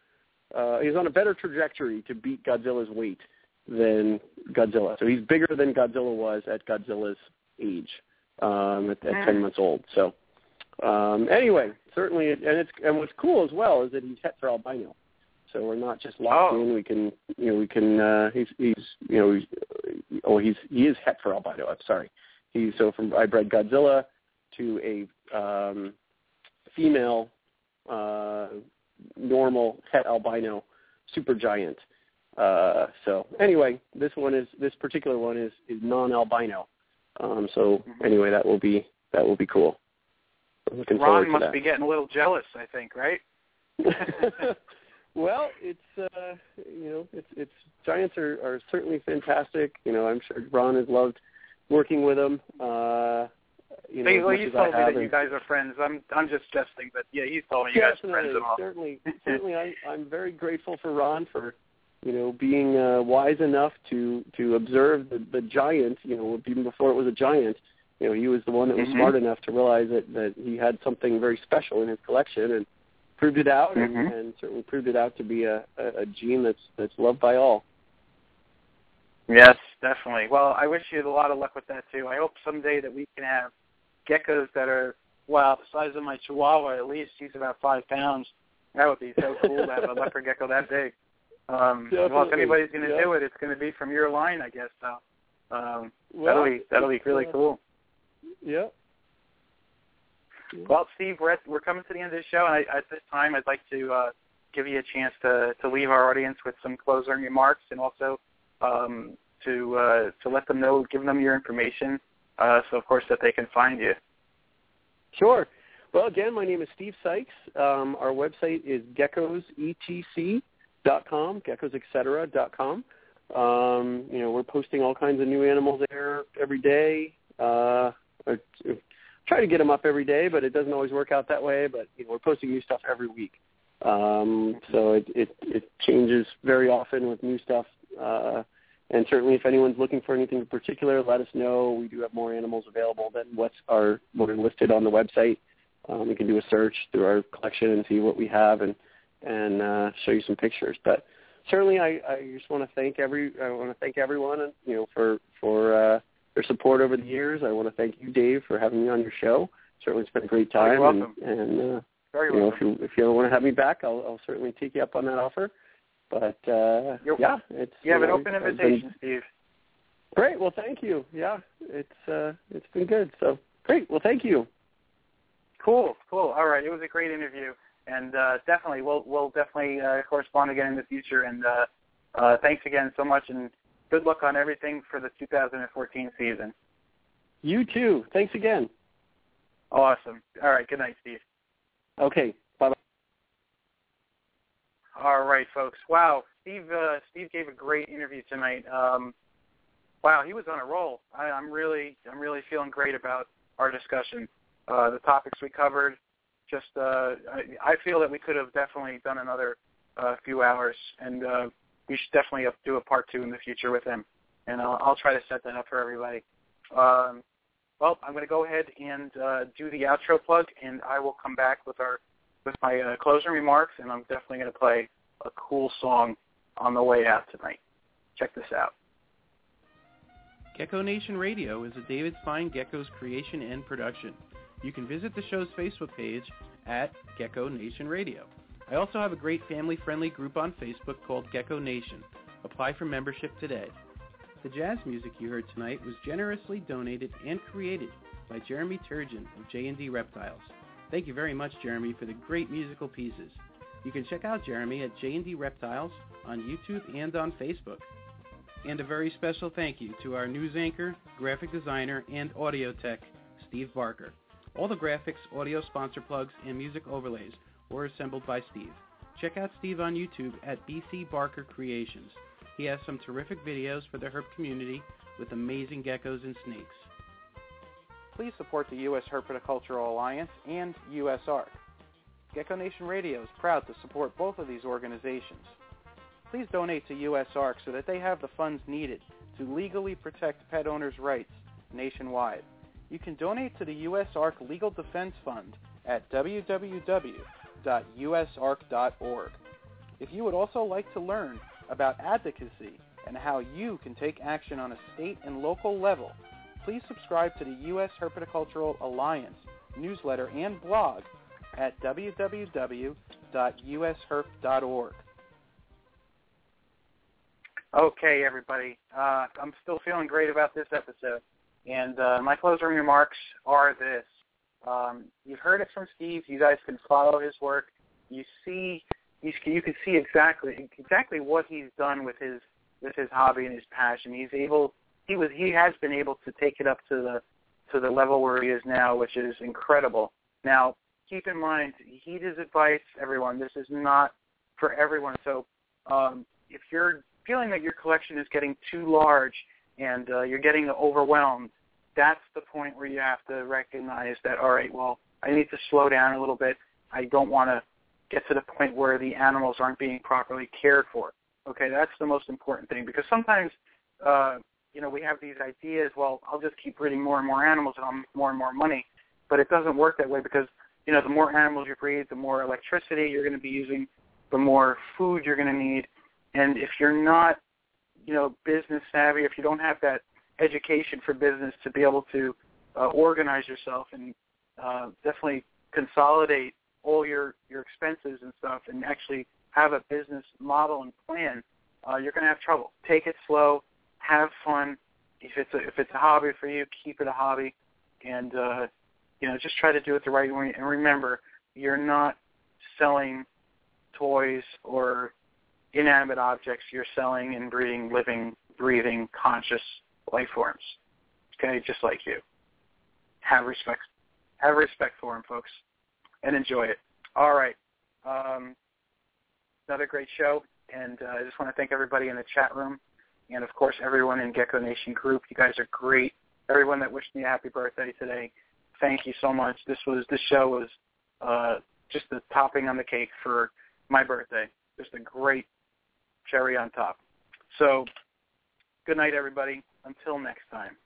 uh, he's on a better trajectory to beat Godzilla's weight than Godzilla. So he's bigger than Godzilla was at Godzilla's age um, at, at 10 months old. So um, anyway, certainly, and it's and what's cool as well is that he's het for albino. So we're not just locked Oh. in. We can, you know, we can. Uh, he's he's you know, he's, oh, he's he is het for albino. I'm sorry. He's so from I bred Godzilla to a um, female uh, normal het albino super giant. Uh, so anyway, this one is this particular one is is non-albino. Um, so anyway, that will be that will be cool. I'm looking Ron must that. be getting a little jealous. I think, right? well, it's uh, you know, it's it's giants are are certainly fantastic. You know, I'm sure Ron has loved working with them. Uh, you know, Hey, well, much you told me that you guys are friends. I'm I'm just jesting, but yeah, he's told me you guys are friends Definitely, and all. certainly, certainly, I, I'm very grateful for Ron for, you know, being uh, wise enough to to observe the, the giant. You know, even before it was a giant. You know, he was the one that was Mhm. smart enough to realize that that he had something very special in his collection and proved it out, Mhm. and, and certainly proved it out to be a, a, a gene that's that's loved by all. Yes, definitely. Well, I wish you a lot of luck with that too. I hope someday that we can have geckos that are well the size of my Chihuahua. At least he's about five pounds. That would be so cool to have a leopard gecko that big. Um, well, if anybody's going to yeah. do it, it's going to be from your line, I guess. So um, Well, that'll be that'll be really uh, cool. Yeah. Well, Steve, we're, at, we're coming to the end of the show, and I, at this time, I'd like to uh, give you a chance to, to leave our audience with some closing remarks, and also um, to uh, to let them know, give them your information, uh, so of course that they can find you. Sure. Well, again, my name is Steve Sykes. Um, our website is geckosetc.com, geckosetcetera.com. Um, you know, we're posting all kinds of new animals there every day. Uh, I try to get them up every day, but it doesn't always work out that way. But you know, we're posting new stuff every week, um, so it, it it changes very often with new stuff. Uh, and certainly, if anyone's looking for anything in particular, let us know. We do have more animals available than what's are what are listed on the website. Um, you can do a search through our collection and see what we have and and uh, show you some pictures. But certainly, I, I just want to thank every I want to thank everyone and you know for for uh, their support over the years. I want to thank you, Dave, for having me on your show. Certainly, it's been a great time. you're welcome. And, and uh, Very you know, if you if you ever want to have me back, I'll, I'll certainly take you up on that offer. But uh, You're- yeah, it's You have an know, open I've been- invitation, Steve. Great. Well, thank you. Yeah, it's uh, it's been good. So great. Well, thank you. Cool, cool. All right, it was a great interview, and uh, definitely we'll we'll definitely uh, correspond again in the future. And uh, uh, thanks again so much, and good luck on everything for the 2014 season. You too. Thanks again. Awesome. All right. Good night, Steve. Okay. Bye. Bye. All right, folks. Wow, Steve. Uh, Steve gave a great interview tonight. Um, wow, he was on a roll. I, I'm really, I'm really feeling great about our discussion. Uh, the topics we covered. Just, uh, I, I feel that we could have definitely done another uh, few hours, and uh, we should definitely do a part two in the future with him. And I'll, I'll try to set that up for everybody. Um, well, I'm going to go ahead and uh, do the outro plug, and I will come back with our with my uh, closing remarks, and I'm definitely going to play a cool song on the way out tonight. Check this out. Gecko Nation Radio is a David Fine Geckos creation and production. You can visit the show's Facebook page at Gecko Nation Radio. I also have a great family-friendly group on Facebook called Gecko Nation. Apply for membership today. The jazz music you heard tonight was generously donated and created by Jeremy Turgeon of J&D Reptiles. Thank you very much, Jeremy, for the great musical pieces. You can check out Jeremy at J&D Reptiles on YouTube and on Facebook. And a very special thank you to our news anchor, graphic designer, and audio tech, Steve Barker. All the graphics, audio sponsor plugs, and music overlays were assembled by Steve. Check out Steve on YouTube at BC Barker Creations. He has some terrific videos for the herp community with amazing geckos and snakes. Please support the U.S. Herpetocultural Alliance and USARK. Gecko Nation Radio is proud to support both of these organizations. Please donate to USARK so that they have the funds needed to legally protect pet owners' rights nationwide. You can donate to the USARK Legal Defense Fund at www.usark.org. If you would also like to learn about advocacy and how you can take action on a state and local level, please subscribe to the U.S. Herpetocultural Alliance newsletter and blog at www.usherp.org. Okay, everybody. Uh, I'm still feeling great about this episode. And uh, my closing remarks are this. Um, you've heard it from Steve. You guys can follow his work. You see, you, you can see exactly exactly what he's done with his with his hobby and his passion. He's able. He was. He has been able to take it up to the to the level where he is now, which is incredible. Now, keep in mind, heed his advice, everyone. This is not for everyone. So, um, if you're feeling that your collection is getting too large and uh, you're getting overwhelmed, that's the point where you have to recognize that, all right, well, I need to slow down a little bit. I don't want to get to the point where the animals aren't being properly cared for. Okay, that's the most important thing because sometimes, uh, you know, we have these ideas. Well, I'll just keep breeding more and more animals and I'll make more and more money, but it doesn't work that way because you know the more animals you breed, the more electricity you're going to be using, the more food you're going to need, and if you're not, you know, business savvy, if you don't have that education for business to be able to uh, organize yourself and uh, definitely consolidate all your your expenses and stuff, and actually have a business model and plan, uh, you're going to have trouble. Take it slow, have fun. If it's a, if it's a hobby for you, keep it a hobby, and uh, you know just try to do it the right way. And remember, you're not selling toys or inanimate objects. You're selling and breeding living, breathing, conscious life forms. Okay, just like you. Have respect. Have respect for them, folks, and enjoy it. All right. Um, another great show, and uh, I just want to thank everybody in the chat room, and of course everyone in Gecko Nation group. You guys are great. Everyone that wished me a happy birthday today, thank you so much. This was this show was uh, just the topping on the cake for my birthday. Just a great cherry on top. So, good night, everybody. Until next time.